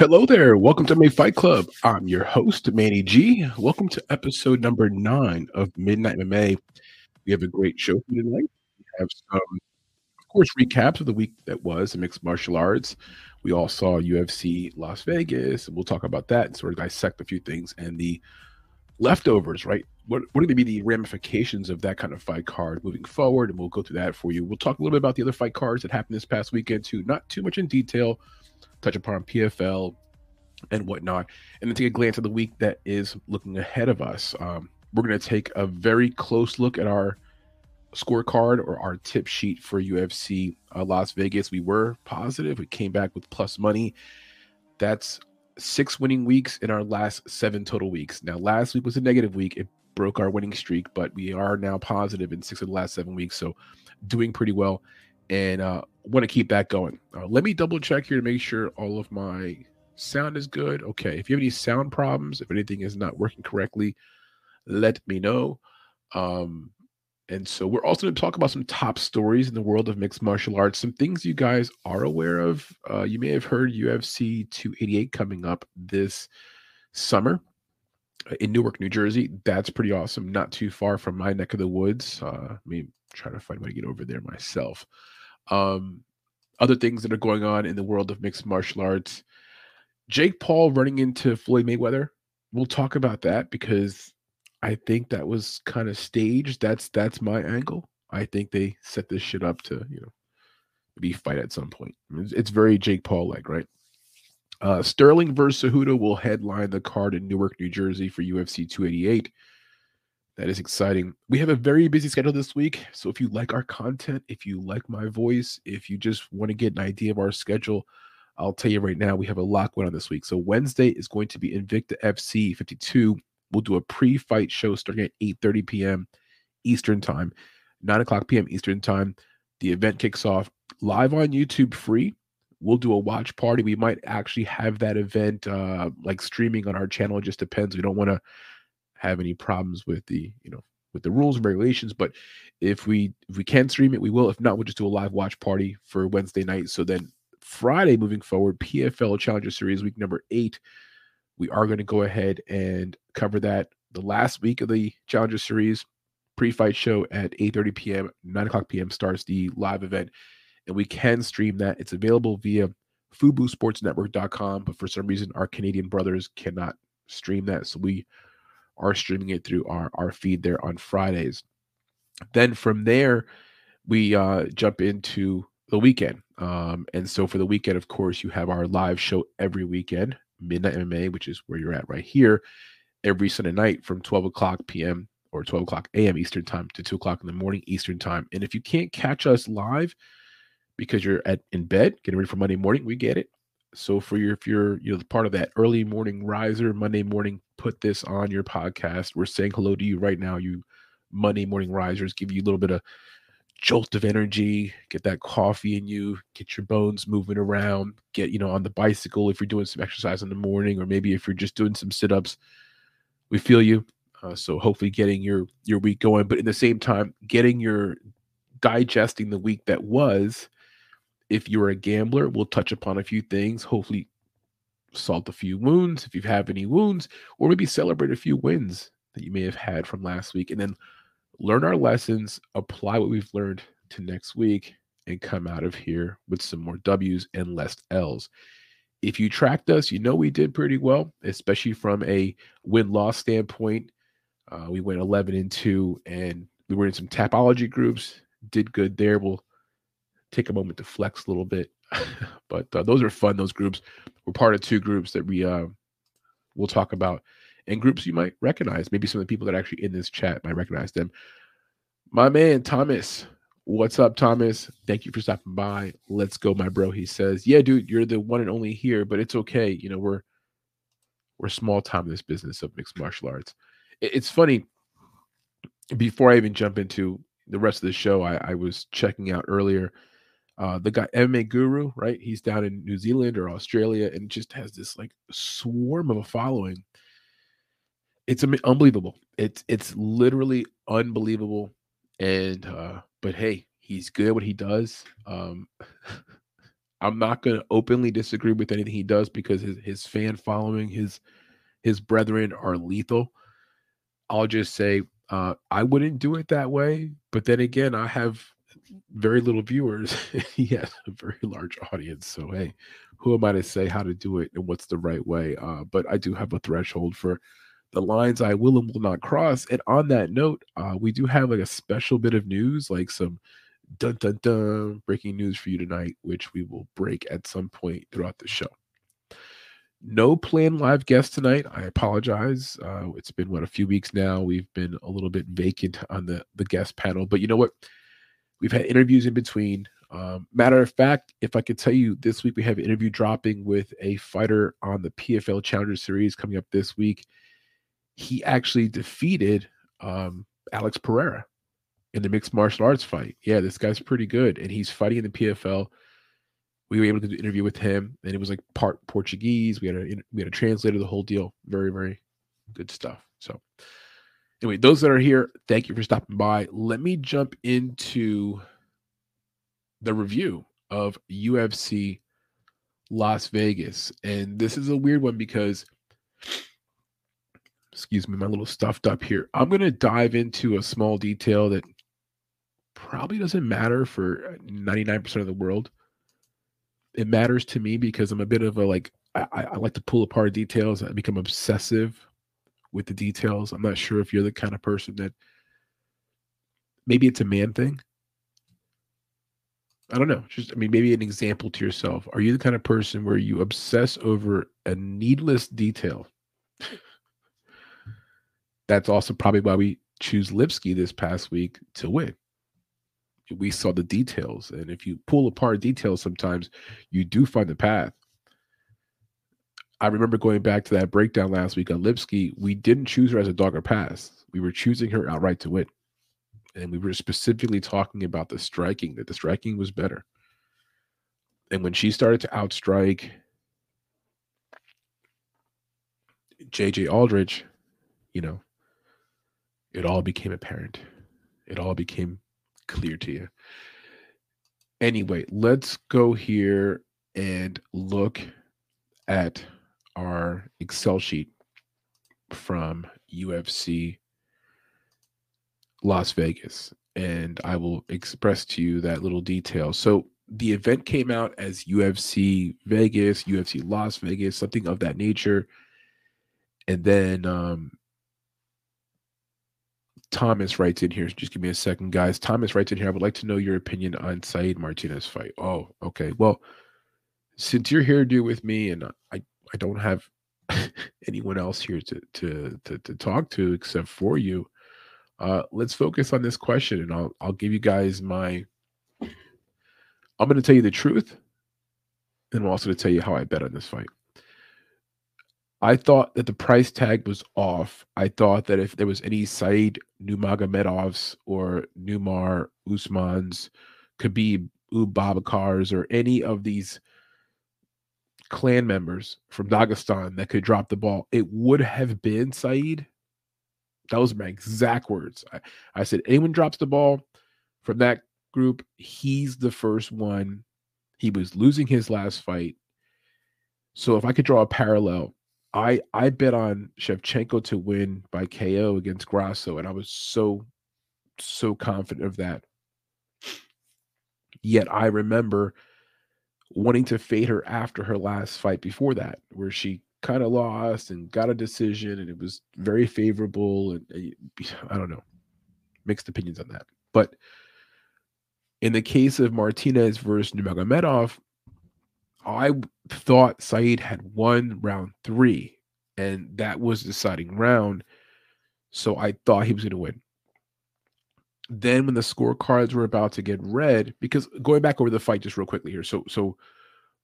Hello there. Welcome to May Fight Club. I'm your host, Manny G. Welcome to episode number nine of Midnight MMA. We have a great show for tonight. We have some, of course, recaps of the week that was in mixed martial arts. We all saw UFC Las Vegas, and we'll talk about that and sort of dissect a few things and the leftovers, right? What, what are going to be the ramifications of that kind of fight card moving forward? And we'll go through that for you. We'll talk a little bit about the other fight cards that happened this past weekend, too. Not too much in detail touch upon PFL and whatnot, and then take a glance at the week that is looking ahead of us. Um, we're going to take a very close look at our scorecard or our tip sheet for UFC uh, Las Vegas. We were positive. We came back with plus money. That's six winning weeks in our last seven total weeks. Now, last week was a negative week. It broke our winning streak, but we are now positive in six of the last seven weeks. So, doing pretty well and uh, want to keep that going. Uh, let me double check here to make sure all of my sound is good. Okay, if you have any sound problems, if anything is not working correctly, let me know. Um, and so we're also going to talk about some top stories in the world of mixed martial arts, some things you guys are aware of. Uh, you may have heard UFC 288 coming up this summer uh, in Newark, New Jersey. That's pretty awesome. Not too far from my neck of the woods. Uh, mean, try to find a way to get over there myself. Um, other things that are going on in the world of mixed martial arts. Jake Paul running into Floyd Mayweather. We'll talk about that because I think that was kind of staged. That's that's my angle. I think they set this shit up to you know be fight at some point. It's, it's very Jake Paul like, right? Uh, Sterling versus Cejudo will headline the card in Newark, New Jersey for UFC 288. That is exciting. We have a very busy schedule this week. So if you like our content, if you like my voice, if you just want to get an idea of our schedule, I'll tell you right now, we have a lot going on this week. So Wednesday is going to be Invicta FC 52. We'll do a pre-fight show starting at 8:30 p.m. Eastern time, 9 o'clock p.m. Eastern time. The event kicks off live on YouTube free. We'll do a watch party. We might actually have that event uh, like streaming on our channel. It just depends. We don't want to have any problems with the you know with the rules and regulations. But if we if we can stream it, we will. If not, we'll just do a live watch party for Wednesday night. So then Friday moving forward, PFL Challenger Series week number eight, we are going to go ahead and cover that the last week of the Challenger Series pre-fight show at 8:30 p.m. 9 o'clock p.m. starts the live event, and we can stream that. It's available via FuboSportsNetwork.com, but for some reason our Canadian brothers cannot stream that, so we are streaming it through our, our feed there on Fridays. Then from there, we uh, jump into the weekend. Um, and so for the weekend, of course, you have our live show every weekend, Midnight MMA, which is where you're at right here, every Sunday night from 12 o'clock p.m. or 12 o'clock a.m. Eastern time to 2 o'clock in the morning Eastern time. And if you can't catch us live because you're at in bed getting ready for Monday morning, we get it. So for your if you're you know part of that early morning riser, Monday morning, put this on your podcast. We're saying hello to you right now, you Monday morning risers. Give you a little bit of jolt of energy, get that coffee in you, get your bones moving around, get you know on the bicycle if you're doing some exercise in the morning, or maybe if you're just doing some sit-ups. We feel you. Uh, so hopefully getting your your week going, but in the same time, getting your digesting the week that was if you're a gambler, we'll touch upon a few things. Hopefully, salt a few wounds if you have any wounds, or maybe celebrate a few wins that you may have had from last week. And then learn our lessons, apply what we've learned to next week, and come out of here with some more W's and less L's. If you tracked us, you know we did pretty well, especially from a win loss standpoint. Uh, we went 11 and 2, and we were in some tapology groups, did good there. We'll take a moment to flex a little bit. but uh, those are fun. Those groups. We're part of two groups that we uh, will talk about, and groups you might recognize. Maybe some of the people that are actually in this chat might recognize them. My man Thomas, what's up, Thomas? Thank you for stopping by. Let's go, my bro. He says, "Yeah, dude, you're the one and only here, but it's okay. You know, we're we're small time in this business of mixed martial arts. It, it's funny. Before I even jump into the rest of the show, I, I was checking out earlier uh, the guy MMA Guru, right? He's down in New Zealand or Australia and just has this like swarm of a following. It's unbelievable. It's it's literally unbelievable. And uh, but hey, he's good at what he does. Um, I'm not going to openly disagree with anything he does because his, his fan following, his his brethren are lethal. I'll just say uh, I wouldn't do it that way. But then again, I have very little viewers. he has a very large audience. So hey, who am I to say how to do it and what's the right way? Uh, but I do have a threshold for the lines I will and will not cross. And on that note, uh, we do have like a special bit of news, like some dun dun dun breaking news for you tonight, which we will break at some point throughout the show. No planned live guest tonight. I apologize. Uh, it's been what a few weeks now. We've been a little bit vacant on the the guest panel, but you know what? We've had interviews in between. Um, matter of fact, if I could tell you, this week we have an interview dropping with a fighter on the PFL Challenger Series coming up this week. He actually defeated um, Alex Pereira in the mixed martial arts fight. Yeah, this guy's pretty good, and he's fighting in the PFL. We were able to do an interview with him, and it was like part Portuguese. We had a we had a translator, the whole deal. Very very good stuff. So anyway, those that are here, thank you for stopping by. Let me jump into the review of UFC Las Vegas, and this is a weird one because excuse me, my little stuffed up here. I'm going to dive into a small detail that probably doesn't matter for 99% of the world. It matters to me because I'm a bit of a like, I, I like to pull apart details. I become obsessive with the details. I'm not sure if you're the kind of person that maybe it's a man thing. I don't know. Just, I mean, maybe an example to yourself. Are you the kind of person where you obsess over a needless detail? That's also probably why we choose Lipski this past week to win we saw the details. And if you pull apart details, sometimes you do find the path. I remember going back to that breakdown last week on Lipski. We didn't choose her as a dog or pass. We were choosing her outright to win. And we were specifically talking about the striking, that the striking was better. And when she started to outstrike JJ Aldrich, you know, it all became apparent. It all became clear to you. Anyway, let's go here and look at our Excel sheet from UFC Las Vegas. And I will express to you that little detail. So the event came out as UFC Vegas, UFC Las Vegas, something of that nature. And then um, Thomas writes in here. Just give me a second, guys. Thomas writes in here. I would like to know your opinion on Said Martinez fight. Oh, okay. Well, since you're here, do with me, and I I don't have anyone else here to to to, to talk to except for you. Uh, let's focus on this question, and I'll I'll give you guys my. I'm going to tell you the truth, and I'm also going to tell you how I bet on this fight. I thought that the price tag was off. I thought that if there was any Said Nurmagomedovs or Numar Usmans, Khabib Ubabakars, or any of these clan members from Dagestan that could drop the ball, it would have been Said. That was my exact words. I, I said, anyone drops the ball from that group, he's the first one. He was losing his last fight. So if I could draw a parallel, I I bet on Shevchenko to win by KO against Grasso, and I was so so confident of that. Yet I remember wanting to fade her after her last fight before that, where she kind of lost and got a decision, and it was very favorable. And uh, I don't know, mixed opinions on that. But in the case of Martinez versus Nurmagomedov, I thought Said had won round three, and that was the deciding round. So I thought he was going to win. Then when the scorecards were about to get read, because going back over the fight just real quickly here. So so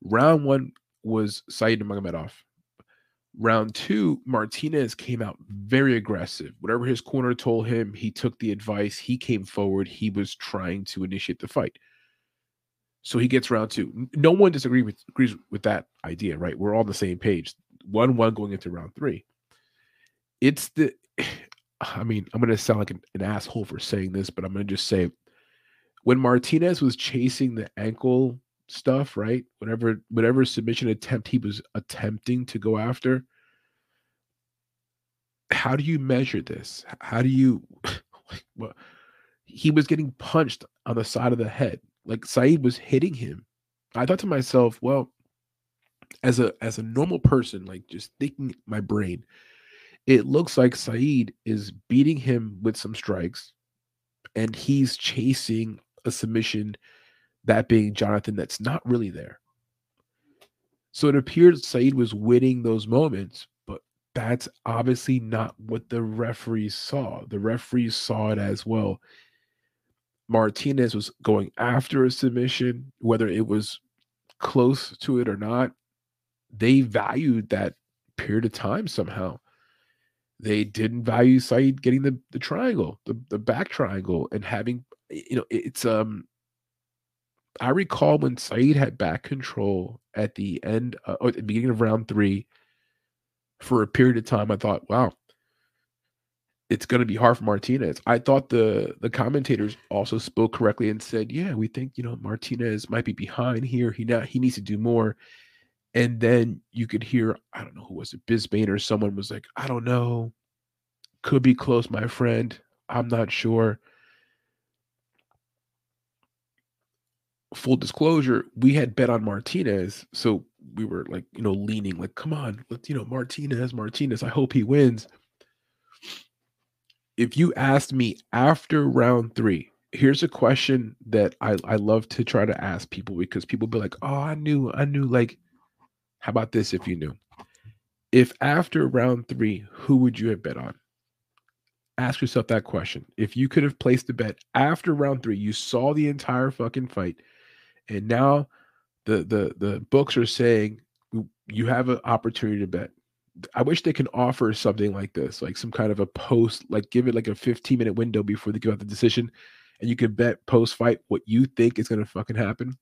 round one was Said Magomedov. Round two, Martinez came out very aggressive. Whatever his corner told him, he took the advice. He came forward. He was trying to initiate the fight. So he gets round two. No one disagrees with agrees with that idea, right? We're all on the same page. One one going into round three. It's the I mean, I'm gonna sound like an, an asshole for saying this, but I'm gonna just say when Martinez was chasing the ankle stuff, right? Whatever whatever submission attempt he was attempting to go after. How do you measure this? How do you he was getting punched on the side of the head. Like Said was hitting him. I thought to myself, well, as a as a normal person, like just thinking my brain, it looks like Said is beating him with some strikes, and he's chasing a submission, that being Jonathan, that's not really there. So it appeared Said was winning those moments, but that's obviously not what the referees saw. The referees saw it as well. Martinez was going after a submission, whether it was close to it or not. They valued that period of time somehow. They didn't value Said getting the, the triangle, the, the back triangle, and having you know it's um I recall when Said had back control at the end uh, or at the beginning of round three for a period of time. I thought, wow, it's going to be hard for Martinez. I thought the the commentators also spoke correctly and said, "Yeah, we think you know Martinez might be behind here. He now he needs to do more." And then you could hear, I don't know who was it, Bisping or someone was like, "I don't know, could be close, my friend. I'm not sure." Full disclosure, we had bet on Martinez, so we were like, you know, leaning like, "Come on, let's you know Martinez, Martinez. I hope he wins." if you asked me after round three, here's a question that I, I love to try to ask people because people be like, oh, I knew, I knew. Like, how about this if you knew? If after round three, who would you have bet on? Ask yourself that question. If you could have placed a bet after round three, you saw the entire fucking fight, and now the the the books are saying you have an opportunity to bet. I wish they can offer something like this, like some kind of a post, like give it like a 15 minute window before they give out the decision, and you can bet post fight what you think is going to fucking happen.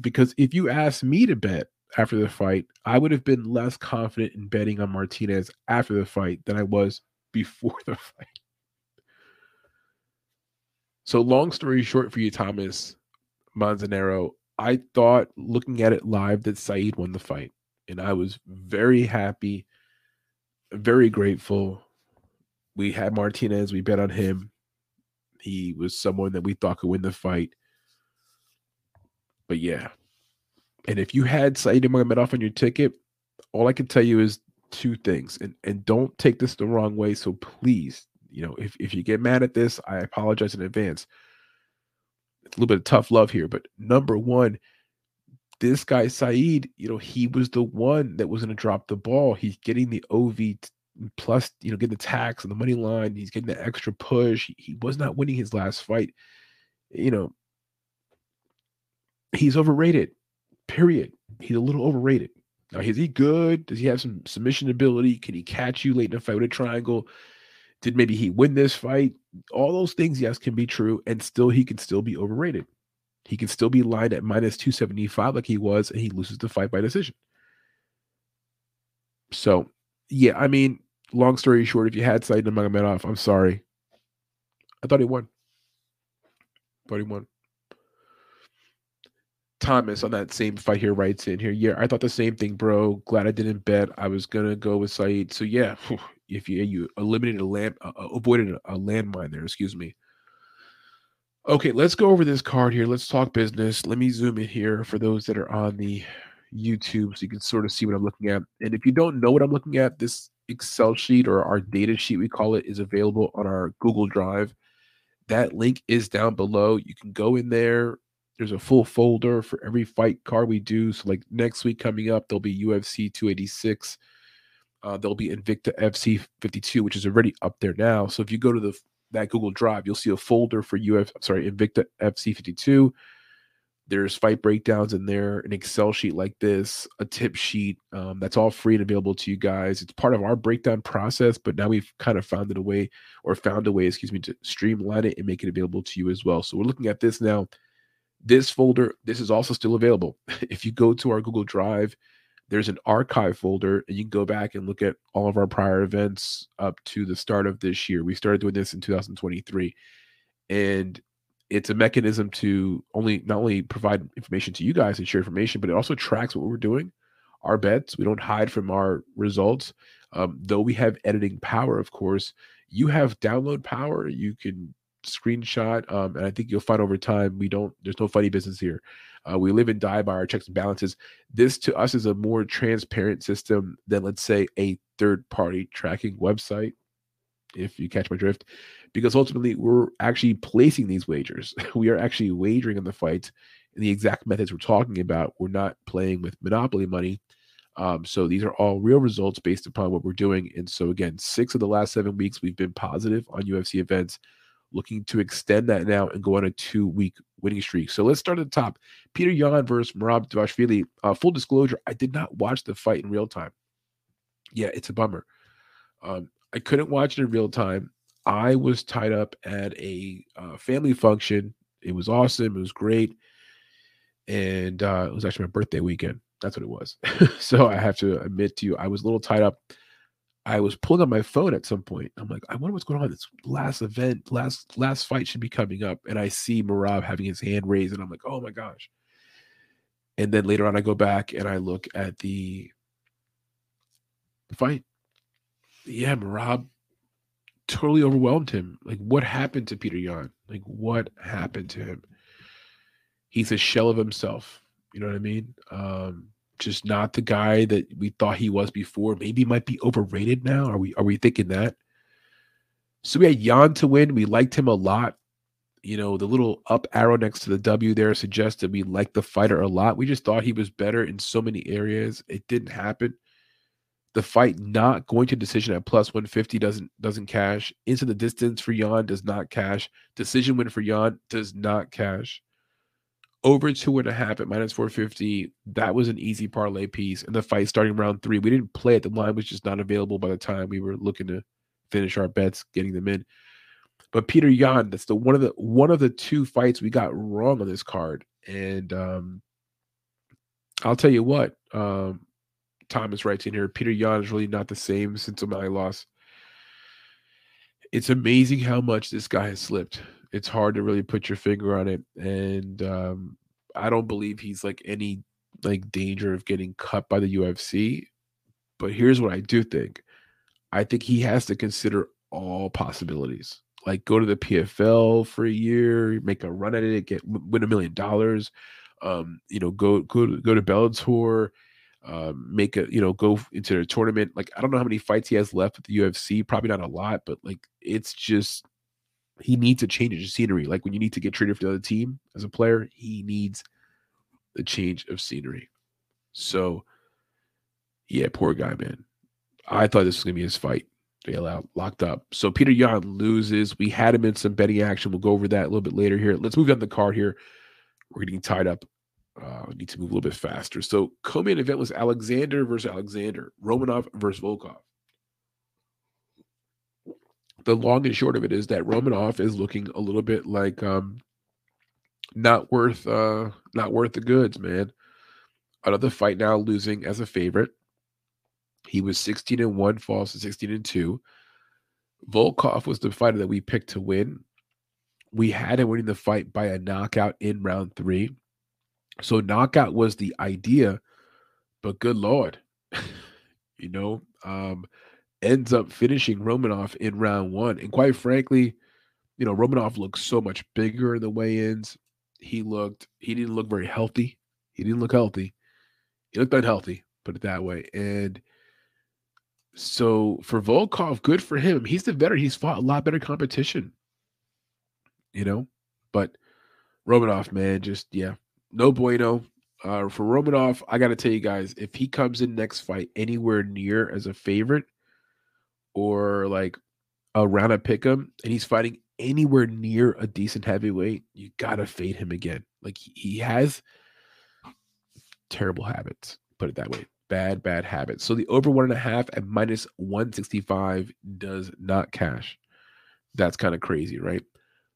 Because if you asked me to bet after the fight, I would have been less confident in betting on Martinez after the fight than I was before the fight. So, long story short for you, Thomas Manzanero, I thought looking at it live that Said won the fight and I was very happy, very grateful. We had Martinez, we bet on him. He was someone that we thought could win the fight. But yeah. And if you had Said Nurmagomedov on your ticket, all I can tell you is two things. And and don't take this the wrong way. So please, you know, if, if you get mad at this, I apologize in advance. It's a little bit of tough love here. But number one, this guy Said, you know, he was the one that was going to drop the ball. He's getting the OV plus, you know, getting the tax on the money line. He's getting the extra push. He, he was not winning his last fight. You know, he's overrated. Period. He's a little overrated. Now, is he good? Does he have some submission ability? Can he catch you late in a fight with a triangle? Did maybe he win this fight? All those things, yes, can be true, and still he can still be overrated. He can still be lined at minus 275 like he was, and he loses the fight by decision. So, yeah, I mean, long story short, if you had Said Nurmagomedov, I'm sorry. I thought he won. Thought he won. Thomas on that same fight here writes in here. Yeah, I thought the same thing, bro. Glad I didn't bet. I was gonna go with Said. So yeah, if you you eliminated a land, uh, uh avoided a, a landmine there. Excuse me. Okay, let's go over this card here. Let's talk business. Let me zoom in here for those that are on the YouTube so you can sort of see what I'm looking at. And if you don't know what I'm looking at, this Excel sheet or our data sheet, we call it, is available on our Google Drive. That link is down below. You can go in there. There's a full folder for every fight card we do. So, like next week coming up, there'll be UFC 286. Uh, there'll be Invicta FC 52, which is already up there now. So if you go to the that Google Drive, you'll see a folder for UF, sorry, Invicta FC52. There's fight breakdowns in there, an Excel sheet like this, a tip sheet um, that's all free and available to you guys. It's part of our breakdown process, but now we've kind of found it a way, or found a way, excuse me, to streamline it and make it available to you as well. So we're looking at this now. This folder, this is also still available. if you go to our Google Drive, there's an archive folder and you can go back and look at all of our prior events up to the start of this year. We started doing this in 2023. And it's a mechanism to only not only provide information to you guys and share information, but it also tracks what we're doing, our bets. We don't hide from our results. Um, though we have editing power, of course, you have download power. You can screenshot, um, and I think you'll find over time we don't. There's no funny business here. Uh, we live and die by our checks and balances. This to us is a more transparent system than, let's say, a third party tracking website. If you catch my drift, because ultimately we're actually placing these wagers. we are actually wagering on the fight and the exact methods we're talking about. We're not playing with monopoly money. Um, so these are all real results based upon what we're doing. And so again, six of the last seven weeks we've been positive on UFC events, looking to extend that now and go on a two-week winning streak. So let's start at the top. Peter Yan versus Merab Dvalishvili. Uh, full disclosure, I did not watch the fight in real time. Yeah, it's a bummer. Um, I couldn't watch it in real time. I was tied up at a uh, family function. It was awesome. It was great. And uh, it was actually my birthday weekend. That's what it was. so I have to admit to you, I was a little tied up. I was pulling on my phone at some point. I'm like, I wonder what's going on. This last event, last last fight should be coming up. And I see Merab having his hand raised, and I'm like, oh my gosh. And then later on, I go back and I look at the fight. Yeah, Merab totally overwhelmed him. Like, what happened to Peter Yan? Like, what happened to him? He's a shell of himself. You know what I mean? Um, just not the guy that we thought he was before. Maybe might be overrated now. Are we are we thinking that? So we had Yan to win. We liked him a lot. You know, the little up arrow next to the W there suggests that we liked the fighter a lot. We just thought he was better in so many areas. It didn't happen. The fight not going to decision at plus 150 doesn't doesn't cash. Into the distance for Yan does not cash. Decision win for Yan does not cash. Over two and a half at minus 450. That was an easy parlay piece. And the fight starting round three. We didn't play it. The line was just not available by the time we were looking to finish our bets, getting them in. But Peter Yan, that's the one of the one of the two fights we got wrong on this card. And um I'll tell you what, um, Thomas writes in here, Peter Yan is really not the same since O'Malley lost. It's amazing how much this guy has slipped. It's hard to really put your finger on it, and um, I don't believe he's like any like danger of getting cut by the UFC. But here's what I do think: I think he has to consider all possibilities. Like go to the PFL for a year, make a run at it, get win a million dollars. Um, you know, go go go to Bellator um, make a you know go into a tournament. Like I don't know how many fights he has left with the UFC. Probably not a lot, but like it's just he needs a change of scenery. Like when you need to get traded for the other team as a player, he needs a change of scenery. So yeah, poor guy, man. I thought this was gonna be his fight. Bail out, locked up. So Peter Yan loses. We had him in some betting action. We'll go over that a little bit later here. Let's move on the card here. We're getting tied up uh, need to move a little bit faster. So co-main event was Alexander versus Alexander, Romanov versus Volkov. The long and short of it is that Romanov is looking a little bit like um, not worth uh, not worth the goods, man. Another fight now losing as a favorite. He was 16 and 1, falls to 16 and 2. Volkov was the fighter that we picked to win. We had him winning the fight by a knockout in round three. So knockout was the idea, but good lord, you know, um, ends up finishing Romanov in round one. And quite frankly, you know, Romanov looked so much bigger in the weigh-ins. He looked, he didn't look very healthy. He didn't look healthy. He looked unhealthy, put it that way. And so for Volkov, good for him. He's the veteran. He's fought a lot better competition, you know. But Romanov, man, just yeah, no bueno. Uh, for Romanov, I got to tell you guys, if he comes in next fight anywhere near as a favorite or like a pick him and he's fighting anywhere near a decent heavyweight, you got to fade him again. Like he has terrible habits, put it that way. Bad, bad habits. So the over one and a half at minus 165 does not cash. That's kind of crazy, right?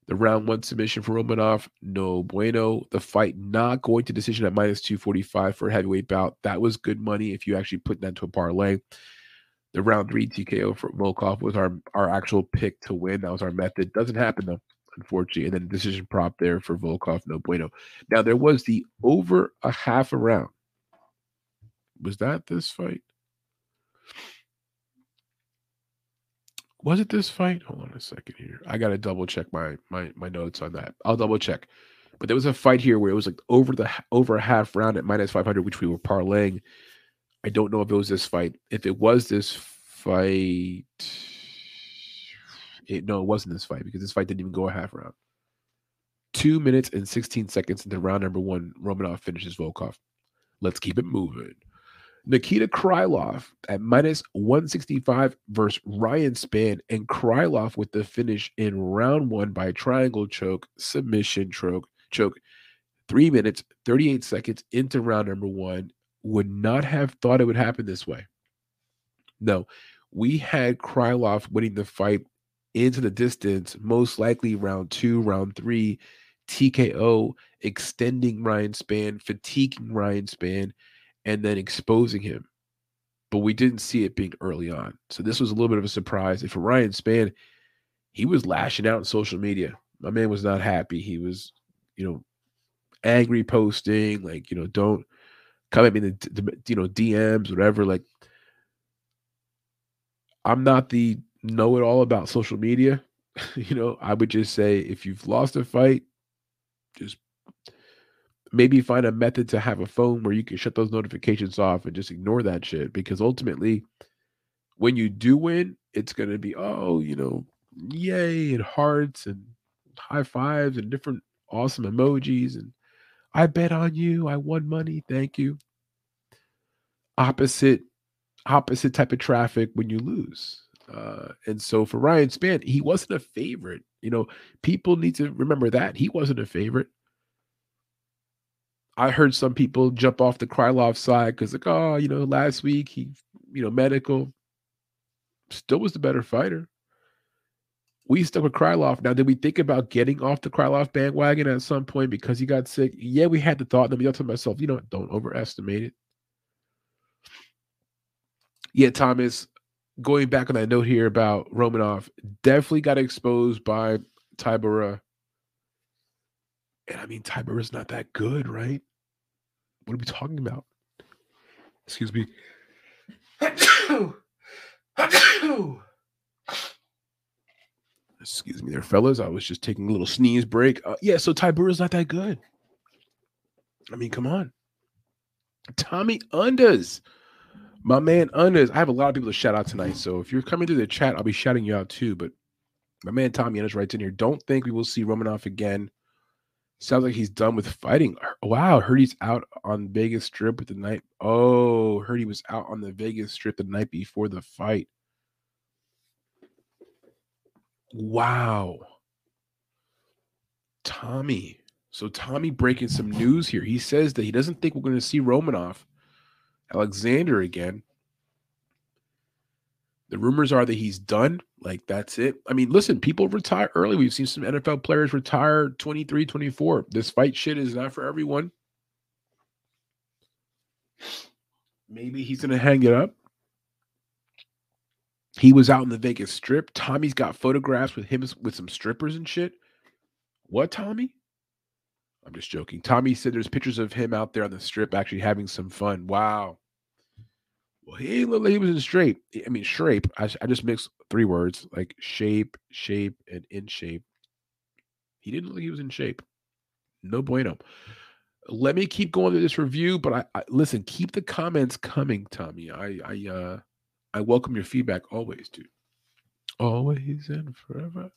The round one submission for Romanov, no bueno. The fight not going to decision at minus 245 for a heavyweight bout. That was good money if you actually put that into a parlay. The round three TKO for Volkov was our, our actual pick to win. That was our method. Doesn't happen though. unfortunately. And then decision prop there for Volkov, no bueno. Now there was the over a half a round. Was that this fight? Was it this fight? Hold on a second here. I gotta double check my my my notes on that. I'll double check. But there was a fight here where it was like over the over a half round at minus 500, which we were parlaying. I don't know if it was this fight. If it was this fight, it, no, it wasn't this fight because this fight didn't even go a half round. Two minutes and 16 seconds into round number one, Romanov finishes Volkov. Let's keep it moving. Nikita Krylov at minus 165 versus Ryan Spann, and Krylov with the finish in round one by triangle choke, submission choke, choke. Three minutes, 38 seconds into round number one. Would not have thought it would happen this way. No, we had Krylov winning the fight into the distance, most likely round two, round three, TKO, extending Ryan Spann, fatiguing Ryan Spann, and then exposing him. But we didn't see it being early on. So this was a little bit of a surprise. And for Ryan Spann, he was lashing out on social media. My man was not happy. He was, you know, angry posting, like, you know, don't come at me in the, the you know, DMs, whatever. Like, I'm not the know it all about social media. you know, I would just say if you've lost a fight, just maybe find a method to have a phone where you can shut those notifications off and just ignore that shit because ultimately when you do win it's going to be oh you know yay and hearts and high fives and different awesome emojis and i bet on you i won money thank you. Opposite opposite type of traffic when you lose uh, and so for ryan spann he wasn't a favorite you know people need to remember that he wasn't a favorite. I heard some people jump off the Krylov side because, like, oh, you know, last week he, you know, medical. Still was the better fighter. We stuck with Krylov. Now, did we think about getting off the Krylov bandwagon at some point because he got sick? Yeah, we had the thought. We thought to myself, you know, don't overestimate it. Yeah, Thomas, going back on that note here about Romanov, definitely got exposed by Tybura. And I mean, Tybura's not that good, right? What are we talking about? Excuse me. Excuse me there, fellas. I was just taking a little sneeze break. Uh, yeah, so Tybura's not that good. I mean, come on. Tommy Undas. My man Undas. I have a lot of people to shout out tonight. So if you're coming through the chat, I'll be shouting you out too. But my man Tommy Undas writes in here. Don't think we will see Romanov again. Sounds like he's done with fighting. Wow, heard he's out on Vegas Strip with the night. Oh, he was out on the Vegas Strip the night before the fight. Wow. Tommy. So Tommy breaking some news here. He says that he doesn't think we're going to see Romanov Alexander again. The rumors are that he's done. Like, that's it. I mean, listen, people retire early. We've seen some NFL players retire 23, 24. This fight shit is not for everyone. Maybe he's going to hang it up. He was out in the Vegas Strip. Tommy's got photographs with him with some strippers and shit. What, Tommy? I'm just joking. Tommy said there's pictures of him out there on the strip actually having some fun. Wow. Well, he looked he was in shape. I mean, shape. I, I just mixed three words like shape, shape, and in shape. He didn't look like he was in shape. No bueno. Let me keep going through this review, but I, I listen. Keep the comments coming, Tommy. I I uh I welcome your feedback always, dude. Always and forever.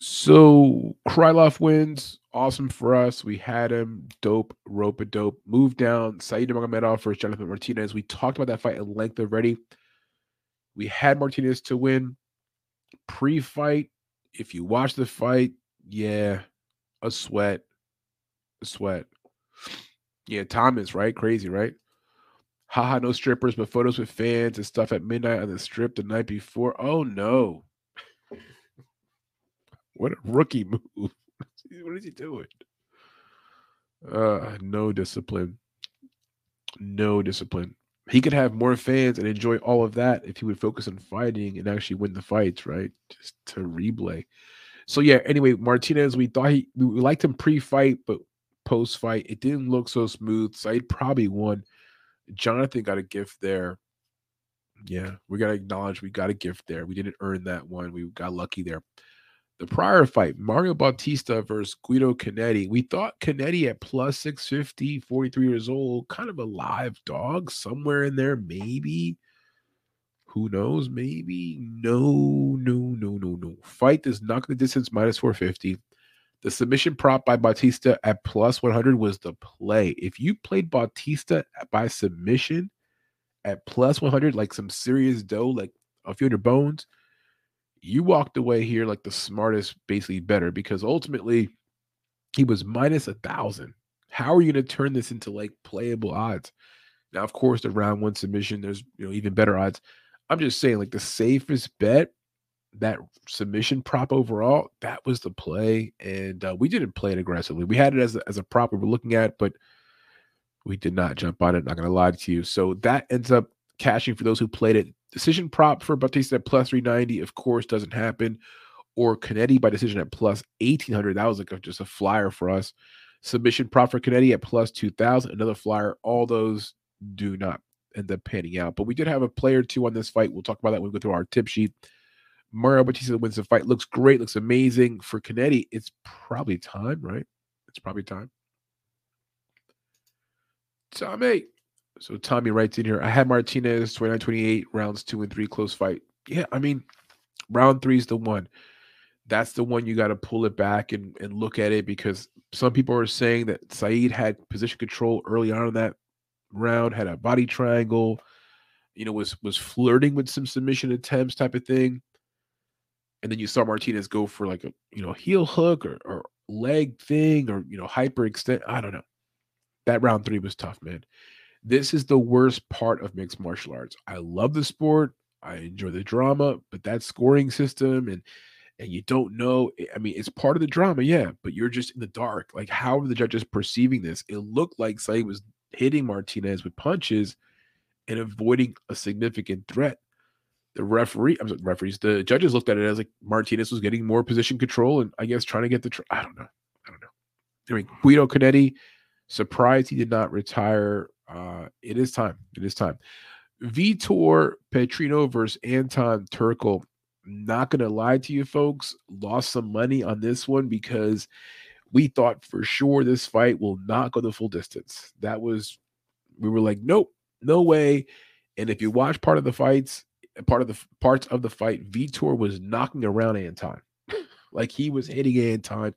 So Krylov wins. Awesome for us. We had him. Dope. Rope a dope. Move down. Said Nurmagomedov versus Jonathan Martinez. We talked about that fight at length already. We had Martinez to win. Pre-fight, if you watch the fight, yeah, a sweat. A sweat. Yeah, Thomas, right? Crazy, right? Haha, no strippers, but photos with fans and stuff at midnight on the strip the night before. Oh no. What a rookie move. what is he doing? Uh, no discipline. No discipline. He could have more fans and enjoy all of that if he would focus on fighting and actually win the fights, right? Just to replay. So yeah, anyway, Martinez, we thought he we liked him pre-fight, but post-fight, it didn't look so smooth. Said probably won. Jonathan got a gift there. Yeah, we gotta acknowledge we got a gift there. We didn't earn that one. We got lucky there. The prior fight, Mario Bautista versus Guido Canetti. We thought Canetti at plus 650, 43 years old, kind of a live dog somewhere in there, maybe. Who knows? Maybe. No, no, no, no, no. Fight is not to distance minus 450. The submission prop by Bautista at plus 100 was the play. If you played Bautista by submission at plus 100, like some serious dough, like a few hundred bones, you walked away here like the smartest, basically better, because ultimately he was minus a thousand. How are you going to turn this into like playable odds? Now, of course, the round one submission, there's you know even better odds. I'm just saying, like the safest bet, that submission prop overall, that was the play, and uh, we didn't play it aggressively. We had it as a, as a prop we were looking at, but we did not jump on it. Not going to lie to you. So that ends up cashing for those who played it. Decision prop for Bautista at plus 390, of course, doesn't happen. Or Canetti by decision at plus 1800. That was like a, just a flyer for us. Submission prop for Canetti at plus 2000. Another flyer. All those do not end up panning out. But we did have a player two on this fight. We'll talk about that when we go through our tip sheet. Mario Bautista wins the fight. Looks great. Looks amazing. For Canetti, it's probably time, right? It's probably time. Tommy. So Tommy writes in here, I had Martinez 29 28, rounds two and three, close fight. Yeah, I mean, round three is the one. That's the one you got to pull it back and, and look at it because some people are saying that Said had position control early on in that round, had a body triangle, you know, was was flirting with some submission attempts type of thing. And then you saw Martinez go for like a you know heel hook or, or leg thing or you know hyper extend. I don't know. That round three was tough, man. This is the worst part of mixed martial arts. I love the sport. I enjoy the drama, but that scoring system and and you don't know. Eh, I mean, it's part of the drama, yeah, but you're just in the dark. Like, how are the judges perceiving this? It looked like Said was hitting Martinez with punches and avoiding a significant threat. The referee, I'm sorry, referees, the judges looked at it as like Martinez was getting more position control and I guess trying to get the. Tr- I don't know. I don't know. I mean, Guido Canetti, surprised he did not retire. Uh, it is time. It is time. Vitor Petrino versus Anton Turkalj. Not going to lie to you, folks. Lost some money on this one because we thought for sure this fight will not go the full distance. That was, we were like, nope, no way. And if you watch part of the fights, part of the parts of the fight, Vitor was knocking around Anton. like he was hitting Anton.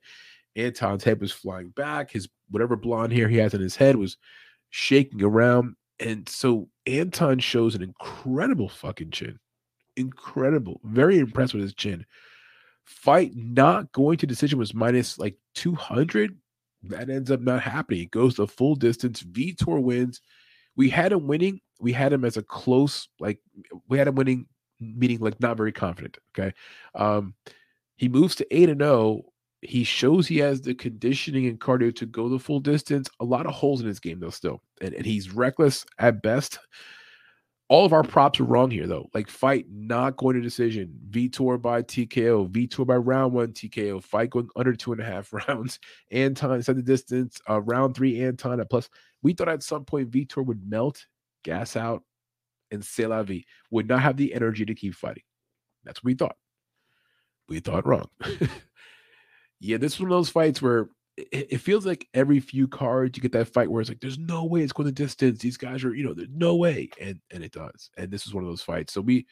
Anton's head was flying back. His whatever blonde hair he has in his head was shaking around. And so Anton shows an incredible fucking chin. Incredible. Very impressed with his chin. Fight not going to decision was minus like 200. That ends up not happening. It goes the full distance. Vitor wins. We had him winning. We had him as a close, like we had him winning, meaning like not very confident. Okay. Um, he moves to 8 and 0. He shows he has the conditioning and cardio to go the full distance. A lot of holes in his game, though, still. And, and he's reckless at best. All of our props are wrong here, though. Like fight not going to decision. Vitor by TKO. Vitor by round one TKO. Fight going under two and a half rounds. Anton set the distance. Uh, round three Anton at plus. We thought at some point Vitor would melt, gas out, and c'est la vie. Would not have the energy to keep fighting. That's what we thought. We thought wrong. yeah, this is one of those fights where it, it, feels like every few cards you get that fight where it's like, there's no way it's going to distance. These guys are, you know, there's no way. And and it does. And this is one of those fights. So we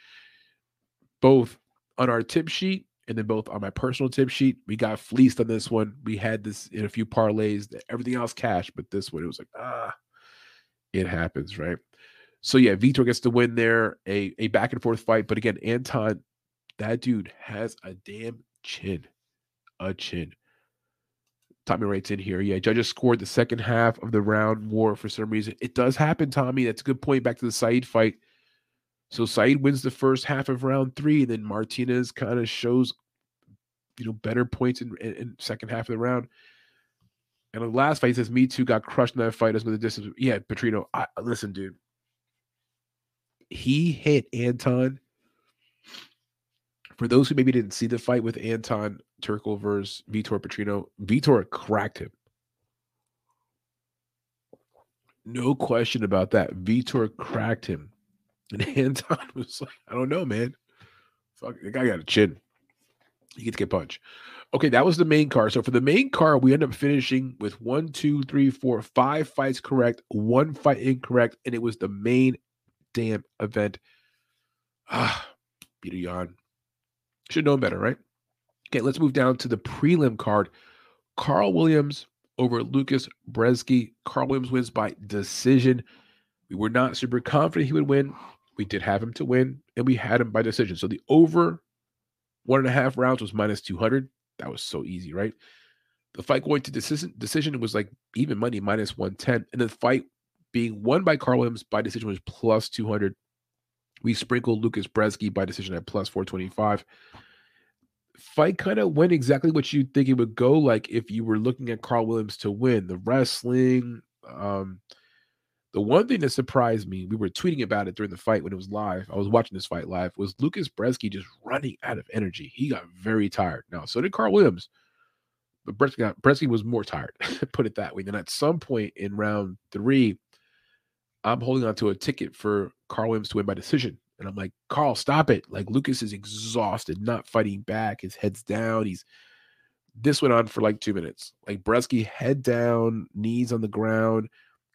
both on our tip sheet and then both on my personal tip sheet, we got fleeced on this one. We had this in a few parlays, everything else cash, but this one it was like, ah, it happens, right? So yeah, Vitor gets the win there, a, a back and forth fight. But again, Anton, that dude has a damn chin. A chin. Tommy writes in here. Yeah, judges scored the second half of the round more for some reason. It does happen, Tommy. That's a good point. Back to the Said fight. So Said wins the first half of round three, and then Martinez kind of shows, you know, better points in, in, in, second half of the round. And the last fight, he says, "Me too." Got crushed in that fight as with the distance. Yeah, Petrino. I, listen, dude. He hit Anton. For those who maybe didn't see the fight with Anton, Turkalj versus Vitor Petrino. Vitor cracked him. No question about that. Vitor cracked him. And Anton was like, I don't know, man. Fuck, the guy got a chin. He gets get punched. Okay, that was the main card. So for the main card, we end up finishing with one, two, three, four, five fights correct, one fight incorrect, and it was the main damn event. Ah, Peter Yan. Should know better, right? Okay, let's move down to the prelim card. Carl Williams over Lucas Brzeski. Carl Williams wins by decision. We were not super confident he would win. We did have him to win, and we had him by decision. So the over one and a half rounds was minus 200. That was so easy, right? The fight going to decision decision was like even money minus 110. And the fight being won by Carl Williams by decision was plus 200. We sprinkled Lucas Brzeski by decision at plus 425. Fight kind of went exactly what you'd think it would go like if you were looking at Carl Williams to win. The wrestling, um, the one thing that surprised me, we were tweeting about it during the fight when it was live. I was watching this fight live. Was Lucas Brzeski just running out of energy? He got very tired. Now, so did Carl Williams, but Brzeski, got, Brzeski was more tired. put it that way. Then at some point in round three, I'm holding on to a ticket for Carl Williams to win by decision, and I'm like, Carl, stop it! Like Lucas is exhausted, not fighting back. His head's down. He's this went on for like two minutes. Like Brzeski, head down, knees on the ground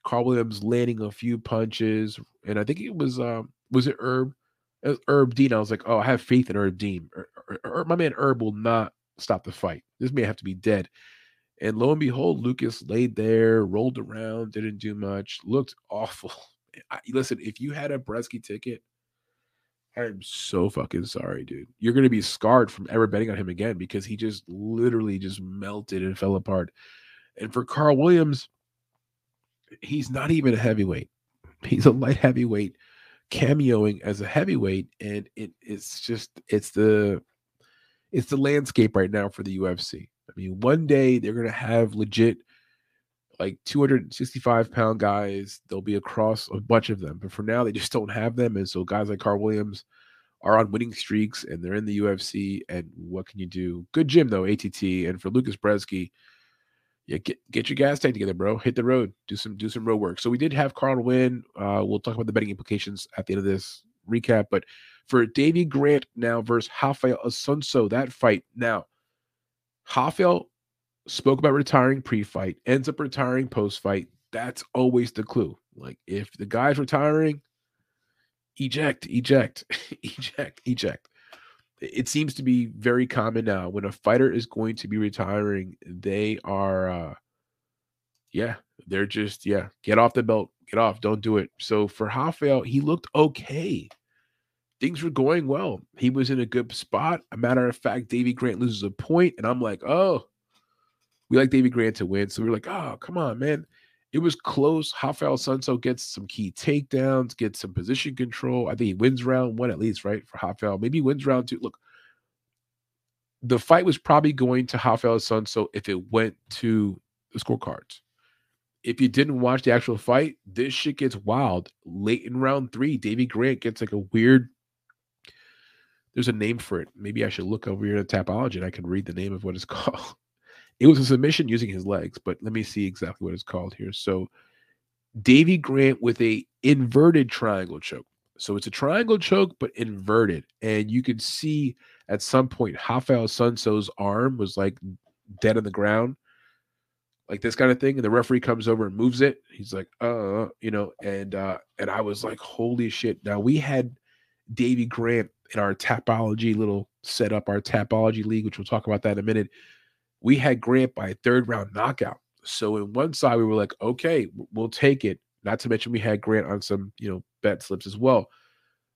Carl Williams landing a few punches, and I think it was um was it Herb it was Herb Dean. I was like, oh, I have faith in Herb Dean. Er, er, er, my man Herb will not stop the fight. This may have to be dead. And lo and behold, Lucas laid there, rolled around, didn't do much, looked awful. I, listen, if you had a Brzeski ticket, I'm so fucking sorry, dude. You're gonna be scarred from ever betting on him again because he just literally just melted and fell apart. And for Carl Williams, he's not even a heavyweight. He's a light heavyweight cameoing as a heavyweight and it, it's just it's the it's the landscape right now for the UFC. I mean, one day they're gonna have legit like 265 pound guys. They'll be across a bunch of them, but for now they just don't have them. And so guys like Carl Williams are on winning streaks and they're in the UFC. And what can you do? Good gym though, ATT. And for Lucas Brzeski, yeah, get get your gas tank together, bro. Hit the road. Do some do some road work. So we did have Carl win. Uh, we'll talk about the betting implications at the end of this recap. But for Davy Grant now versus Rafael Assunção, that fight now, Rafael spoke about retiring pre-fight, ends up retiring post-fight. That's always the clue. Like if the guy's retiring, eject, eject, eject, eject it seems to be very common now when a fighter is going to be retiring they are uh yeah they're just yeah get off the belt get off don't do it so for Rafael he looked okay things were going well he was in a good spot a matter of fact Davy Grant loses a point and I'm like oh we like Davy Grant to win so we are like oh come on man it was close. Rafael Assunção gets some key takedowns, gets some position control. I think he wins round one at least, right? For Rafael. Maybe wins round two. Look, the fight was probably going to Rafael Assunção if it went to the scorecards. If you didn't watch the actual fight, this shit gets wild. Late in round three, Davy Grant gets like a weird. There's a name for it. Maybe I should look over here at Tapology and I can read the name of what it's called. It was a submission using his legs, but let me see exactly what it's called here. So Davy Grant with a inverted triangle choke. So it's a triangle choke, but inverted. And you can see at some point Rafael Assunção's arm was like dead on the ground, like this kind of thing. And the referee comes over and moves it. He's like, uh, you know, and uh, and I was like, holy shit. Now we had Davy Grant in our tapology little setup, our tapology league, which we'll talk about that in a minute we had Grant by a third round knockout. So in one side, we were like, okay, we'll take it. Not to mention we had Grant on some, you know, bet slips as well.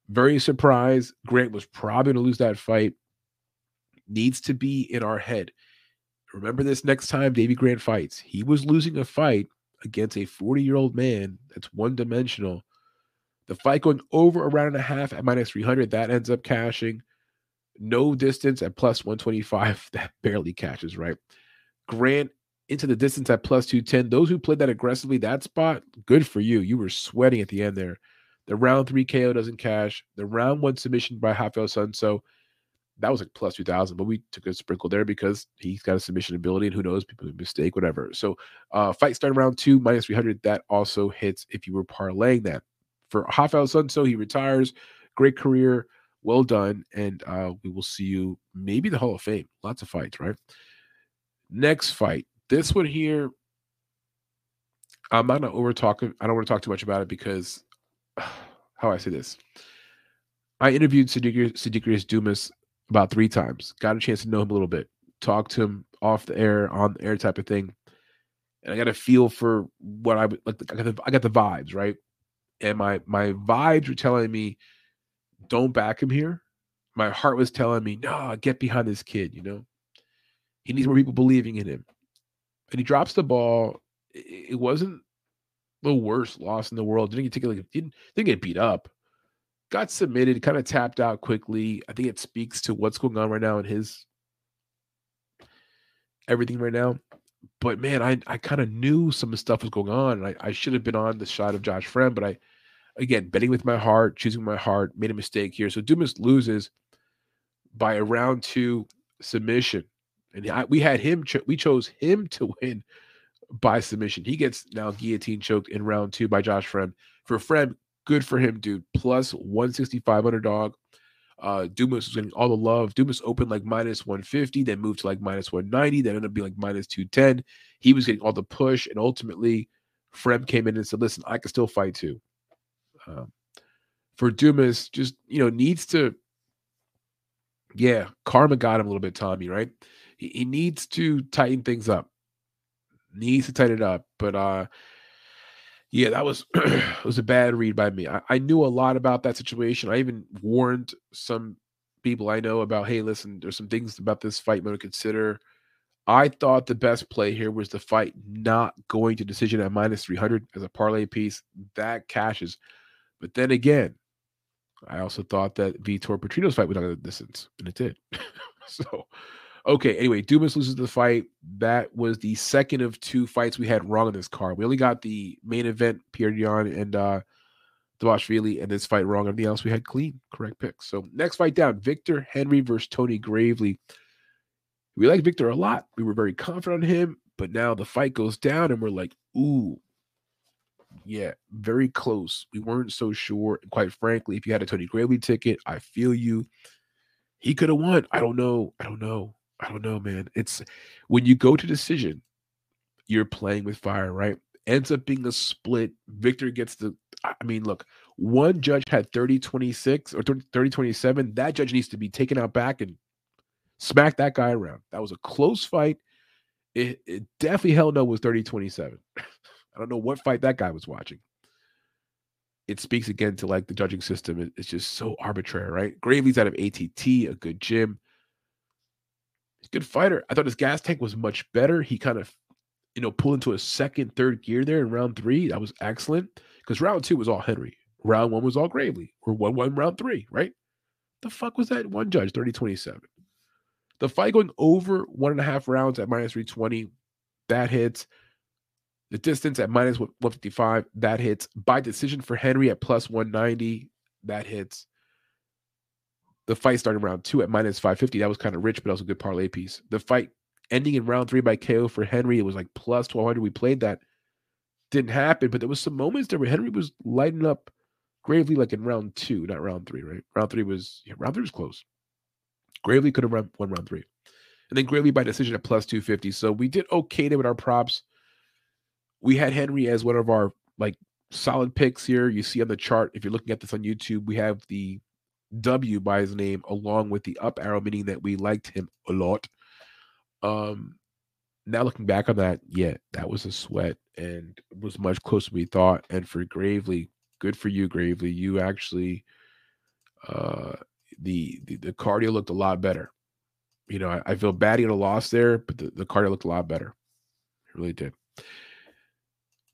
Very surprised. Grant was probably going to lose that fight. Needs to be in our head. Remember this next time Davy Grant fights. He was losing a fight against a 40 year old man that's one dimensional. The fight going over a round and a half at minus 300, that ends up cashing no distance at plus 125. That barely catches, right? Grant into the distance at plus 210. Those who played that aggressively, that spot, good for you. You were sweating at the end there. The round three KO doesn't cash. The round one submission by Rafael Assunção. That was like plus 2000, but we took a sprinkle there because he's got a submission ability and who knows, people make mistake, whatever. So uh fight starting round two, minus 300. That also hits if you were parlaying that. For Rafael Assunção, he retires. Great career. Well done. And uh we will see you maybe the Hall of Fame. Lots of fights, right? Next fight. This one here, I'm not gonna over talk. I don't want to talk too much about it because how I say this. I interviewed Sedriques Dumas about three times. Got a chance to know him a little bit. Talked to him off the air, on the air type of thing. And I got a feel for what I like. I got the, I got the vibes right, and my my vibes were telling me, don't back him here. My heart was telling me, no, get behind this kid. You know, he needs more people believing in him. And he drops the ball. It wasn't the worst loss in the world. Didn't get like didn't didn't get beat up. Got submitted, kind of tapped out quickly. I think it speaks to what's going on right now in his everything right now. But man, I I kind of knew some stuff was going on. And I, I should have been on the shot of Josh Fremd, but I again betting with my heart, choosing my heart, made a mistake here. So Dumas loses by a round two submission, and I, we had him. Cho- we chose him to win by submission. He gets now guillotine choked in round two by Josh Fremd. For Fremd, good for him, dude. Plus 165 underdog. Uh, Dumas was getting all the love. Dumas opened like minus 150, then moved to like minus 190, then ended up being like minus 210. He was getting all the push, and ultimately, Fremd came in and said, "Listen, I can still fight too." Um, for Dumas, just you know, needs to, yeah, karma got him a little bit, Tommy. Right? He, he needs to tighten things up needs to tighten it up. But uh yeah, that was was a bad read by me. I, I knew a lot about that situation. I even warned some people I know about, hey, listen, there's some things about this fight I'm going to consider. I thought the best play here was the fight not going to decision at minus 300 as a parlay piece. That cashes. But then again, I also thought that Vitor Petrino's fight would go the distance, and it did. so Okay, anyway, Dumas loses the fight. That was the second of two fights we had wrong in this card. We only got the main event, Petr Yan and uh Dvalishvili, and this fight wrong. Everything else we had clean, correct picks. So next fight down, Victor Henry versus Tony Gravely. We like Victor a lot. We were very confident on him, but now the fight goes down, and we're like, ooh, yeah, very close. We weren't so sure. quite frankly, if you had a Tony Gravely ticket, I feel you. He could have won. I don't know. I don't know. I don't know, man. It's when you go to decision, you're playing with fire, right? Ends up being a split. Victor gets the. I mean, look, one judge had 30 26 or 30 27. That judge needs to be taken out back and smack that guy around. That was a close fight. It, it definitely hell no was 30 27. I don't know what fight that guy was watching. It speaks again to like the judging system. it's just so arbitrary, right? Gravely's out of ATT, a good gym good fighter. I thought his gas tank was much better. He kind of, you know, pulled into a second, third gear there in round three. That was excellent because round two was all Henry. Round one was all Gravely or one one round three, right? The fuck was that one judge 30 27? The fight going over one and a half rounds at minus 320, that hits. The distance at minus 155, that hits. By decision for Henry at plus 190, that hits the fight starting round two at minus 550. That was kind of rich, but also a good parlay piece. The fight ending in round three by KO for Henry, it was like plus 1200. We played that. Didn't happen, but there was some moments there where Henry was lighting up Gravely like in round two, not round three, right? Round three was, yeah, round three was close. Gravely could have won round three. And then Gravely by decision at plus 250. So we did okay there with our props. We had Henry as one of our like solid picks here. You see on the chart, if you're looking at this on YouTube, we have the W by his name, along with the up arrow, meaning that we liked him a lot. Um, now looking back on that, yeah, that was a sweat and was much closer than we thought. And for Gravely, good for you, Gravely. You actually, uh, the the, the cardio looked a lot better. You know, I, I feel bad he had a loss there, but the, the cardio looked a lot better. It really did.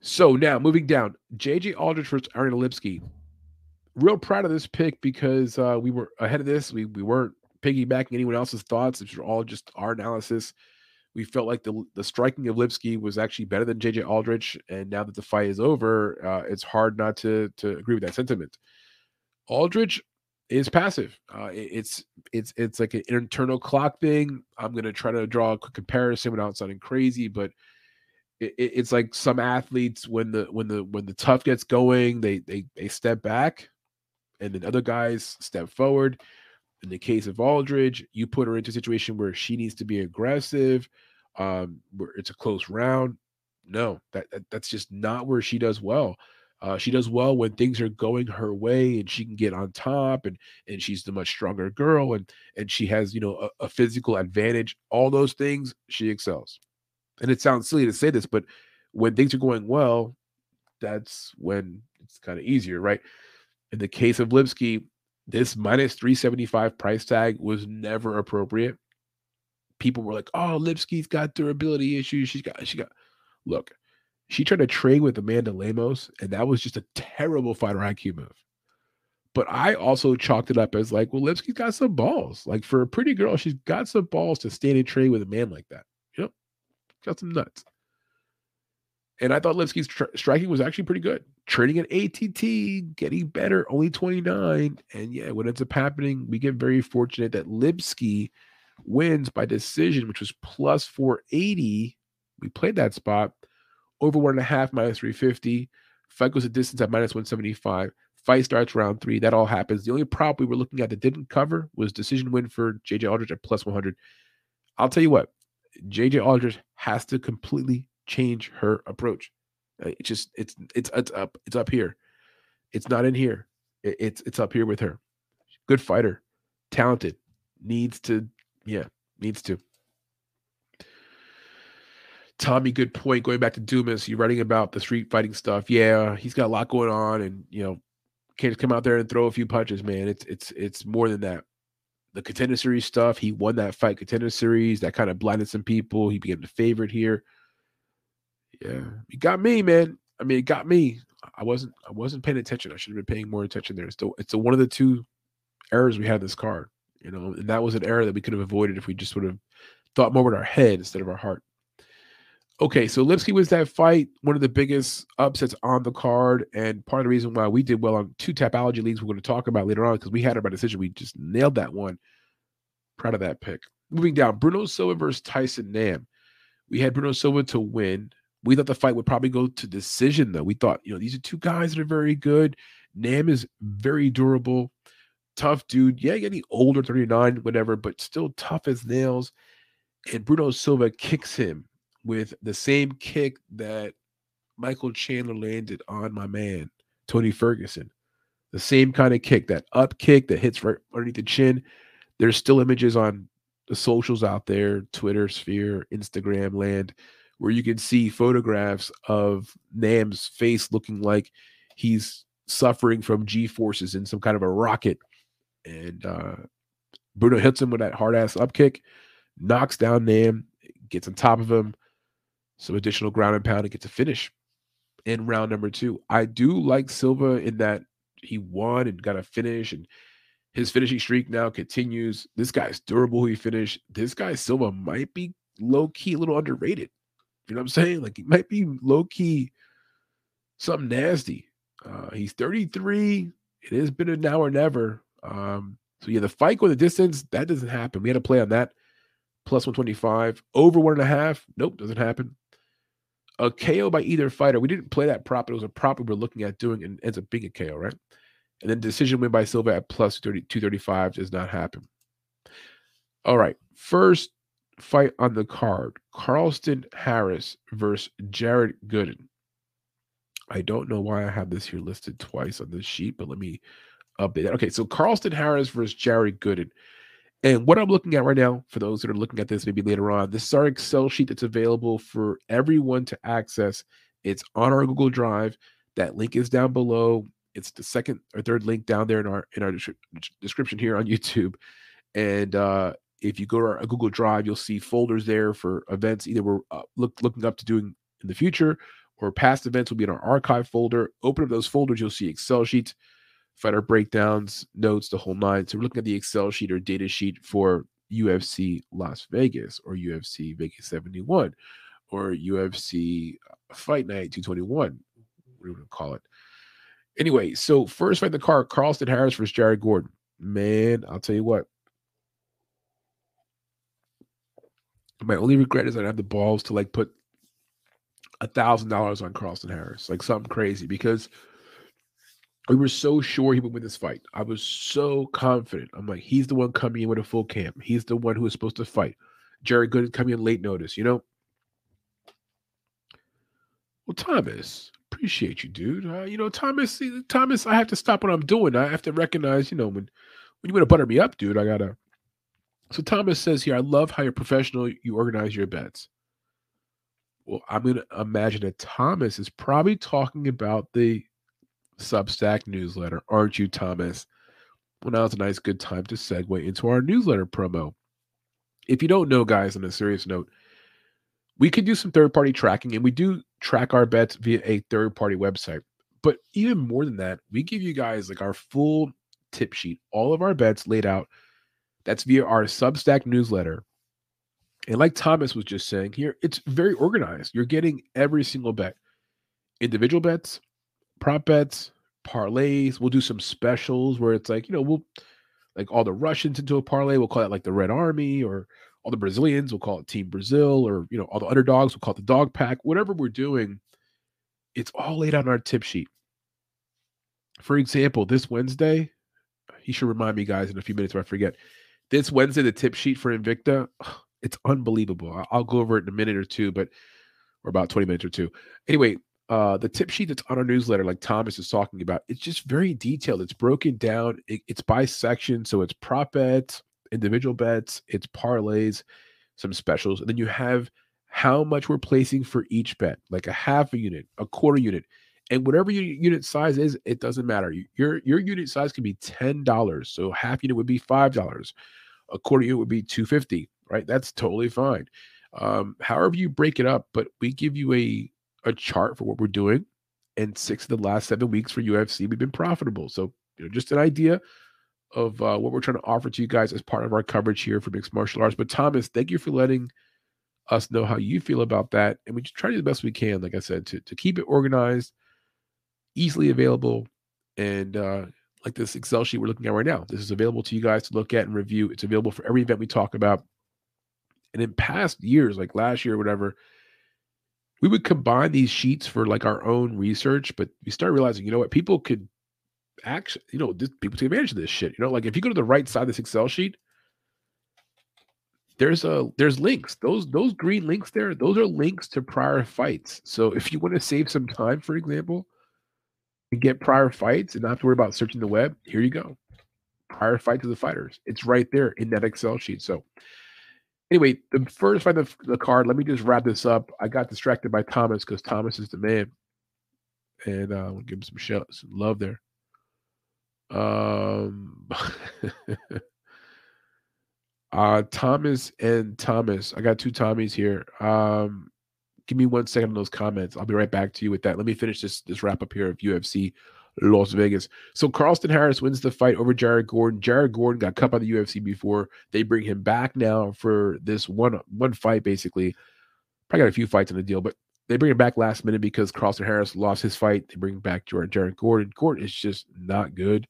So now moving down, JJ Aldrich versus Ariane Lipski real proud of this pick because uh, we were ahead of this. We we weren't piggybacking anyone else's thoughts. It's all just our analysis. We felt like the the striking of Lipski was actually better than JJ Aldrich, and now that the fight is over, uh, it's hard not to to agree with that sentiment. Aldrich, is passive. Uh, it, it's it's it's like an internal clock thing. I'm gonna try to draw a comparison without sounding crazy, but it, it's like some athletes when the when the when the tough gets going, they they they step back, and then other guys step forward. In the case of Aldrich, you put her into a situation where she needs to be aggressive, um, where it's a close round. No, that, that that's just not where she does well. Uh, she does well when things are going her way and she can get on top and and she's the much stronger girl and and she has you know a, a physical advantage. All those things she excels. And it sounds silly to say this, but when things are going well, that's when it's kind of easier, right? In the case of Lipski, this minus 375 price tag was never appropriate. People were like, "Oh, Lipski's got durability issues. She's got she got look, she tried to trade with Amanda Lemos, and that was just a terrible fighter IQ move. But I also chalked it up as like, well, Lipski's got some balls. Like for a pretty girl, she's got some balls to stand and trade with a man like that. Got some nuts. And I thought Lipski's tr- striking was actually pretty good. Trading at ATT, getting better, only 29. And yeah, what ends up happening, we get very fortunate that Lipski wins by decision, which was plus 480. We played that spot over one and a half minus 350. Fight goes a distance at minus 175. Fight starts round three. That all happens. The only prop we were looking at that didn't cover was decision win for JJ Aldrich at plus 100. I'll tell you what, JJ Aldrich has to completely change her approach. Uh, it's just it's it's it's up it's up here. It's not in here. It's it's up here with her. Good fighter, talented, needs to yeah needs to. Tommy, good point. Going back to Dumas, you're writing about the street fighting stuff. Yeah, he's got a lot going on, and you know, can't just come out there and throw a few punches, man. It's it's it's more than that. The contender series stuff. He won that fight contender series. That kind of blinded some people. He became the favorite here. Yeah, he got me, man. I mean, it got me. I wasn't I wasn't paying attention. I should have been paying more attention there. It's the, it's the one of the two errors we had this card, you know, and that was an error that we could have avoided if we just would have thought more with our head instead of our heart. Okay, so Lipski was that fight, one of the biggest upsets on the card, and part of the reason why we did well on two Tapology leagues we're going to talk about later on because we had our decision. We just nailed that one. Proud of that pick. Moving down, Bruno Silva versus Tyson Nam. We had Bruno Silva to win. We thought the fight would probably go to decision, though. We thought, you know, these are two guys that are very good. Nam is very durable, tough dude. Yeah, getting older, 39, whatever, but still tough as nails. And Bruno Silva kicks him with the same kick that Michael Chandler landed on my man, Tony Ferguson. The same kind of kick, that up kick that hits right underneath the chin. There's still images on the socials out there, Twitter sphere, Instagram land, where you can see photographs of Nam's face looking like he's suffering from G forces in some kind of a rocket. And uh, Bruno hits him with that hard ass up kick, knocks down Nam, gets on top of him, some additional ground and pound to get to finish in round number two. I do like Silva in that he won and got a finish, and his finishing streak now continues. This guy's durable. He finished. This guy Silva might be low key a little underrated. You know what I'm saying? Like he might be low key something nasty. Uh, he's 33. It has been a now or never. Um, so yeah, the fight going the distance that doesn't happen. We had to play on that plus 125 over one and a half. Nope, doesn't happen a KO by either fighter. We didn't play that prop. It was a prop we were looking at doing and ends up being a KO, right? And then decision win by Silva at plus 30, 235 does not happen. All right. First fight on the card Carlston Harris versus Jared Gooden. I don't know why I have this here listed twice on this sheet, but let me update that. Okay. So Carlston Harris versus Jared Gooden. And what I'm looking at right now, for those that are looking at this maybe later on, this is our Excel sheet that's available for everyone to access. It's on our Google Drive. That link is down below. It's the second or third link down there in our in our description here on YouTube. And uh, if you go to our Google Drive, you'll see folders there for events either we're uh, look, looking up to doing in the future or past events will be in our archive folder. Open up those folders, you'll see Excel sheets fighter breakdowns, notes, the whole nine. So we're looking at the Excel sheet or data sheet for UFC Las Vegas or UFC Vegas 71 or UFC uh, Fight Night 221. What do we call it? Anyway, so first fight in the car, Carlston Harris versus Jared Gordon. man, I'll tell you what. My only regret is I don't have the balls to like put a thousand dollars on Carlston Harris, like something crazy, because we were so sure he would win this fight. I was so confident. I'm like, he's the one coming in with a full camp. He's the one who is supposed to fight. Jared Gooden coming in late notice, you know? Well, Thomas, appreciate you, dude. Uh, you know, Thomas, Thomas, I have to stop what I'm doing. I have to recognize, you know, when when you want to butter me up, dude, I gotta. So Thomas says here, I love how you're professional. You organize your bets. Well, I'm gonna imagine that Thomas is probably talking about the Substack newsletter, aren't you, Thomas? Well, now it's a nice, good time to segue into our newsletter promo. If you don't know, guys, on a serious note, we can do some third party tracking and we do track our bets via a third party website. But even more than that, we give you guys like our full tip sheet, all of our bets laid out. That's via our Substack newsletter. And like Thomas was just saying here, it's very organized. You're getting every single bet individual bets, prop bets, parlays. We'll do some specials where it's like, you know, we'll like all the Russians into a parlay. We'll call it like the Red Army or all the Brazilians. We'll call it Team Brazil or, you know, all the underdogs. We'll call it the dog pack. Whatever we're doing, it's all laid out on our tip sheet. For example, this Wednesday, he should remind me, guys, in a few minutes if I forget. This Wednesday, the tip sheet for Invicta, it's unbelievable. I'll go over it in a minute or two, but or about 20 minutes or two. Anyway, uh, the tip sheet that's on our newsletter, like Thomas is talking about, it's just very detailed. It's broken down. It, it's by section, so it's prop bets, individual bets, it's parlays, some specials, and then you have how much we're placing for each bet, like a half a unit, a quarter unit, and whatever your unit size is, it doesn't matter. Your your unit size can be ten dollars, so half unit would be five dollars, a quarter unit would be two fifty. Right, that's totally fine. Um, however you break it up, but we give you a a chart for what we're doing. And six of the last seven weeks for UFC, we've been profitable. So, you know, just an idea of uh, what we're trying to offer to you guys as part of our coverage here for mixed martial arts. But Thomas, thank you for letting us know how you feel about that. And we just try to do the best we can, like I said, to, to keep it organized, easily available, and uh, like this Excel sheet we're looking at right now. This is available to you guys to look at and review. It's available for every event we talk about. And in past years, like last year or whatever, we would combine these sheets for like our own research, but we start realizing, you know what, people could actually, you know, this, people take advantage of this shit. You know, like if you go to the right side of this Excel sheet, there's a there's links. Those those green links there, those are links to prior fights. So if you want to save some time, for example, and get prior fights and not have to worry about searching the web, here you go. Prior fight to the fighters. It's right there in that Excel sheet. So anyway, the first fight of the card, let me just wrap this up. I got distracted by Thomas because Thomas is the man. And uh, we'll give him some, shout, some love there. Um, uh, Thomas and Thomas. I got two Tommies here. Um, give me one second on those comments. I'll be right back to you with that. Let me finish this this wrap up here of UFC Las Vegas. So Carlston Harris wins the fight over Jared Gordon. Jared Gordon got cut by the UFC before. They bring him back now for this one one fight, basically. Probably got a few fights in the deal, but they bring him back last minute because Carlston Harris lost his fight. They bring back Jared, Jared Gordon. Gordon is just not good.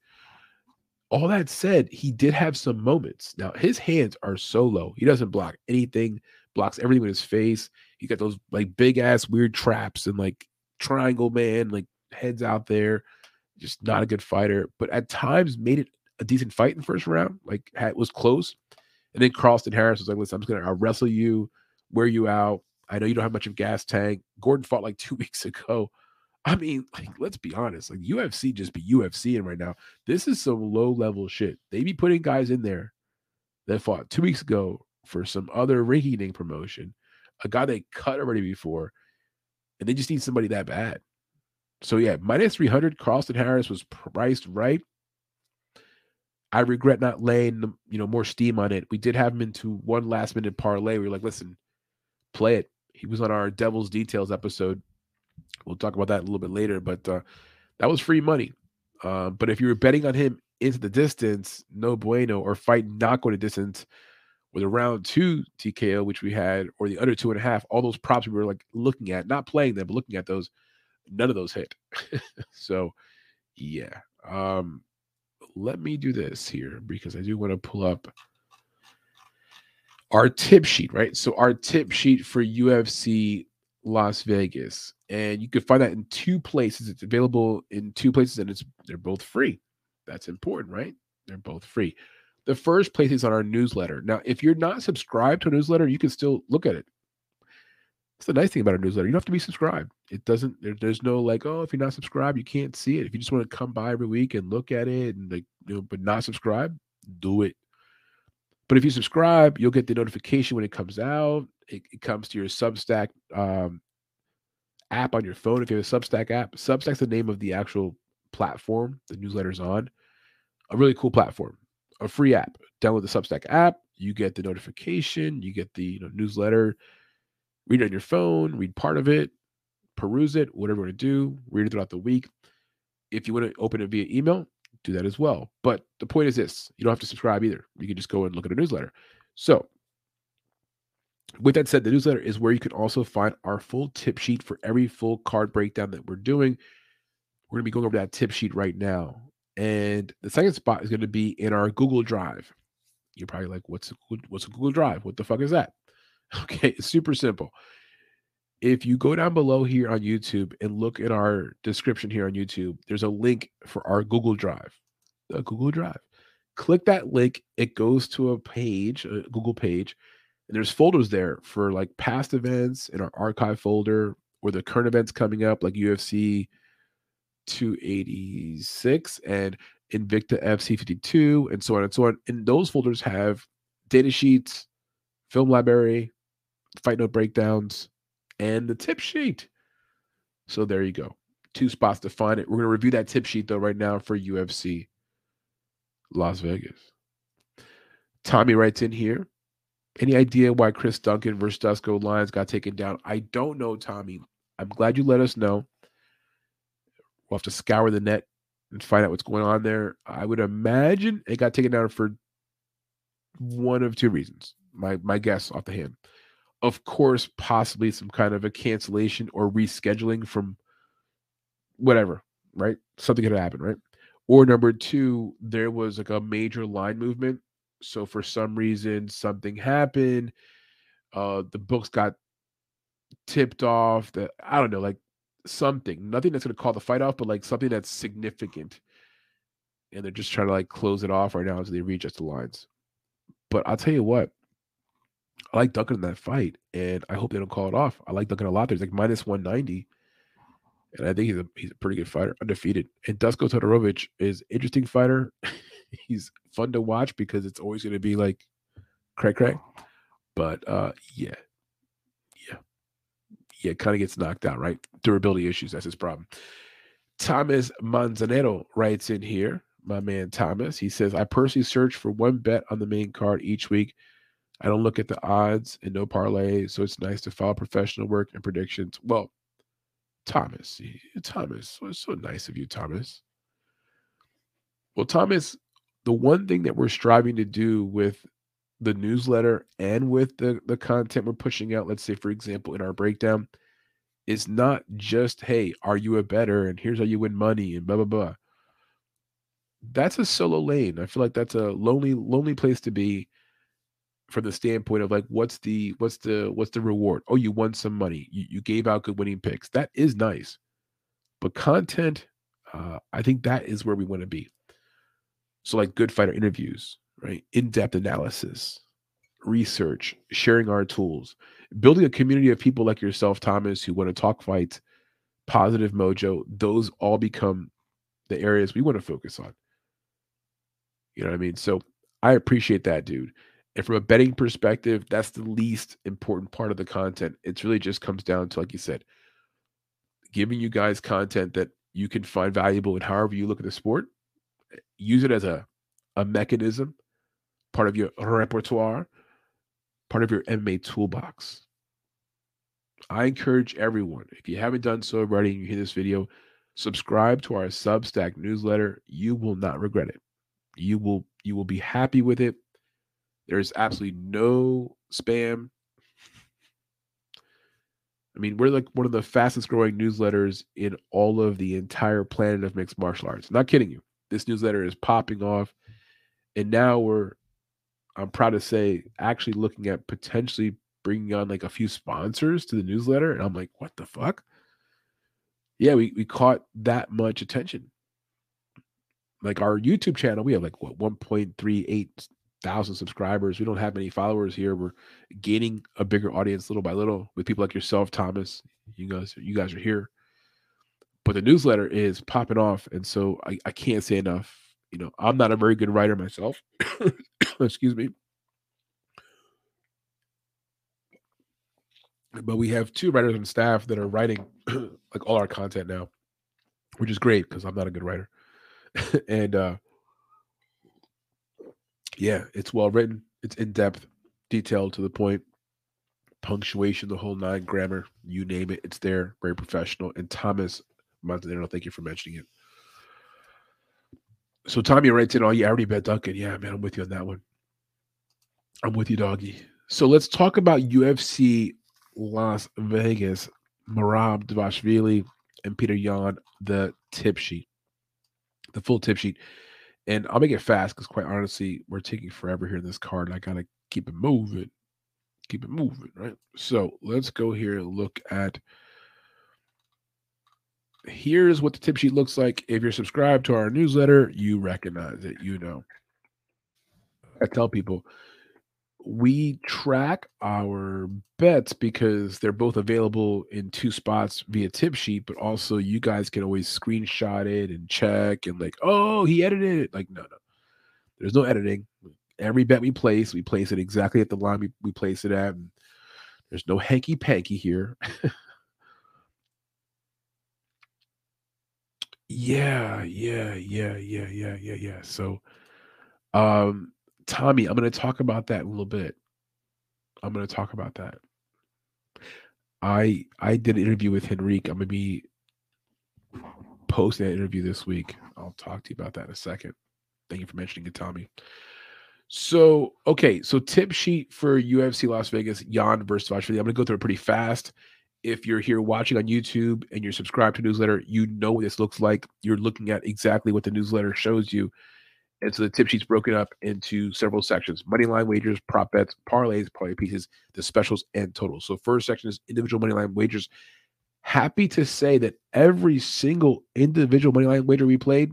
All that said, he did have some moments. Now his hands are so low. He doesn't block anything, blocks everything with his face. He got those like big ass weird traps and like triangle man, like heads out there just not a good fighter, but at times made it a decent fight in the first round. Like had, was close. And then Carlston Harris was like, listen, I'm just gonna wrestle you, wear you out. I know you don't have much of gas tank. Gordon fought like two weeks ago. I mean, like, let's be honest. Like UFC just be UFC in right now. This is some low level shit. They be putting guys in there that fought two weeks ago for some other rinky promotion, a guy they cut already before, and they just need somebody that bad. So yeah, minus 300, Carlston Harris was priced right. I regret not laying you know more steam on it. We did have him into one last minute parlay. We were like, listen, play it. He was on our Devil's Details episode. We'll talk about that a little bit later, but uh, that was free money. Uh, but if you were betting on him into the distance, no bueno, or fight not going to distance with a round two TKO, which we had, or the under two and a half, all those props we were like looking at, not playing them, but looking at those none of those hit. so, yeah. Um, let me do this here because I do want to pull up our tip sheet, right? So our tip sheet for UFC Las Vegas, and you can find that in two places. It's available in two places, and it's they're both free. That's important, right? They're both free. The first place is on our newsletter. Now, if you're not subscribed to a newsletter, you can still look at it. It's the nice thing about a newsletter. You don't have to be subscribed. It doesn't. There, there's no like, oh, if you're not subscribed, you can't see it. If you just want to come by every week and look at it and like, you know, but not subscribe, do it. But if you subscribe, you'll get the notification when it comes out. It, it comes to your Substack um, app on your phone. If you have a Substack app, Substack's the name of the actual platform the newsletter's on. A really cool platform, a free app. Download the Substack app. You get the notification. You get the you know, newsletter. Read it on your phone. Read part of it. Peruse it. Whatever you want to do. Read it throughout the week. If you want to open it via email, do that as well. But the point is this you don't have to subscribe either. You can just go and look at a newsletter. So, with that said, the newsletter is where you can also find our full tip sheet for every full card breakdown that we're doing. We're going to be going over that tip sheet right now. And the second spot is going to be in our Google Drive. You're probably like, what's a, what's a Google Drive? What the fuck is that? Okay, it's super simple if you go down below here on YouTube and look at our description here on YouTube, there's a link for our Google Drive. The Google Drive. Click that link, it goes to a page, a Google page, and there's folders there for like past events in our archive folder or the current events coming up, like UFC 286 and Invicta FC 52, and so on and so on. And those folders have data sheets, film library, fight note breakdowns, and the tip sheet. So there you go. Two spots to find it. We're going to review that tip sheet though right now for UFC Las Vegas. Tommy writes in here. Any idea why Chris Duncan versus Dusko Lions got taken down? I don't know, Tommy. I'm glad you let us know. We'll have to scour the net and find out what's going on there. I would imagine it got taken down for one of two reasons. My my guess off the hand of course, possibly some kind of a cancellation or rescheduling from whatever, right? Something could happen, right? Or number two, there was like a major line movement. So for some reason, something happened. Uh, the books got tipped off. That I don't know, like something, nothing that's going to call the fight off, but like something that's significant. And they're just trying to like close it off right now as they readjust the lines. But I'll tell you what, I like Duncan in that fight, and I hope they don't call it off. I like Duncan a lot. There's like minus 190, and I think he's a he's a pretty good fighter, undefeated. And Dusko Todorovic is interesting fighter. he's fun to watch because it's always going to be like cray cray. But uh, yeah, yeah, yeah, kind of gets knocked out, right? Durability issues. That's his problem. Thomas Manzanero writes in here, my man Thomas. He says, I personally search for one bet on the main card each week I don't look at the odds and no parlay, so it's nice to follow professional work and predictions. Well, Thomas, Thomas, it's so nice of you, Thomas. Well, Thomas, the one thing that we're striving to do with the newsletter and with the, the content we're pushing out, let's say, for example, in our breakdown, is not just, hey, are you a better? And here's how you win money and blah, blah, blah. That's a solo lane. I feel like that's a lonely, lonely place to be from the standpoint of like what's the what's the what's the reward? Oh you won some money. You, you gave out good winning picks. That is nice. But content uh, i think that is where we want to be. So like good fighter interviews right? In-depth analysis research sharing our tools building a community of people like yourself thomas who want to talk fights positive mojo those all become the areas we want to focus on. You know what i mean? So i appreciate that dude and from a betting perspective, that's the least important part of the content. It really just comes down to, like you said, giving you guys content that you can find valuable in however you look at the sport. Use it as a, a mechanism, part of your repertoire, part of your MMA toolbox. I encourage everyone, if you haven't done so already and you hear this video, subscribe to our Substack newsletter. You will not regret it. You will you will be happy with it there's absolutely no spam. I mean, we're like one of the fastest growing newsletters in all of the entire planet of mixed martial arts. Not kidding you. This newsletter is popping off. And now we're, I'm proud to say, actually looking at potentially bringing on like a few sponsors to the newsletter. And I'm like, what the fuck? Yeah, we, we caught that much attention. Like our YouTube channel, we have like what 1.38 thousand subscribers. We don't have many followers here. We're gaining a bigger audience little by little with people like yourself, Thomas. You guys, you guys are here. But the newsletter is popping off, and so I, I can't say enough. You know, I'm not a very good writer myself. Excuse me. But we have two writers on staff that are writing like all our content now, which is great because I'm not a good writer. and uh yeah, it's well written. It's in depth, detailed to the point. Punctuation, the whole nine, grammar, you name it, it's there. Very professional. And Thomas Montenegro, thank you for mentioning it. So Tommy writes in, "Oh, I already bet Duncan. Yeah, man, I'm with you on that one. I'm with you, doggy. So let's talk about UFC Las Vegas. Merab Dvalishvili and Peter Yan, the tip sheet, the full tip sheet. And I'll make it fast because, quite honestly, we're taking forever here in this card. and I gotta keep it moving, keep it moving, right? So let's go here and look at. Here's what the tip sheet looks like. If you're subscribed to our newsletter, you recognize it. You know. I tell people we track our bets because they're both available in two spots via tip sheet, but also you guys can always screenshot it and check and like, oh, he edited it. Like, no, no, there's no editing. Every bet we place, we place it exactly at the line we, we place it at. And there's no hanky panky here. yeah, yeah, yeah, yeah, yeah, yeah, yeah. So, um, Tommy, I'm going to talk about that a little bit. I'm going to talk about that. I I did an interview with Henrique. I'm going to be posting that interview this week. I'll talk to you about that in a second. Thank you for mentioning it, Tommy. So, okay, so tip sheet for UFC Las Vegas, Yan versus Dvalishvili. I'm going to go through it pretty fast. If you're here watching on YouTube and you're subscribed to newsletter, you know what this looks like. You're looking at exactly what the newsletter shows you. And so the tip sheet's broken up into several sections money line wagers, prop bets, parlays, parlay pieces, the specials, and totals. So, first section is individual money line wagers. Happy to say that every single individual money line wager we played,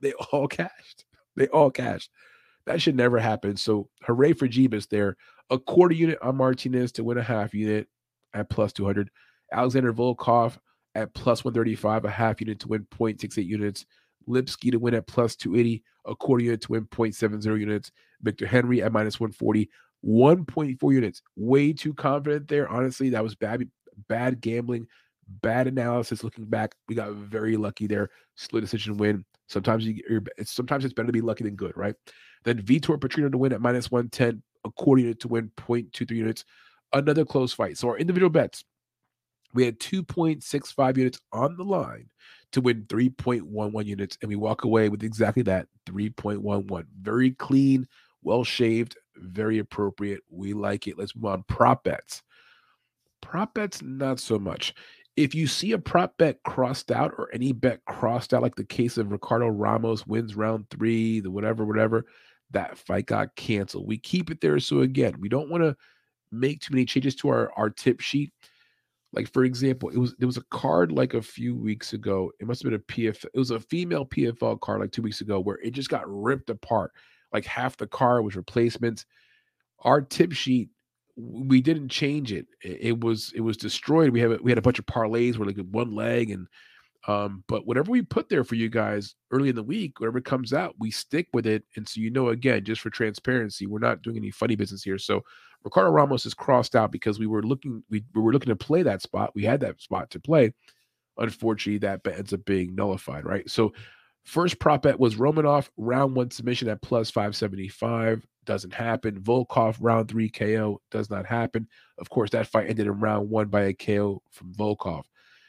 they all cashed. They all cashed. That should never happen. So, hooray for Jeebus there. A quarter unit on Martinez to win a half unit at plus 200. Alexander Volkov at plus 135, a half unit to win 0.68 units. Lipski to win at plus 280, Accordion to win 0.70 units, Victor Henry at minus 140, 1.4 units. Way too confident there. Honestly, that was bad, bad gambling, bad analysis. Looking back, we got very lucky there. Split decision win. Sometimes you, it's, sometimes it's better to be lucky than good, right? Then Vitor Petrino to win at minus 110, Accordion to win 0.23 units. Another close fight. So our individual bets, we had 2.65 units on the line to win 3.11 units. And we walk away with exactly that 3.11. Very clean, well shaved, very appropriate. We like it. Let's move on. Prop bets. Prop bets, not so much. If you see a prop bet crossed out or any bet crossed out, like the case of Ricardo Ramos wins round three, the whatever, whatever, that fight got canceled. We keep it there. So again, we don't want to make too many changes to our, our tip sheet like for example, it was there was a card like a few weeks ago. It must have been a PF. It was a female PFL card like two weeks ago where it just got ripped apart. Like half the card was replacements. Our tip sheet, we didn't change it. It, it was it was destroyed. We have we had a bunch of parlays where like one leg and um, but whatever we put there for you guys early in the week, whatever comes out, we stick with it. And so you know, again, just for transparency, we're not doing any funny business here. So Ricardo Ramos is crossed out because we were looking we, we were looking to play that spot. We had that spot to play. Unfortunately, that ends up being nullified, right? So first prop bet was Romanov round one submission at plus 575. Doesn't happen. Volkov round three KO does not happen. Of course, that fight ended in round one by a KO from Volkov.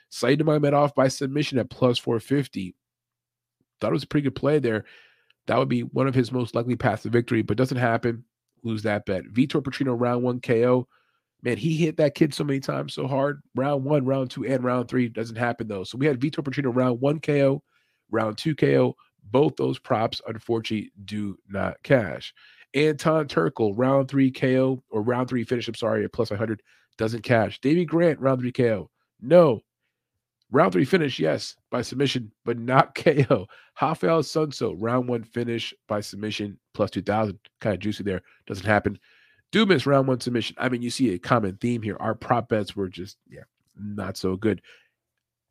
Said Nurmagomedov by submission at plus 450. Thought it was a pretty good play there. That would be one of his most likely paths to victory, but doesn't happen. Lose that bet. Vitor Petrino round one KO. Man, he hit that kid so many times so hard. Round one, round two, and round three doesn't happen though. So we had Vitor Petrino round one KO, round two KO, Both those props, unfortunately, do not cash. Anton Turkalj, round three KO or round three finish, I'm sorry, at plus 100, doesn't cash. Davy Grant, round three KO. No. Round three finish, yes, by submission, but not KO. Rafael Assunção, round one finish by submission, plus 2,000. Kind of juicy there. Doesn't happen. Dumas, round one submission. I mean, you see a common theme here. Our prop bets were just, yeah, not so good.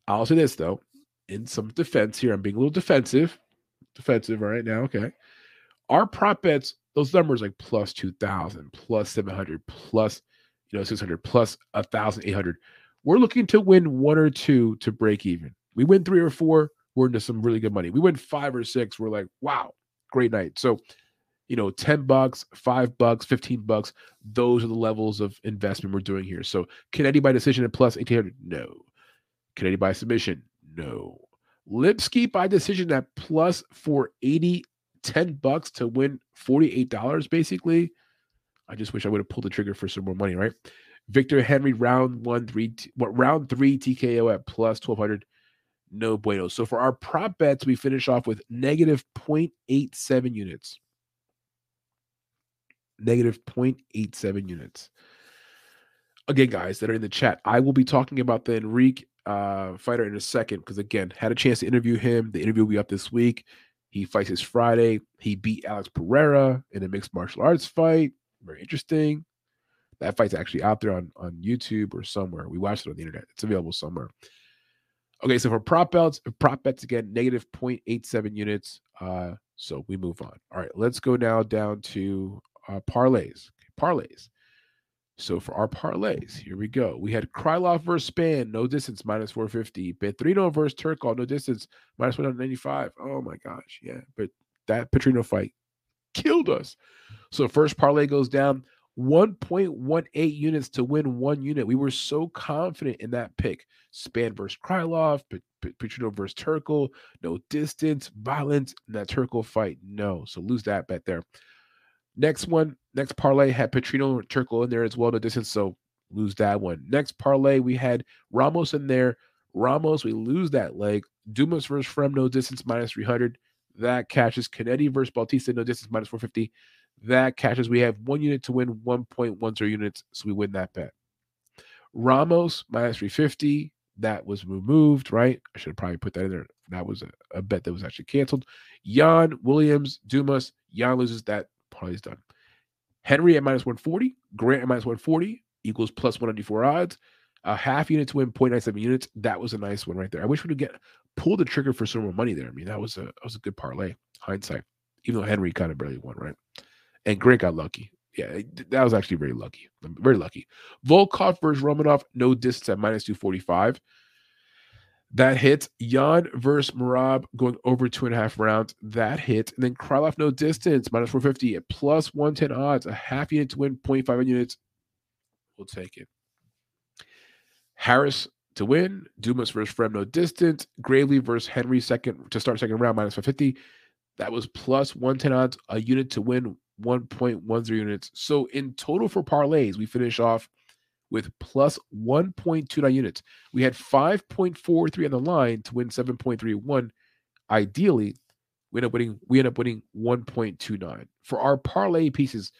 I'll say this, though, in some defense here, I'm being a little defensive. Defensive right now, okay. Our prop bets, those numbers like plus 2,000, plus 700, plus, you know, 600, plus 1,800 we're looking to win one or two to break even. We win three or four, we're into some really good money. We win five or six, we're like, wow, great night. So, you know, 10 bucks, five bucks, 15 bucks, those are the levels of investment we're doing here. So, can by decision at plus 1800? No. Can by submission? No. Lipski by decision at plus 480, 10 bucks to win $48, basically. I just wish I would have pulled the trigger for some more money, right? Victor Henry round one three what round three TKO at plus twelve hundred. No bueno. So for our prop bets, we finish off with negative 0.87 units. Negative 0.87 units. Again, guys that are in the chat, I will be talking about the Enrique uh, fighter in a second because again, had a chance to interview him. The interview will be up this week. He fights his Friday. He beat Alex Pereira in a mixed martial arts fight. Very interesting. That fight's actually out there on, on YouTube or somewhere. We watched it on the internet. It's available somewhere. Okay, so for prop belts, prop bets again, negative 0.87 units. Uh, so we move on. All right, let's go now down to uh, parlays. Parlays. So for our parlays, here we go. We had Krylov versus Spann, no distance, minus 450. Petrino versus Turkalj, no distance, minus 195. Oh my gosh, yeah. But that Petrino fight killed us. So first parlay goes down. 1.18 units to win one unit. We were so confident in that pick. Spann versus Krylov, Petrino versus Turkalj, no distance, violence, in that Turkalj fight. No. So lose that bet there. Next one, next parlay had Petrino Turkalj in there as well, no distance. So lose that one. Next parlay, we had Ramos in there. Ramos, we lose that leg. Dumas versus Fremd, no distance, minus 300. That catches Kennedy versus Bautista, no distance, minus 450 that catches. We have one unit to win 1.10 units, so we win that bet. Ramos minus 350, that was removed, right? I should have probably put that in there. That was a, a bet that was actually canceled. Yan Williams, Dumas, Yan loses that, is done. Henry at minus 140, Grant at minus 140 equals plus 194 odds. A half unit to win 0.97 units. That was a nice one right there. I wish we could get pull the trigger for some more money there. I mean, that was a that was a good parlay. Hindsight, even though Henry kind of barely won, right? And Grant got lucky. Yeah, eh, that was actually very lucky. Um, very lucky. Volkov versus Romanov, no distance at minus 245. That hits. Yan versus Merab going over two and a half rounds. That hit. And then Krylov, no distance, minus 450 at plus 110 odds. A half unit to win, 0.5 units. We'll take it. Harris to win. Dumas versus Fremd, no distance. Gravely versus Henry, second to start second round, minus 550. That was plus 110 odds. A unit to win, 1.10 units. So in total for parlays, we finish off with plus 1.29 units. We had 5.43 on the line to win 7.31. Ideally, we end up winning, we end up winning 1.29. For our parlay pieces,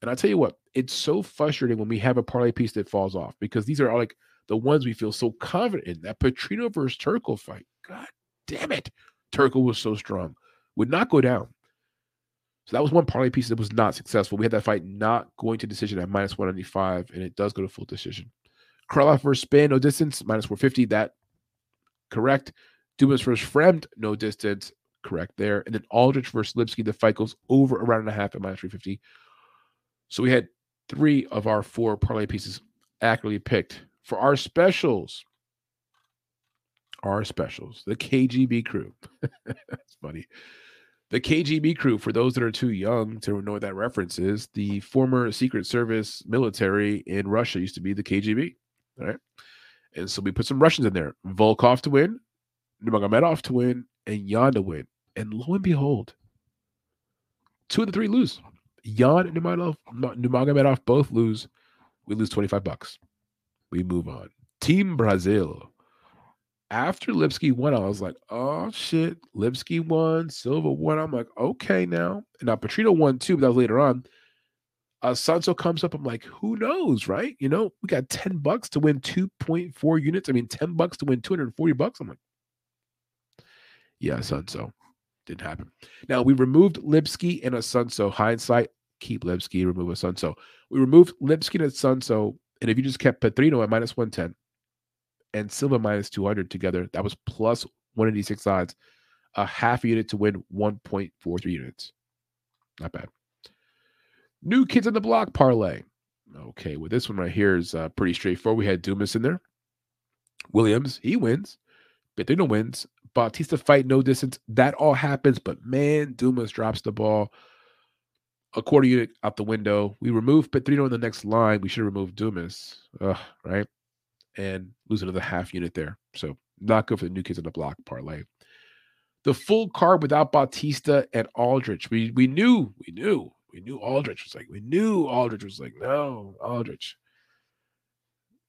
and I'll tell you what, it's so frustrating when we have a parlay piece that falls off because these are like the ones we feel so confident in. That Petrino versus Turkalj fight. God damn it. Turkalj was so strong. Would not go down. So that was one parlay piece that was not successful. We had that fight not going to decision at minus 195, and it does go to full decision. Krylov versus Spann, no distance, minus 450. That correct. Dumas versus Fremd, no distance, correct there. And then Aldrich versus Lipski, the fight goes over around and a half at minus 350. So we had three of our four parlay pieces accurately picked. For our specials, our specials, the KGB crew. That's funny. The KGB crew, for those that are too young to know what that reference is, the former Secret Service military in Russia used to be the KGB. Right. And so we put some Russians in there. Volkov to win, Nurmagomedov to win, and Yan to win. And lo and behold, two of the three lose. Yan and Nurmagomedov both lose. We lose 25 bucks. We move on. Team Brazil. After Lipski won, I was like, oh shit, Lipski won, Silva won. I'm like, okay now. And now Petrino won too, but that was later on. Uh Sunso comes up. I'm like, who knows, right? You know, we got 10 bucks to win 2.4 units. I mean, 10 bucks to win 240 bucks. I'm like, yeah, Sunso. Didn't happen. Now we removed Lipski and Assunção. Hindsight, keep Lipski, remove Assunção. We removed Lipski and Assunção. And if you just kept Petrino at minus 110, and Silva minus 200 together. That was plus 186 odds, a half unit to win 1.43 units. Not bad. New kids on the block parlay. Okay, well, this one right here is uh, pretty straightforward. We had Dumas in there. Williams, he wins. Petrino wins. Bautista fight no distance. That all happens, but man, Dumas drops the ball. A quarter unit out the window. We remove Petrino in the next line. We should remove Dumas. Ugh, right? And lose another half unit there. So not good for the new kids on the block parlay. The full card without Bautista and Aldrich. We we knew, we knew, we knew Aldrich was like, we knew Aldrich was like, no, Aldrich.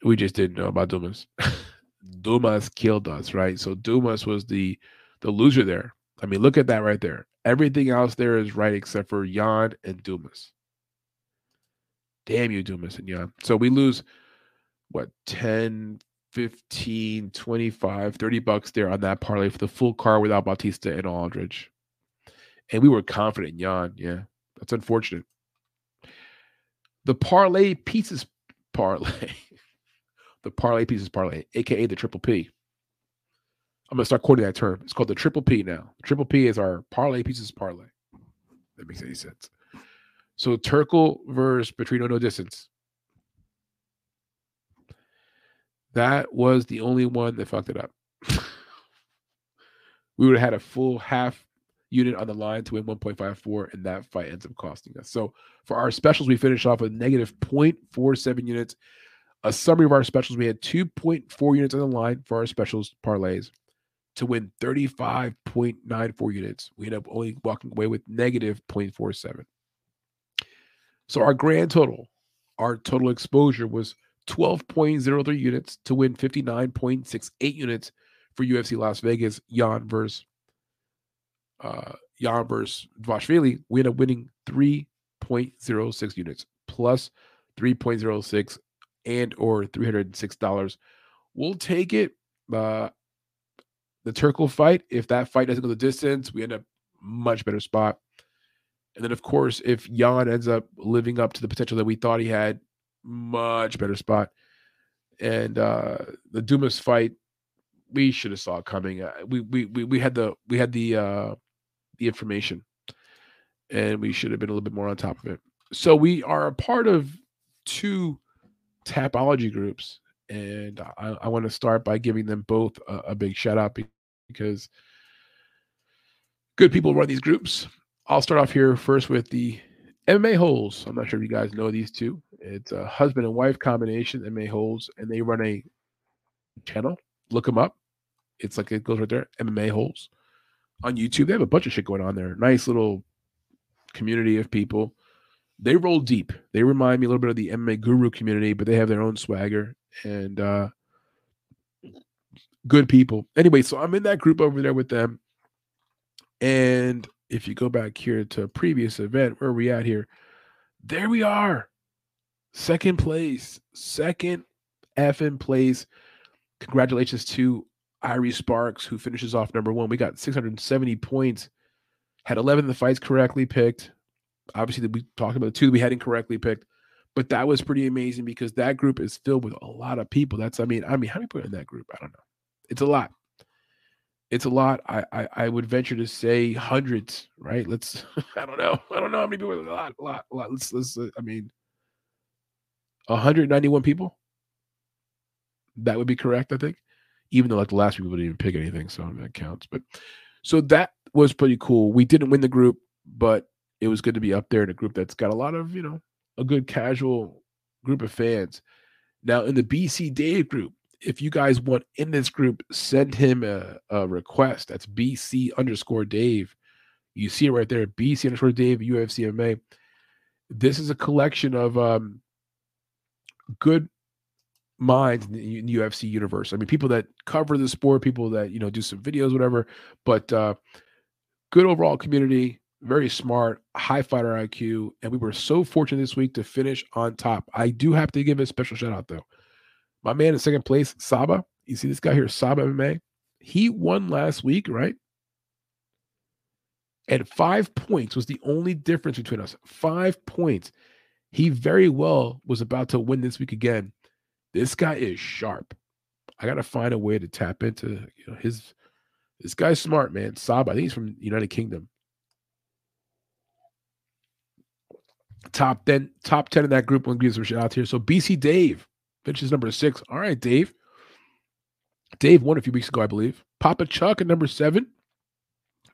We just didn't know about Dumas. Dumas killed us, right? So Dumas was the the loser there. I mean, look at that right there. Everything else there is right except for Yan and Dumas. Damn you, Dumas and Yan. So we lose what 10 15 25 30 bucks there on that parlay for the full car without bautista and Aldrich. And we were confident in yeah. That's unfortunate. The parlay pieces parlay. The parlay pieces parlay aka the triple p. I'm gonna start quoting that term. It's called the triple p now. The triple p is our parlay pieces parlay. That makes any sense. So Turkalj versus petrino no distance That was the only one that fucked it up. we would have had a full half unit on the line to win 1.54, and that fight ends up costing us. So for our specials, we finished off with negative 0.47 units. A summary of our specials, we had 2.4 units on the line for our specials parlays to win 35.94 units. We end up only walking away with negative 0.47. So our grand total, our total exposure was 12.03 units to win 59.68 units for UFC Las Vegas. Yan versus uh, Yan versus Dvalishvili. We end up winning 3.06 units plus 3.06 and or $306. We'll take it. Uh, the Turkalj fight, if that fight doesn't go the distance, we end up much better spot. And then, of course, if Yan ends up living up to the potential that we thought he had, much better spot. And uh the Dumas fight, we should have saw it coming. Uh, we, we we we had the we had the uh the information, and we should have been a little bit more on top of it. So we are a part of two tapology groups, and I, I want to start by giving them both a, a big shout out because good people run these groups. I'll start off here first with the MMA Holes. I'm not sure if you guys know these two. It's a husband and wife combination, MMA Holes, and they run a channel. Look them up. It's like it goes right there, MMA Holes on YouTube. They have a bunch of shit going on there. Nice little community of people. They roll deep. They remind me a little bit of the MMA Guru community, but they have their own swagger and uh, good people. Anyway, so I'm in that group over there with them. And if you go back here to a previous event, where are we at here? There we are. Second place. Second effing place. Congratulations to Irie Sparks, who finishes off number one. We got 670 points. Had 11 of the fights correctly picked. Obviously, we talked about the two that we had incorrectly picked, but that was pretty amazing because that group is filled with a lot of people. That's, I mean, I mean, how many people in that group? I don't know. It's a lot it's a lot. I, I, I would venture to say hundreds, right? Let's I don't know. I don't know how many people. A lot, a lot, a lot. Let's let's. I mean, 191 people. That would be correct, I think. Even though like the last people didn't even pick anything, so that counts. But so that was pretty cool. We didn't win the group, but it was good to be up there in a group that's got a lot of you know a good casual group of fans. Now in the BC Dave group, if you guys want in this group, send him a, a request. That's BC underscore Dave. You see it right there, BC underscore Dave, UFCMA. This is a collection of um, good minds in the, UFC universe. I mean, people that cover the sport, people that you know do some videos, whatever. But uh, good overall community, very smart, high fighter IQ, and we were so fortunate this week to finish on top. I do have to give a special shout out though. My man in second place, Saba. You see this guy here, Saba MMA. He won last week, right? And five points was the only difference between us. Five points. He very well was about to win this week again. This guy is sharp. I got to find a way to tap into you know, his. This guy's smart, man. Saba, I think he's from United Kingdom. Top 10, top 10 in that group. One gives some shout out here. So BC Dave finishes number six. All right, Dave. Dave won a few weeks ago, I believe. Papa Chuck at number seven.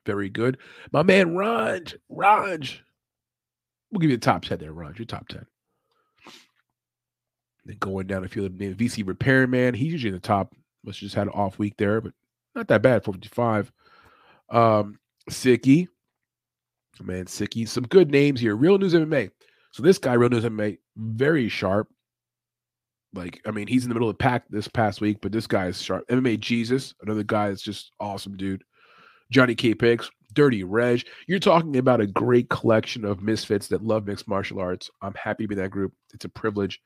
Very good. My man Raj. Raj. We'll give you the top 10 there, Raj. Your top 10. Then going down a few of the VC Repairman. He's usually in the top. Must have just had an off week there, but not that bad. 455. Um, Sicky. Man, Sicky. Some good names here. Real News MMA. So this guy, Real News MMA, very sharp. Like, I mean, he's in the middle of the pack this past week, but this guy is sharp. MMA Jesus, another guy that's just awesome, dude. Johnny K Picks, Dirty Reg. You're talking about a great collection of misfits that love mixed martial arts. I'm happy to be in that group. It's a privilege.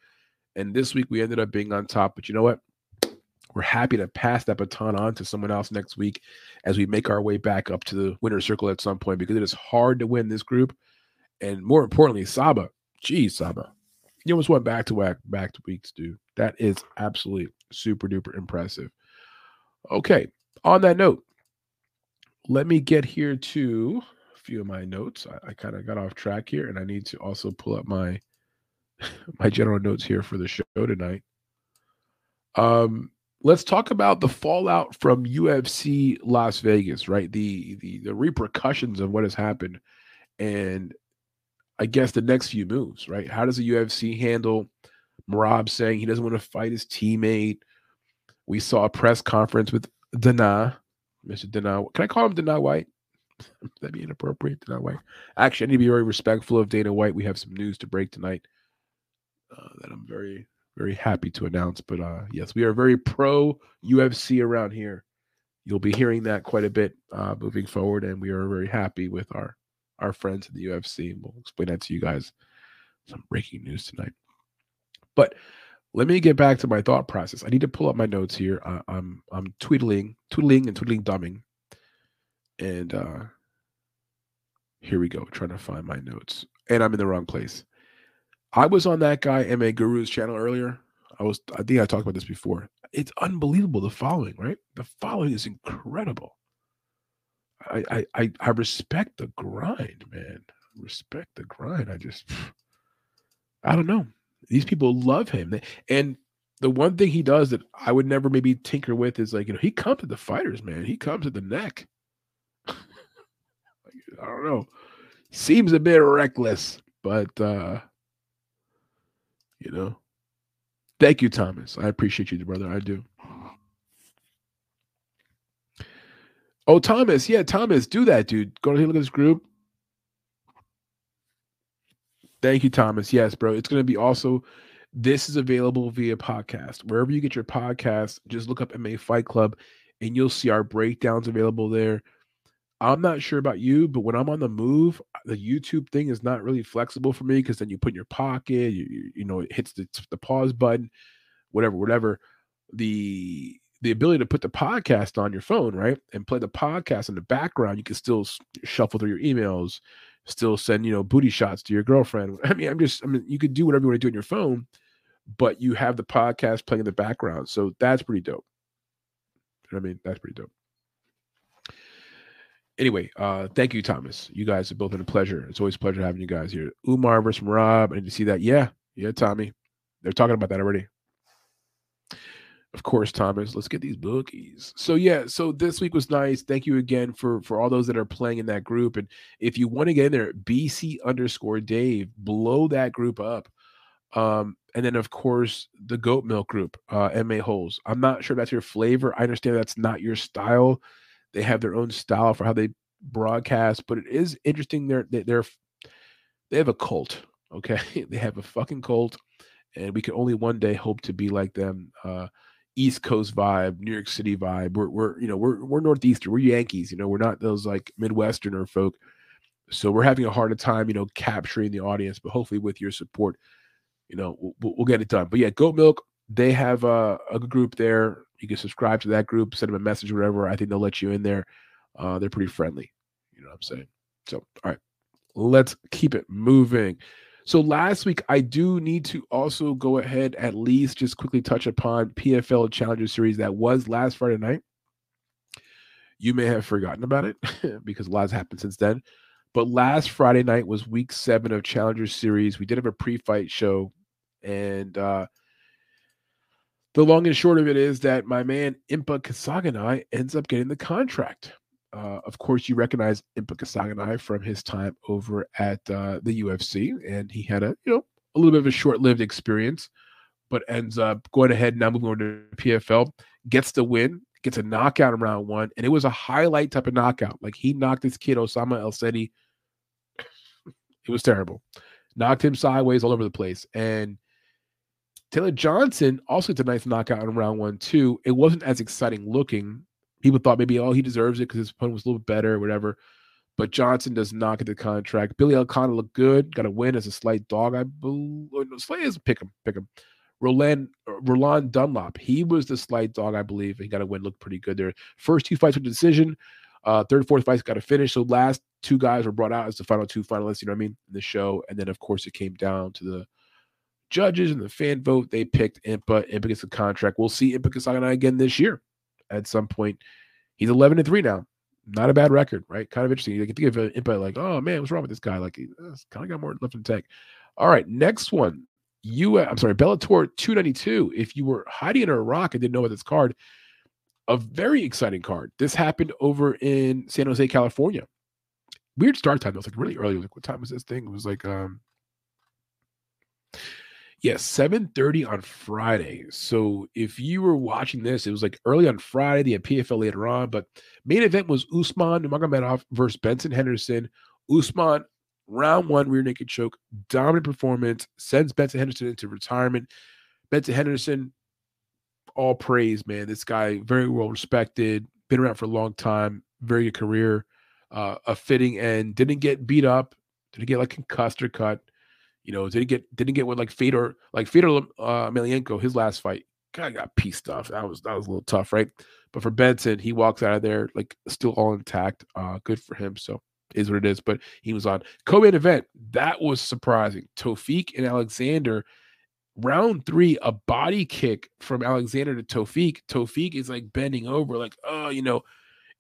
And this week we ended up being on top, but you know what? We're happy to pass that baton on to someone else next week as we make our way back up to the winner circle at some point because it is hard to win this group. And more importantly, Saba. Geez, Saba. You almost went back to back back to weeks, dude. That is absolutely super duper impressive. Okay. On that note, let me get here to a few of my notes. I, I kind of got off track here, and I need to also pull up my my general notes here for the show tonight. Um, let's talk about the fallout from UFC Las Vegas, right? The the the repercussions of what has happened, and I guess the next few moves, right? How does the UFC handle Merab saying he doesn't want to fight his teammate? We saw a press conference with Dana, Mr. Dana. Can I call him Dana White? That'd be inappropriate, Dana White. Actually, I need to be very respectful of Dana White. We have some news to break tonight uh, that I'm very, very happy to announce. But uh, yes, we are very pro UFC around here. You'll be hearing that quite a bit uh, moving forward, and we are very happy with our our friends in the UFC. We'll explain that to you guys. Some breaking news tonight. But let me get back to my thought process. I need to pull up my notes here. I'm I'm tweetling, tweetling, and tweetling dumbing, and uh, here we go. Trying to find my notes, and I'm in the wrong place. I was on that guy Ma Guru's channel earlier. I was. I think I talked about this before. It's unbelievable the following, right? The following is incredible. I I I, I respect the grind, man. Respect the grind. I just I don't know. These people love him. And the one thing he does that I would never maybe tinker with is like, you know, he comes at the fighters, man. He comes at the neck. I don't know. Seems a bit reckless, but uh you know. Thank you, Thomas. I appreciate you, brother. I do. Oh, Thomas. Yeah, Thomas, do that, dude. Go to look at this group. Thank you, Thomas. Yes, bro. It's going to be also, this is available via podcast. Wherever you get your podcast, just look up MMA Fight Club and you'll see our breakdowns available there. I'm not sure about you, but when I'm on the move, the YouTube thing is not really flexible for me because then you put in your pocket, you, you, you know, it hits the, the pause button, whatever, whatever. The the ability to put the podcast on your phone, right, and play the podcast in the background, you can still shuffle through your emails, still send you know booty shots to your girlfriend. I mean, I'm just I mean you could do whatever you want to do on your phone, but you have the podcast playing in the background, so that's pretty dope. I mean, that's pretty dope. Anyway, uh, thank you, Thomas. You guys have both been a pleasure. It's always a pleasure having you guys here. Umar versus Rob. I need to see that. Yeah, yeah, Tommy. They're talking about that already. Of course, Thomas. Let's get these bookies. So yeah, so this week was nice. Thank you again for for all those that are playing in that group. And if you want to get in there, BC underscore Dave, blow that group up. Um, and then of course the goat milk group, uh, MA holes. I'm not sure that's your flavor. I understand that's not your style. They have their own style for how they broadcast, but it is interesting. They're they're they have a cult. Okay, they have a fucking cult and we can only one day hope to be like them. Uh, East Coast vibe, New York City vibe. We're we're you know we're we're Northeastern. We're Yankees. You know we're not those like Midwesterner folk. So we're having a harder time, you know, capturing the audience. But hopefully, with your support, you know, we'll, we'll get it done. But yeah, Goat Milk, they have a, a group there. You can subscribe to that group, send them a message, whatever. I think they'll let you in there. Uh, they're pretty friendly. You know what I'm saying? So, all right, let's keep it moving. So last week, I do need to also go ahead at least just quickly touch upon PFL Challenger Series that was last Friday night. You may have forgotten about it because a lot has happened since then. But last Friday night was week seven of Challenger Series. We did have a pre-fight show, and uh, the long and short of it is that my man Impa Kasanganay ends up getting the contract. Uh, of course, you recognize Impa from his time over at uh, the UFC, and he had a you know a little bit of a short-lived experience, but ends up going ahead now moving over to PFL, gets the win, gets a knockout in round one, and it was a highlight type of knockout. Like he knocked this kid Osama El Seti. it was terrible. Knocked him sideways all over the place, and Taylor Johnson also gets a nice knockout in round one too. It wasn't as exciting looking people thought maybe oh he deserves it because his opponent was a little better or whatever. But Johnson does not get the contract. Billy O'Connor looked good, got a win as a slight dog. I believe no, slight is pick him, pick him. Roland Roland Dunlop, he was the slight dog, I believe. He got a win, looked pretty good there. First two fights with decision. Uh, third, fourth fights got a finish. So last two guys were brought out as the final two finalists. You know what I mean? In the show, and then of course it came down to the judges and the fan vote. They picked Impa. Impa gets the contract. We'll see Impa Kasanganay again this year at some point. He's 11 and 3 now. Not a bad record, right? Kind of interesting. You can think of an input like, oh man, what's wrong with this guy? Like, he's kind of got more left in the tank. All right, next one. You, I'm sorry, Bellator 292. If you were hiding in Iraq and didn't know about this card, a very exciting card. This happened over in San Jose, California. Weird start time. It was like really early. Like, what time was this thing? It was like um Yes, 7:30 on Friday. So if you were watching this, it was like early on Friday, the PFL later on, but main event was Usman Nurmagomedov versus Benson Henderson. Usman round one rear naked choke, dominant performance, sends Benson Henderson into retirement. Benson Henderson, all praise, man. This guy very well respected, been around for a long time, very good career, uh, a fitting end. Didn't get beat up, didn't get like concussed or cut. You know, didn't get didn't get what like Fedor like Fedor uh, Emelianenko his last fight of got pieced off. That was that was a little tough, right? But for Benson, he walks out of there like still all intact. Uh, good for him. So is what it is. But he was on co-main event. That was surprising. Tofik and Alexander. Round three, a body kick from Alexander to Tofik. Tofik is like bending over, like, oh, you know,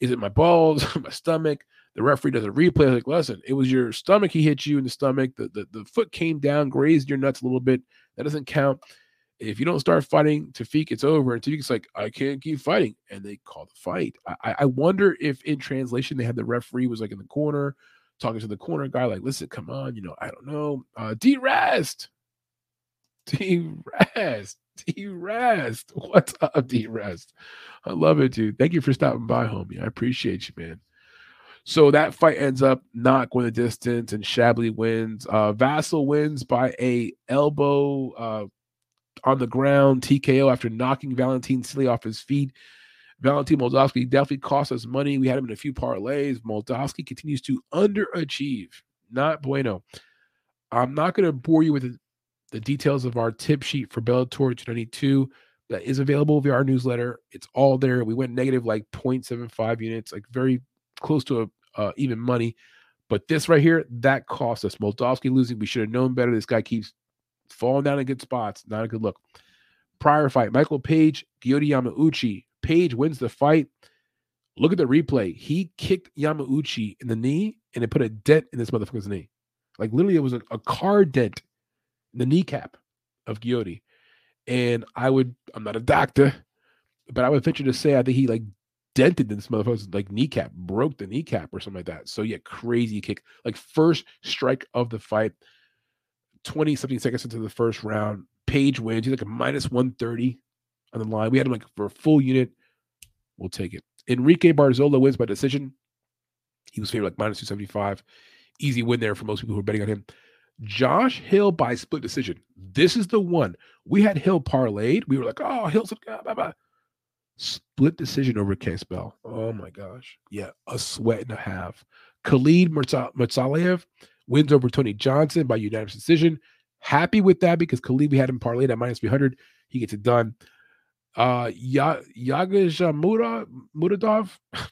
is it my balls, my stomach? The referee does a replay. Like, listen, it was your stomach. He hit you in the stomach. The, the, the foot came down, grazed your nuts a little bit. That doesn't count. If you don't start fighting Tafik, it's over. And Tafik's like, I can't keep fighting. And they call the fight. I, I wonder if in translation they had the referee was like in the corner talking to the corner guy, like, listen, come on, you know, I don't know. Uh D rest. D rest. D rest. What's up, D rest? I love it, dude. Thank you for stopping by, homie. I appreciate you, man. So that fight ends up not going the distance, and Shabliy wins. Uh, Vassell wins by a elbow uh, on the ground TKO after knocking Valentin Silly off his feet. Valentin Moldavsky definitely cost us money. We had him in a few parlays. Moldavsky continues to underachieve. Not bueno. I'm not going to bore you with the, the, details of our tip sheet for Bellator 292 that is available via our newsletter. It's all there. We went negative like 0.75 units, like very close to a, uh, even money. But this right here, that cost us. Moldavsky losing. We should have known better. This guy keeps falling down in good spots. Not a good look. Prior fight, Michael Page, Goiti Yamauchi. Page wins the fight. Look at the replay. He kicked Yamauchi in the knee and it put a dent in this motherfucker's knee. Like literally, it was a, a car dent in the kneecap of Goiti. And I would, I'm not a doctor, but I would venture to say I think he like dented this motherfucker's like kneecap, broke the kneecap or something like that. So yeah, crazy kick. Like first strike of the fight, 20 something seconds into the first round. Page wins. He's like a minus 130 on the line. We had him like for a full unit. We'll take it. Enrique Barzola wins by decision. He was favored like minus 275. Easy win there for most people who are betting on him. Josh Hill by split decision. This is the one. We had Hill parlayed. We were like, oh, Hill's blah, blah, blah. Split decision over Case Bell. Oh my gosh. Yeah, a sweat and a half. Khalid Mursaliyev wins over Tony Johnson by unanimous decision. Happy with that because Khalid, we had him parlayed at minus 300. He gets it done. Uh, ya- Yagish Muradov,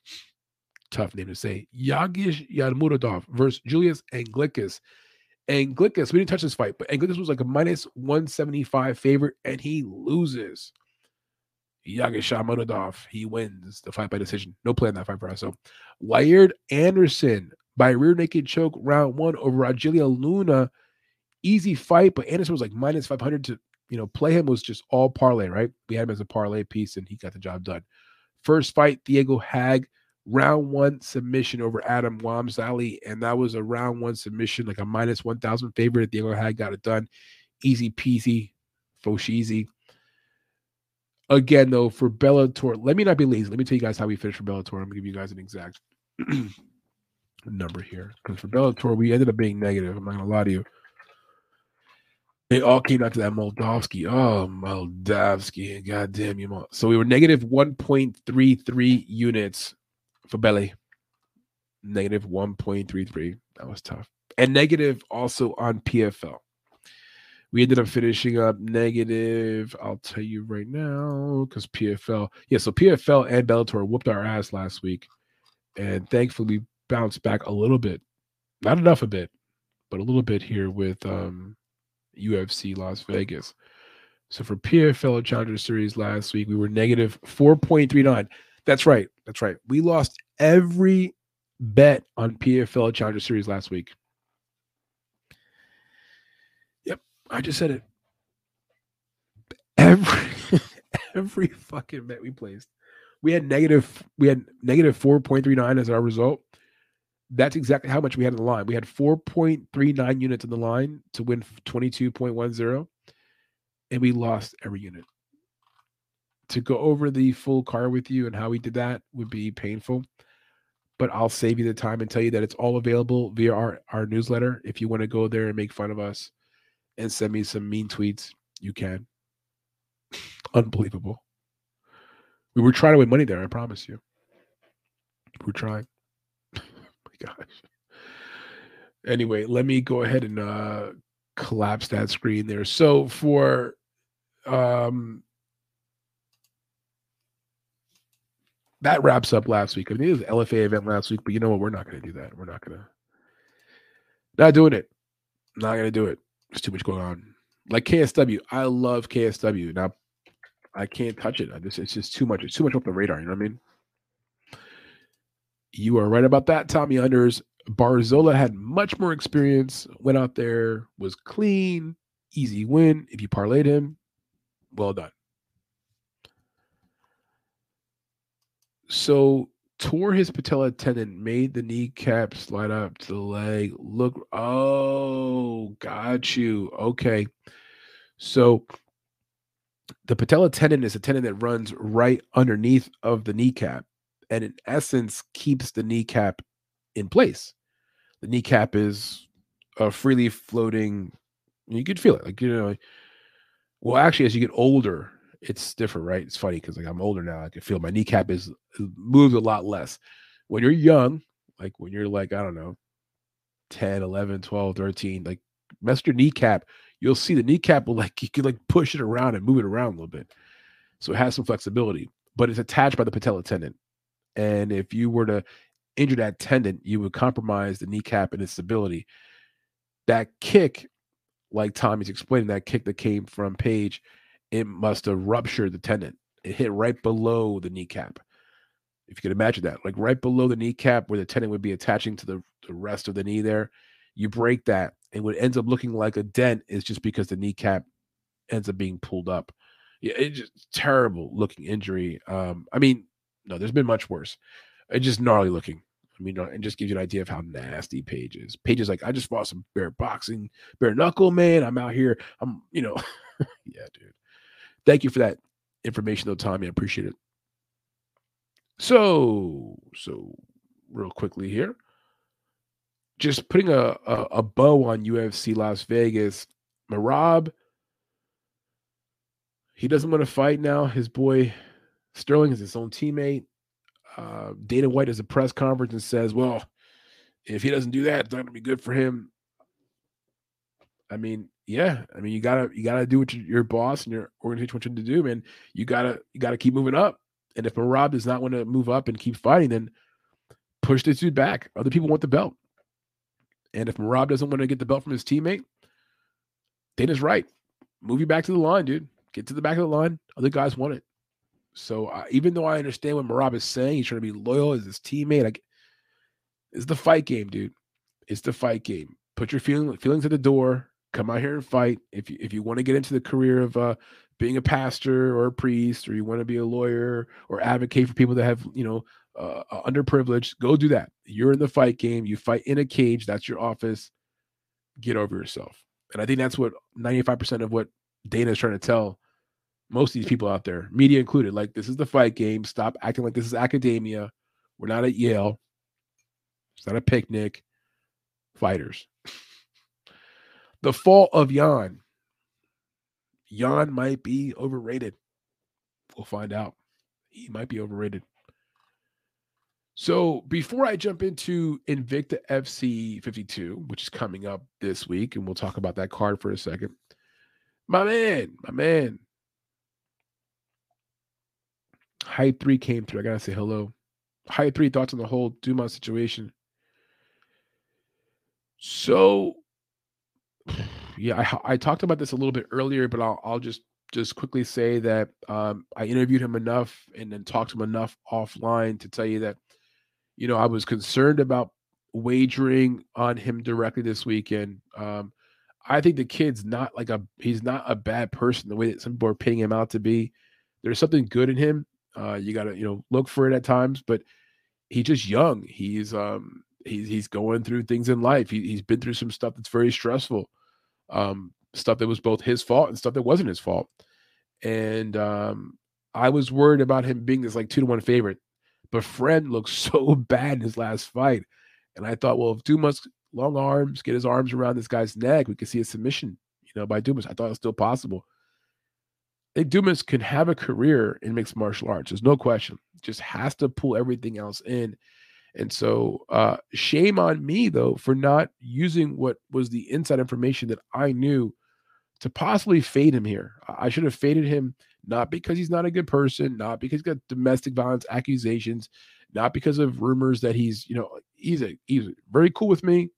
tough name to say. Yagish Yadmuradov versus Julius Anglickas. Anglickas, we didn't touch this fight, but Anglickas was like a minus 175 favorite, and he loses. Yagish Muradov, he wins the fight by decision. No play in that fight for us. So, Wired Anderson by rear naked choke round one over Agilia Luna. Easy fight, but Anderson was like minus 500 to you know, play him was just all parlay, right? We had him as a parlay piece and he got the job done. First fight, Diego Hag, round one submission over Adam Wamsali. And that was a round one submission, like a minus 1,000 favorite. Diego Hag got it done. Easy peasy, Foshizi. Again, though, for Bellator, let me not be lazy. Let me tell you guys how we finished for Bellator. I'm to give you guys an exact number here. Because for Bellator, we ended up being negative. I'm not to lie to you. They all came out to that Moldavsky. Oh, Moldavsky. God damn you. So we were negative 1.33 units for Belly. Negative 1.33. That was tough. And negative also on PFL. We ended up finishing up negative. I'll tell you right now because PFL. Yeah, so PFL and Bellator whooped our ass last week. And thankfully we bounced back a little bit. Not enough a bit, but a little bit here with um UFC Las Vegas. So for PFL Challenger Series last week, we were negative 4.39. That's right. That's right. We lost every bet on PFL Challenger Series last week. Yep, I just said it. Every every fucking bet we placed. We had negative we had negative 4.39 as our result that's exactly how much we had in the line. We had 4.39 units in the line to win 22.10, and we lost every unit. To go over the full car with you and how we did that would be painful, but I'll save you the time and tell you that it's all available via our, our newsletter. If you want to go there and make fun of us and send me some mean tweets, you can. Unbelievable. We were trying to win money there, I promise you. We're trying My gosh. Anyway, let me go ahead and uh, collapse that screen there. So for um that wraps up last week. I mean, it was LFA event last week, but you know what? We're not going to do that. We're not going to. Not doing it. Not going to do it. There's too much going on. Like KSW, I love KSW. Now, I can't touch it. I just it's just too much. It's too much off the radar. You know what I mean? You are right about that, Tommy Unders. Barzola had much more experience, went out there, was clean, easy win. If you parlayed him, well done. So tore his patella tendon, made the kneecap slide up to the leg. Look, oh, got you. Okay. So the patella tendon is a tendon that runs right underneath of the kneecap and in essence keeps the kneecap in place. The kneecap is a freely floating. You could feel it, like you know. Well, actually, as you get older, it's different, right? It's funny because like I'm older now, I can feel my kneecap is uh, moves a lot less. When you're young, like when you're like I don't know, 10, 11, 12, 13, like mess your kneecap, you'll see the kneecap will like you can like push it around and move it around a little bit. So it has some flexibility, but it's attached by the patella tendon. And if you were to injure that tendon, you would compromise the kneecap and its stability. That kick, like Tommy's explaining, that kick that came from Page, it must have ruptured the tendon. It hit right below the kneecap. If you could imagine that, like right below the kneecap where the tendon would be attaching to the, the rest of the knee there, you break that. And what ends up looking like a dent is just because the kneecap ends up being pulled up. Yeah, it's just terrible looking injury. Um, I mean, no, there's been much worse. It's just gnarly looking. I mean, it just gives you an idea of how nasty Page is. Page is like, I just fought some bare boxing, bare knuckle, man. I'm out here. I'm, you know, yeah, dude. Thank you for that information, though, Tommy. I appreciate it. So, so real quickly here. just putting a, a, a bow on UFC Las Vegas. Merab, he doesn't want to fight now. His boy Sterling is his own teammate. Uh, Dana White has a press conference and says, "Well, if he doesn't do that, it's not going to be good for him." I mean, yeah, I mean, you gotta you gotta do what your boss and your organization wants you to do, man. You gotta you gotta keep moving up. And if Merab does not want to move up and keep fighting, then push this dude back. Other people want the belt. And if Merab doesn't want to get the belt from his teammate, Dana's right. Move you back to the line, dude. Get to the back of the line. Other guys want it. So uh, even though I understand what Merab is saying, he's trying to be loyal as his teammate. Like, it's the fight game, dude. It's the fight game. Put your feeling, feelings at the door. Come out here and fight. If you if you want to get into the career of uh, being a pastor or a priest, or you want to be a lawyer or advocate for people that have you know uh, uh, underprivileged, go do that. You're in the fight game. You fight in a cage. That's your office. Get over yourself. And I think that's what 95% of what Dana is trying to tell most of these people out there, media included. Like, this is the fight game. Stop acting like this is academia. We're not at Yale. It's not a picnic. Fighters. The fall of Yan. Yan might be overrated. We'll find out. He might be overrated. So before I jump into Invicta FC 52, which is coming up this week, and we'll talk about that card for a second, my man, my man, Hype 3 came through. I gotta say hello. Hype 3 thoughts on the whole Duma situation. So yeah, I, I talked about this a little bit earlier, but I'll, I'll just just quickly say that um, I interviewed him enough and then talked to him enough offline to tell you that you know, I was concerned about wagering on him directly this weekend. Um, I think the kid's not like a he's not a bad person the way that some people are painting him out to be. There's something good in him. Uh, you gotta, you know, look for it at times, but he's just young. He's um he's he's going through things in life. He, he's been through some stuff that's very stressful. Um, stuff that was both his fault and stuff that wasn't his fault. And um, I was worried about him being this like two to one favorite. But Friend looked so bad in his last fight. And I thought, well, if Dumas long arms, get his arms around this guy's neck, we could see a submission, you know, by Dumas. I thought it was still possible. I think Dumas can have a career in mixed martial arts. There's no question. Just has to pull everything else in. And so, uh, shame on me though for not using what was the inside information that I knew to possibly fade him here. I should have faded him not because he's not a good person, not because he's got domestic violence accusations, not because of rumors that he's, you know, he's a he's very cool with me.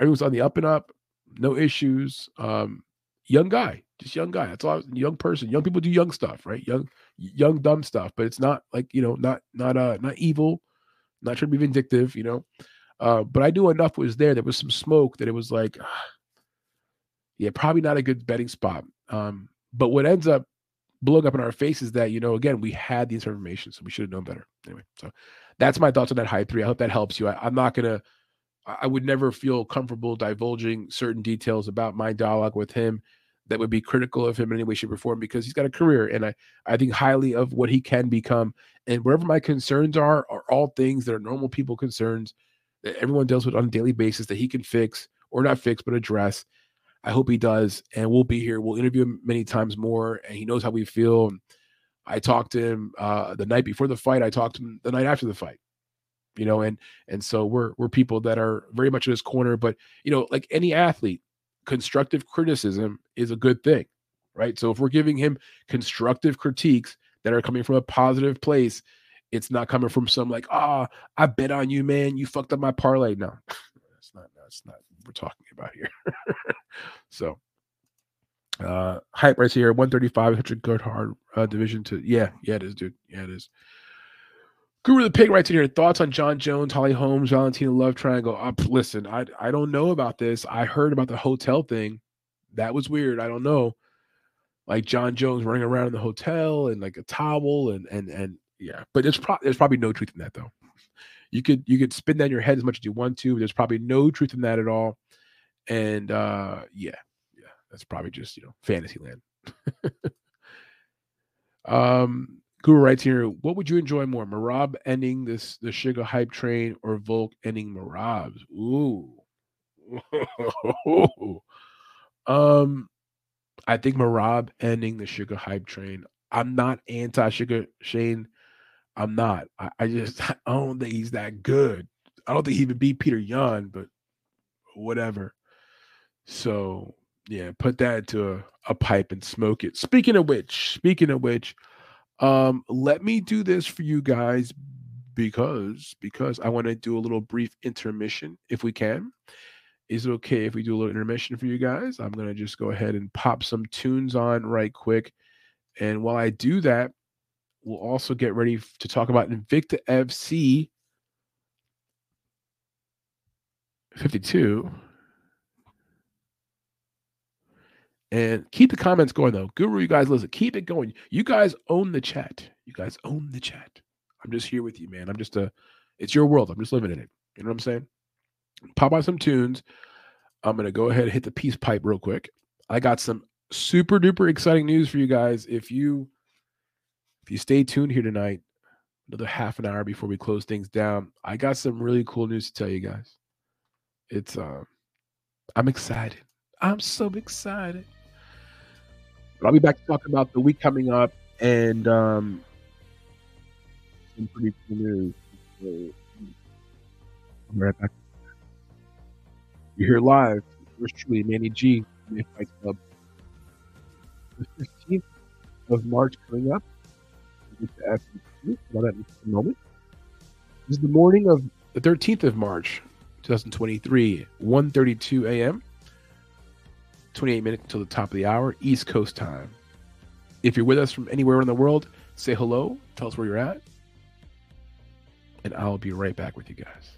Everyone's on the up and up, no issues. Um, young guy, just young guy. That's all. Young person. Young people do young stuff, right? Young, young dumb stuff. But it's not like you know, not not uh not evil, not trying to be vindictive, you know. Uh, but I knew enough was there. There was some smoke that it was like, yeah, probably not a good betting spot. Um, but what ends up blowing up in our faces that you know again we had these information so we should have known better anyway so that's my thoughts on that high three i hope that helps you I, am not gonna i would never feel comfortable divulging certain details about my dialogue with him that would be critical of him in any way shape or form because he's got a career and i i think highly of what he can become and wherever my concerns are are all things that are normal people concerns that everyone deals with on a daily basis that he can fix or not fix but address I hope he does. And we'll be here. We'll interview him many times more. And he knows how we feel. I talked to him uh, the night before the fight. I talked to him the night after the fight. You know, and and so we're we're people that are very much in his corner. But you know, like any athlete, constructive criticism is a good thing, right? So if we're giving him constructive critiques that are coming from a positive place, it's not coming from some like, ah, oh, I bet on you, man. You fucked up my parlay. No, that's not that's not we're talking about here. so uh hype right here 135 such good hard uh, division to yeah yeah it is dude yeah it is guru the pig writes in here thoughts on Jon jones holly holmes valentina love triangle up listen i i don't know about this i heard about the hotel thing that was weird i don't know like Jon jones running around in the hotel and like a towel and and and yeah but there's, pro- there's probably no truth in that though you could you could spin that in your head as much as you want to. There's probably no truth in that at all. And uh yeah, yeah, that's probably just you know fantasy land. um Guru writes here, what would you enjoy more, Merab ending this the Sugar hype train or Volk ending Merab's? Ooh. um, I think Merab ending the Sugar hype train. I'm not anti Sugar Shane. I'm not. I, I, just I don't think he's that good. I don't think he even beat Peter Yan, but whatever. So yeah, put that into a, a pipe and smoke it. Speaking of which, speaking of which, um, let me do this for you guys because because I want to do a little brief intermission if we can. Is it okay if we do a little intermission for you guys? I'm gonna just go ahead and pop some tunes on right quick. And while I do that, we'll also get ready to talk about Invicta FC 52. And keep the comments going though. Guru, you guys listen. Keep it going. You guys own the chat. You guys own the chat. I'm just here with you, man. I'm just a it's your world. I'm just living in it. You know what I'm saying? Pop on some tunes. I'm gonna go ahead and hit the peace pipe real quick. I got some super duper exciting news for you guys. If you if you stay tuned here tonight, another half an hour before we close things down, I got some really cool news to tell you guys. It's uh I'm excited. I'm so excited. But I'll be back to talk about the week coming up and um, some pretty cool news. I'm right back. You're here live. Yours truly, Manny G, Fight Club. The 15th of March coming up. Just ask you About that in a moment. This is the morning of the 13th of March, 2023, 1.32 a.m. 28 minutes until the top of the hour, East Coast time. If you're with us from anywhere in the world, say hello, tell us where you're at, and I'll be right back with you guys.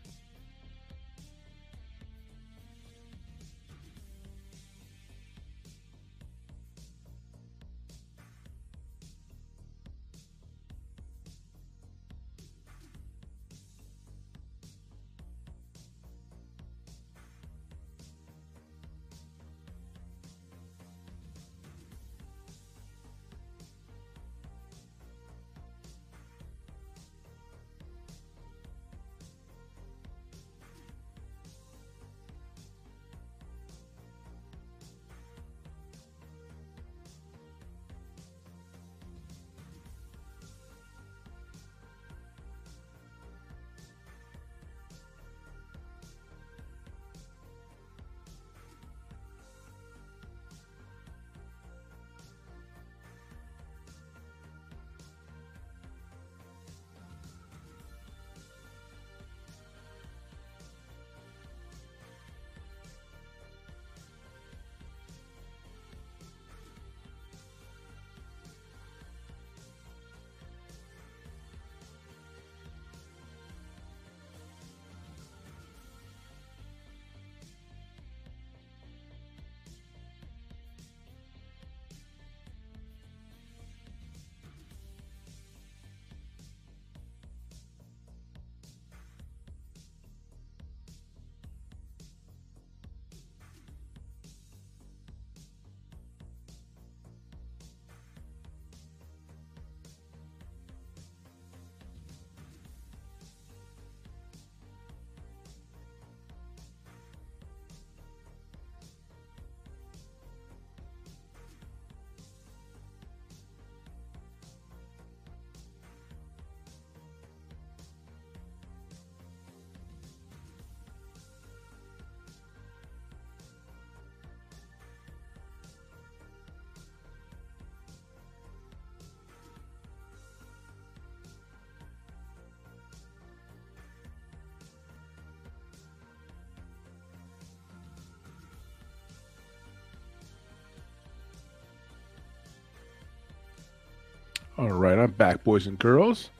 Back, boys and girls.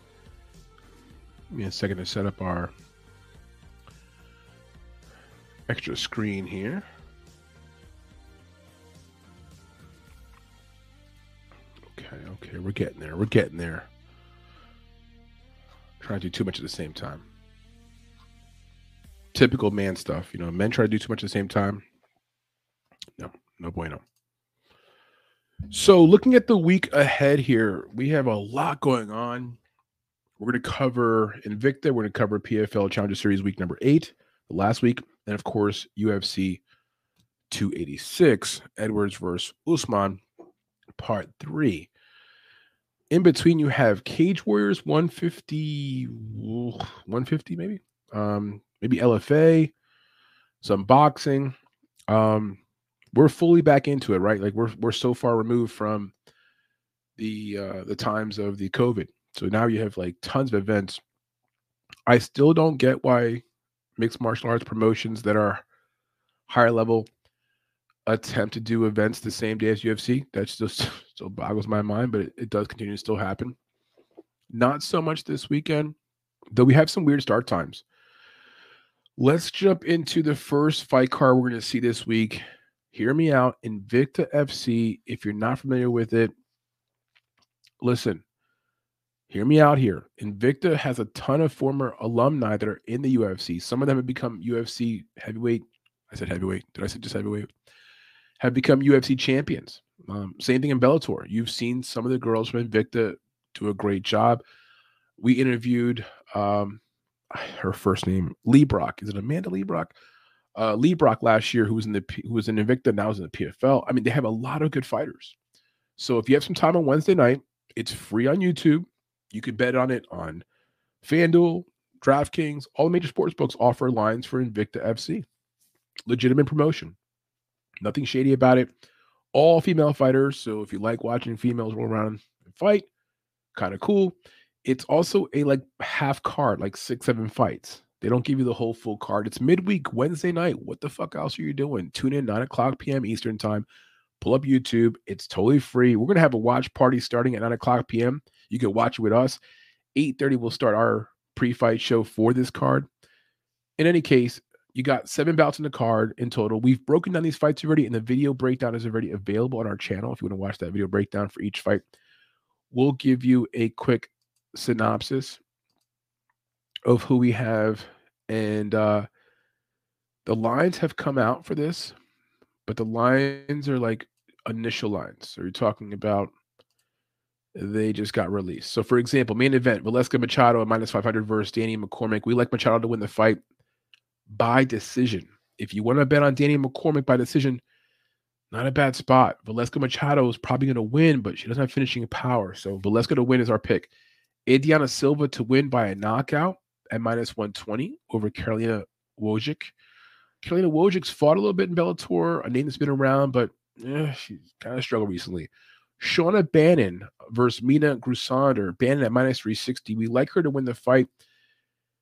Give me a second to set up our extra screen here. Okay, okay, we're getting there. We're getting there. Trying to do too much at the same time. Typical man stuff. You know, men try to do too much at the same time. No, no bueno. So, looking at the week ahead here, we have a lot going on. We're going to cover Invicta. We're going to cover PFL Challenger Series week number eight, the last week, and of course UFC 286, Edwards versus Usman, part three. In between, you have Cage Warriors 150, 150 maybe, um, maybe LFA, some boxing. Um, we're fully back into it, right? Like we're we're so far removed from the uh the times of the COVID. So now you have like tons of events. I still don't get why mixed martial arts promotions that are higher level attempt to do events the same day as UFC. That's just still boggles my mind, but it, it does continue to still happen. Not so much this weekend, though we have some weird start times. Let's jump into the first fight card we're going to see this week. Hear me out. Invicta FC. If you're not familiar with it, listen, hear me out here. Invicta has a ton of former alumni that are in the UFC. Some of them have become UFC heavyweight. I said heavyweight. Did I say just heavyweight? Have become UFC champions. Um, same thing in Bellator. You've seen some of the girls from Invicta do a great job. We interviewed um, her first name Lee Brock. Is it Amanda Lee Brock? Uh, Lee Brock last year, who was in the who was in Invicta, now is in the PFL. I mean, they have a lot of good fighters. So if you have some time on Wednesday night, it's free on YouTube. You can bet on it on FanDuel, DraftKings, all the major sports books offer lines for Invicta FC. Legitimate promotion. Nothing shady about it. All female fighters. So if you like watching females roll around and fight, kind of cool. It's also a like half card, like six, seven fights. They don't give you the whole full card. It's midweek, Wednesday night. What the fuck else are you doing? Tune in 9 o'clock p.m. Eastern time. Pull up YouTube. It's totally free. We're gonna have a watch party starting at 9 o'clock p.m. You can watch it with us. 8:30 we'll start our pre-fight show for this card. In any case, you got seven bouts in the card in total. We've broken down these fights already, and the video breakdown is already available on our channel. If you want to watch that video breakdown for each fight, we'll give you a quick synopsis of who we have, and uh, the lines have come out for this, but the lines are like initial lines. So you're talking about they just got released. So, for example, main event: Valeska Machado at minus 500 versus Danny McCormick. We like Machado to win the fight by decision. If you want to bet on Danny McCormick by decision, not a bad spot. Valeska Machado is probably going to win, but she doesn't have finishing power. So Valeska to win is our pick. Adriana Silva to win by a knockout at minus 120 over Karolina Wojcik. Karolina Wojcik's fought a little bit in Bellator, a name that's been around, but eh, she's kind of struggled recently. Shauna Bannon versus Mina Grusander. Bannon at minus 360. We like her to win the fight.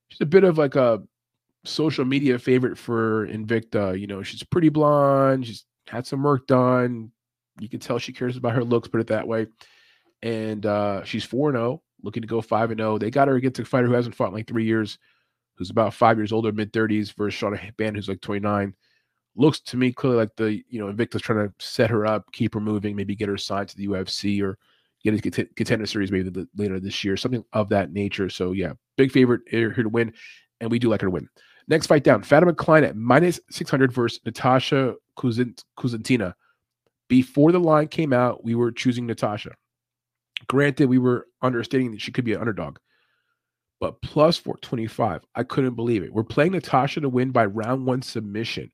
She's a bit of like a social media favorite for Invicta. You know, she's pretty blonde. She's had some work done. You can tell she cares about her looks, put it that way. And uh, she's 4 0 looking to go 5 and 0. They got her against a fighter who hasn't fought in like three years, who's about five years older, mid 30s, versus Shauna Band, who's like 29. Looks to me clearly like the, you know, Invicta's trying to set her up, keep her moving, maybe get her signed to the UFC or get a contender series maybe the, later this year, something of that nature. So, yeah, big favorite here, to win. And we do like her to win. Next fight down Fatima Kline at minus 600 versus Natasha Kuzentina. Before the line came out, we were choosing Natasha. Granted, we were understanding that she could be an underdog, but plus 425, I couldn't believe it. We're playing Natasha to win by round one submission.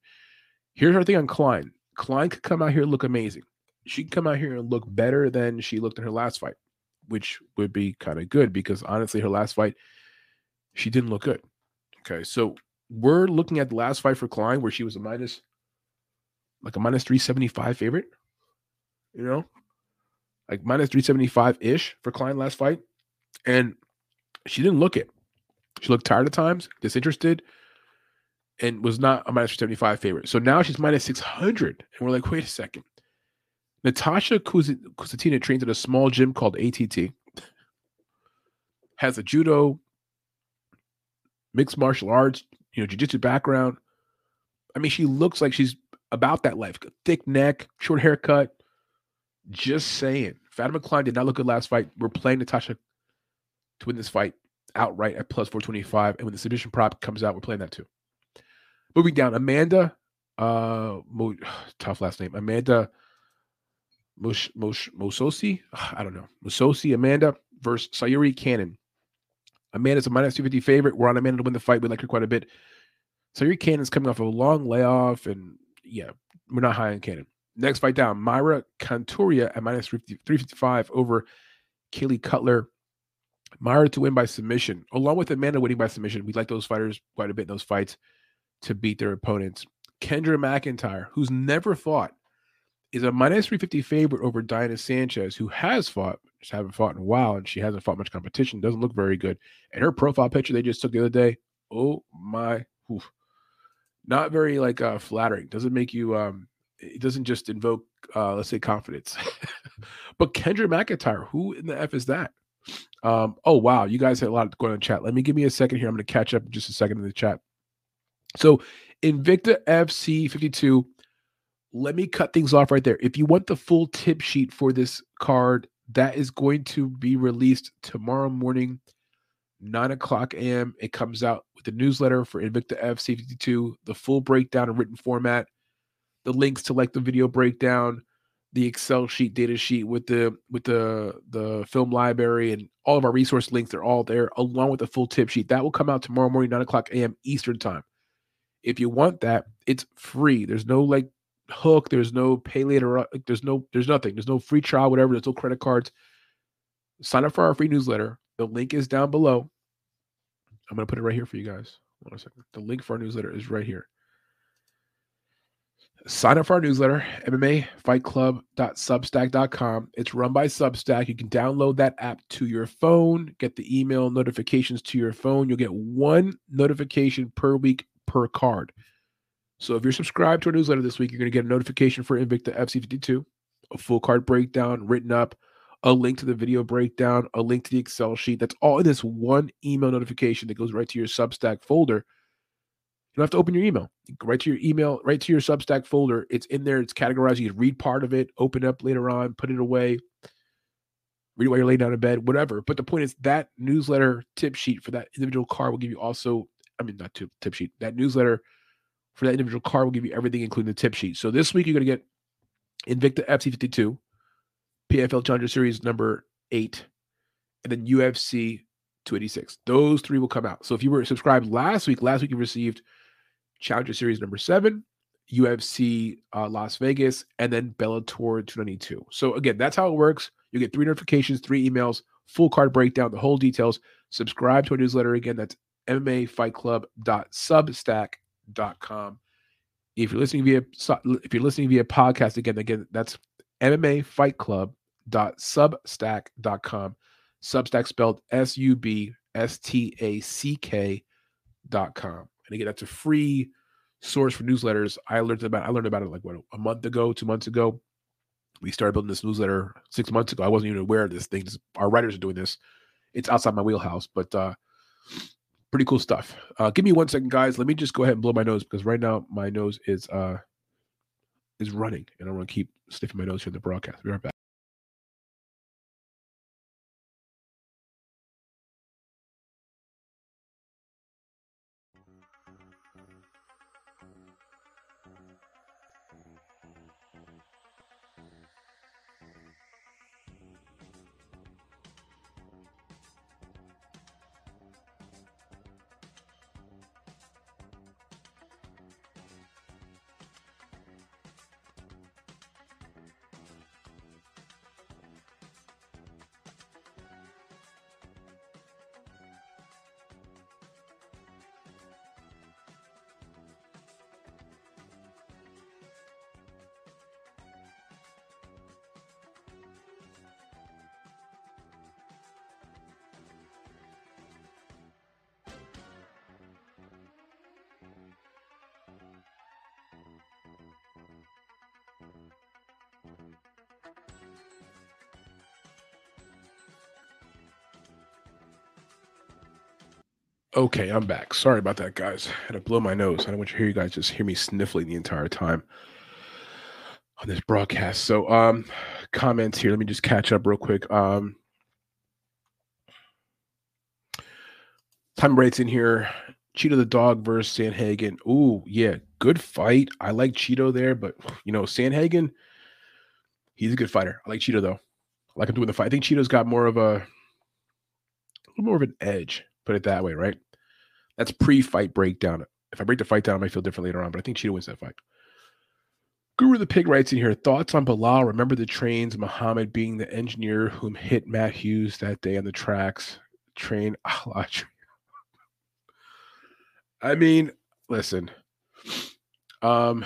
Here's our thing on Kline. Kline could come out here and look amazing. She could come out here and look better than she looked in her last fight, which would be kind of good because honestly, her last fight, she didn't look good. Okay, so we're looking at the last fight for Kline where she was a minus, like a minus 375 favorite. You know, like minus 375 ish for Kline last fight. And she didn't look it. She looked tired at times, disinterested, and was not a minus 375 favorite. So now she's minus 600. And we're like, wait a second. Natasha Kusatina trains at a small gym called ATT, has a judo, mixed martial arts, you know, jiu-jitsu background. I mean, she looks like she's about that life. Thick neck, short haircut. Just saying. Fatima Kline did not look good last fight. We're playing Natasha to win this fight outright at plus 425. And when the submission prop comes out, we're playing that too. Moving down, Amanda, uh, tough last name. Amanda Mosh, Mosh, Mososi, I don't know. Mososi Amanda versus Sayuri Cannon. Amanda's a minus 250 favorite. We're on Amanda to win the fight. We like her quite a bit. Sayuri Cannon's coming off a long layoff, and yeah, we're not high on Cannon. Next fight down, Mayra Cantuária at minus 355 over Kaylee Cutler. Myra to win by submission, along with Amanda winning by submission. We like those fighters quite a bit in those fights to beat their opponents. Kendra McIntyre, who's never fought, is a minus 350 favorite over Diana Sanchez, who has fought, just haven't fought in a while, and she hasn't fought much competition, doesn't look very good. And her profile picture they just took the other day, oh my, oof, not very like uh, flattering. Doesn't make you, um, it doesn't just invoke, uh, let's say, confidence. but Kendra McIntyre, who in the F is that? Um, oh wow, you guys had a lot going on in chat. Let me give me a second here. I'm going to catch up just a second in the chat. So Invicta FC 52. Let me cut things off right there. If you want the full tip sheet for this card, that is going to be released tomorrow morning, 9 o'clock a.m. It comes out with the newsletter for Invicta FC 52, the full breakdown in written format, the links to like the video breakdown, the Excel sheet, data sheet with the with the the film library and all of our resource links. They're all there, along with the full tip sheet. That will come out tomorrow morning, 9 o'clock a.m. Eastern time. If you want that, it's free. There's no like hook. There's no pay later. Uh, like, there's no. There's nothing. There's no free trial. Whatever. There's no credit cards. Sign up for our free newsletter. The link is down below. I'm gonna put it right here for you guys. One second. The link for our newsletter is right here. Sign up for our newsletter, MMAFightClub.substack.com. It's run by Substack. You can download that app to your phone, get the email notifications to your phone. You'll get one notification per week per card. So if you're subscribed to our newsletter this week, you're going to get a notification for Invicta FC52, a full card breakdown written up, a link to the video breakdown, a link to the Excel sheet. That's all in this one email notification that goes right to your Substack folder. You don't have to open your email. You right to your email, right to your Substack folder. It's in there. It's categorized. You read part of it, open up later on, put it away, read it while you're laying down in bed, whatever. But the point is that newsletter tip sheet for that individual card will give you also I mean, not tip, tip sheet. That newsletter for that individual card will give you everything, including the tip sheet. So this week you're going to get Invicta FC52, PFL Challenger Series number eight, and then UFC 286. Those three will come out. So if you were subscribed last week, last week you received Challenger Series number seven, UFC uh, Las Vegas, and then Bellator 292. So again, that's how it works. You get three notifications, three emails, full card breakdown, the whole details. Subscribe to our newsletter. Again, that's MMAFightClub.substack.com. If you're listening via if you're listening via podcast again, again that's MMAFightClub.substack.com. Substack spelled S U B S T A C K dot com. And again, that's a free source for newsletters. I learned about I learned about it like what a month ago, two months ago. We started building this newsletter six months ago. I wasn't even aware of this thing. Our writers are doing this. It's outside my wheelhouse, but uh, pretty cool stuff. Uh, give me one second, guys. Let me just go ahead and blow my nose because right now my nose is uh is running, and I want to keep sniffing my nose in the broadcast. Be right back. Okay, I'm back. Sorry about that, guys. I had to blow my nose. I don't want you to hear you guys just hear me sniffling the entire time on this broadcast. So, um, comments here. Let me just catch up real quick. Um, time rates in here. Chito the dog versus Sandhagen. Ooh, yeah, good fight. I like Chito there, but you know, Sandhagen. He's a good fighter. I like Chito though. I like him doing the fight. I think Chito's got more of a little more of an edge. Put it that way, right? That's pre-fight breakdown. If I break the fight down, I might feel different later on, but I think Chito wins that fight. Guru the Pig writes in here thoughts on Belal. Remember the trains, Muhammad being the engineer whom hit Matt Hughes that day on the tracks. Train. Allah. I mean, listen. Um,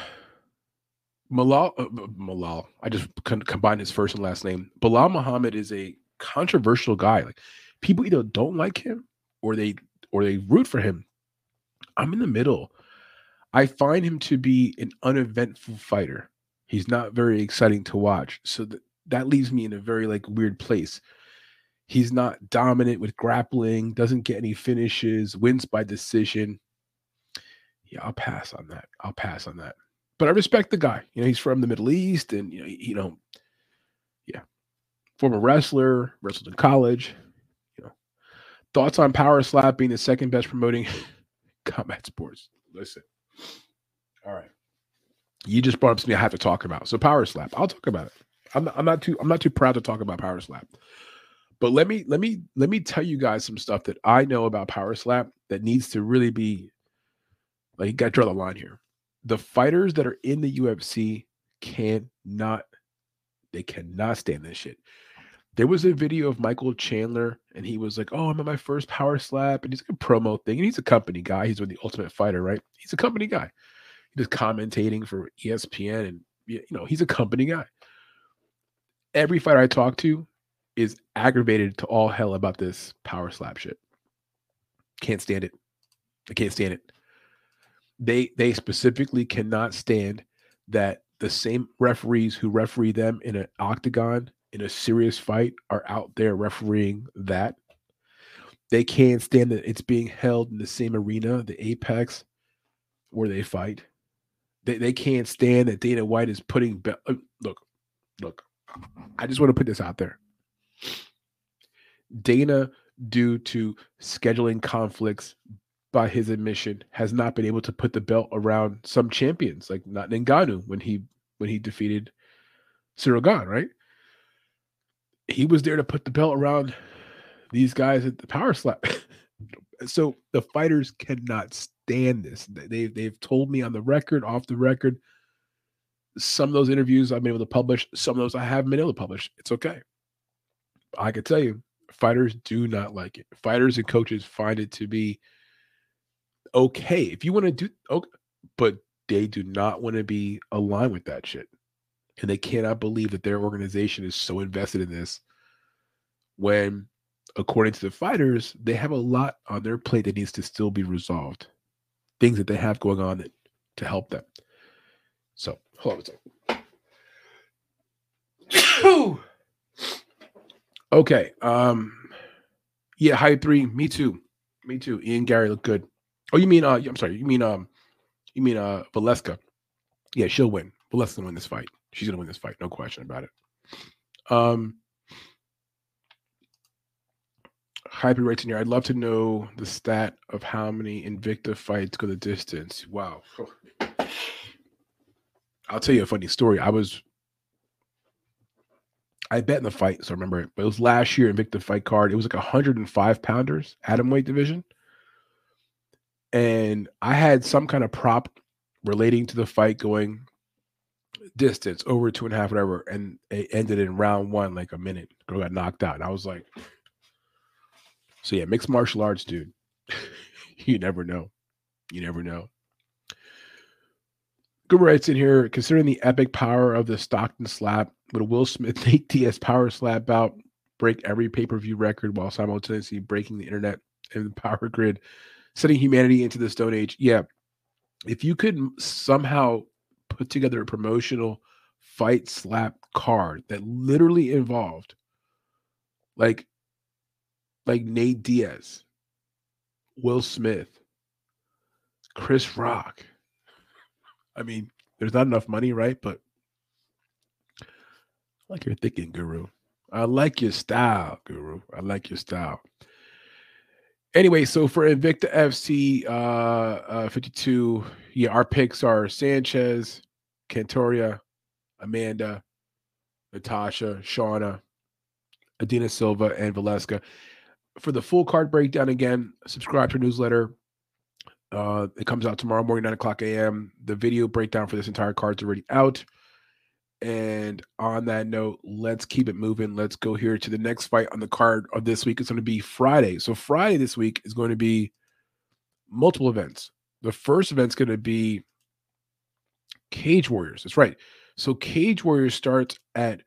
Malal, uh, Malal. I just combined his first and last name. Belal Muhammad is a controversial guy. Like people either don't like him or they or they root for him. I'm in the middle. I find him to be an uneventful fighter. He's not very exciting to watch. So th- that leaves me in a very like weird place. He's not dominant with grappling, doesn't get any finishes, wins by decision. Yeah, I'll pass on that. I'll pass on that. But I respect the guy. You know, he's from the Middle East and you know, you know, yeah. Former wrestler, wrestled in college. Thoughts on Power Slap being the second best promoting combat sports. Listen. All right. You just brought up something I have to talk about. So power slap. I'll talk about it. I'm not, I'm not too I'm not too proud to talk about power slap. But let me let me let me tell you guys some stuff that I know about power slap that needs to really be like you got to draw the line here. The fighters that are in the UFC cannot they cannot stand this shit. There was a video of Michael Chandler, and he was like, "Oh, I'm at my first power slap," and he's like a promo thing, and he's a company guy. He's with the Ultimate Fighter, right? He's a company guy. He's just commentating for ESPN, and you know he's a company guy. Every fighter I talk to is aggravated to all hell about this power slap shit. Can't stand it. I can't stand it. They they specifically cannot stand that the same referees who referee them in an octagon in a serious fight are out there refereeing that. They can't stand that it's being held in the same arena, the Apex, where they fight. They, they can't stand that Dana White is putting. Be- uh, look, look, I just want to put this out there. Dana, due to scheduling conflicts by his admission, has not been able to put the belt around some champions, like not Ngannou when he when he defeated Ciryl Gane, right? He was there to put the belt around these guys at the power slap. so the fighters cannot stand this. They they've told me on the record, off the record. Some of those interviews I've been able to publish, some of those I haven't been able to publish. It's okay. I can tell you, fighters do not like it. Fighters and coaches find it to be okay if you want to do okay, but they do not want to be aligned with that shit and they cannot believe that their organization is so invested in this when according to the fighters they have a lot on their plate that needs to still be resolved. Things that they have going on that, to help them. So hold on a second. Okay um yeah high three. Me too. Me too. Ian Garry look good. Oh you mean uh i'm sorry. You mean um you mean uh valeska? Yeah she'll win. Valeska win this fight She's gonna win this fight, no question about it. Um, Hyper rates in here. I'd love to know the stat of how many Invicta fights go the distance. Wow. I'll tell you a funny story. I was I bet in the fight, so I remember it. But it was last year Invicta fight card. It was like 105 pounders, atom weight division. And I had some kind of prop relating to the fight going distance over two and a half, whatever, and it ended in round one, like a minute. Girl got knocked out. And I was like, so yeah, mixed martial arts, dude. you never know. You never know. Good writes in here, considering the epic power of the Stockton slap, would Will Smith Nate Diaz power slap out break every pay-per-view record while simultaneously breaking the internet and the power grid, setting humanity into the stone age? Yeah. If you could somehow put together a promotional fight slap card that literally involved like like Nate Diaz, Will Smith, Chris Rock. I mean, there's not enough money, right? But like your thinking, Guru. I like your style, Guru. I like your style. Anyway, so for Invicta FC uh, uh 52, yeah, our picks are Sanchez, Cantuária, Amanda, Natasha, Shauna, Adina Silva, and Valeska. For the full card breakdown, again, subscribe to our newsletter. Uh, it comes out tomorrow morning, 9 o'clock a.m. The video breakdown for this entire card is already out. And on that note, let's keep it moving. Let's go here to the next fight on the card of this week. It's going to be Friday. So, Friday this week is going to be multiple events. The first event's going to be Cage Warriors. That's right. So, Cage Warriors starts at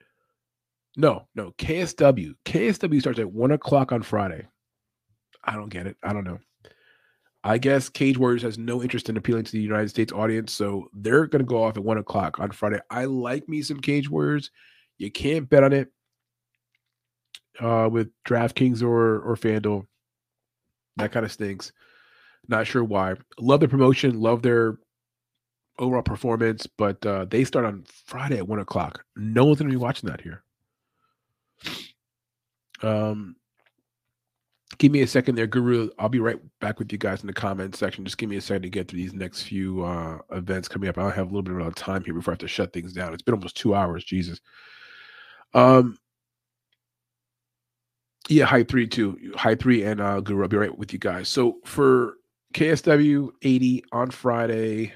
no, no, KSW. KSW starts at one o'clock on Friday. I don't get it. I don't know. I guess Cage Warriors has no interest in appealing to the United States audience, so they're going to go off at one o'clock on Friday. I like me some Cage Warriors. You can't bet on it uh, with DraftKings or or FanDuel. That kind of stinks. Not sure why. Love the promotion. Love their overall performance, but uh, they start on Friday at one o'clock. No one's going to be watching that here. Um, give me a second there, Guru. I'll be right back with you guys in the comment section. Just give me a second to get through these next few uh, events coming up. I have a little bit of time here before I have to shut things down. It's been almost two hours. Jesus. Um. Yeah, high three too. High three and uh, Guru. I'll be right with you guys. So for KSW 80 on Friday,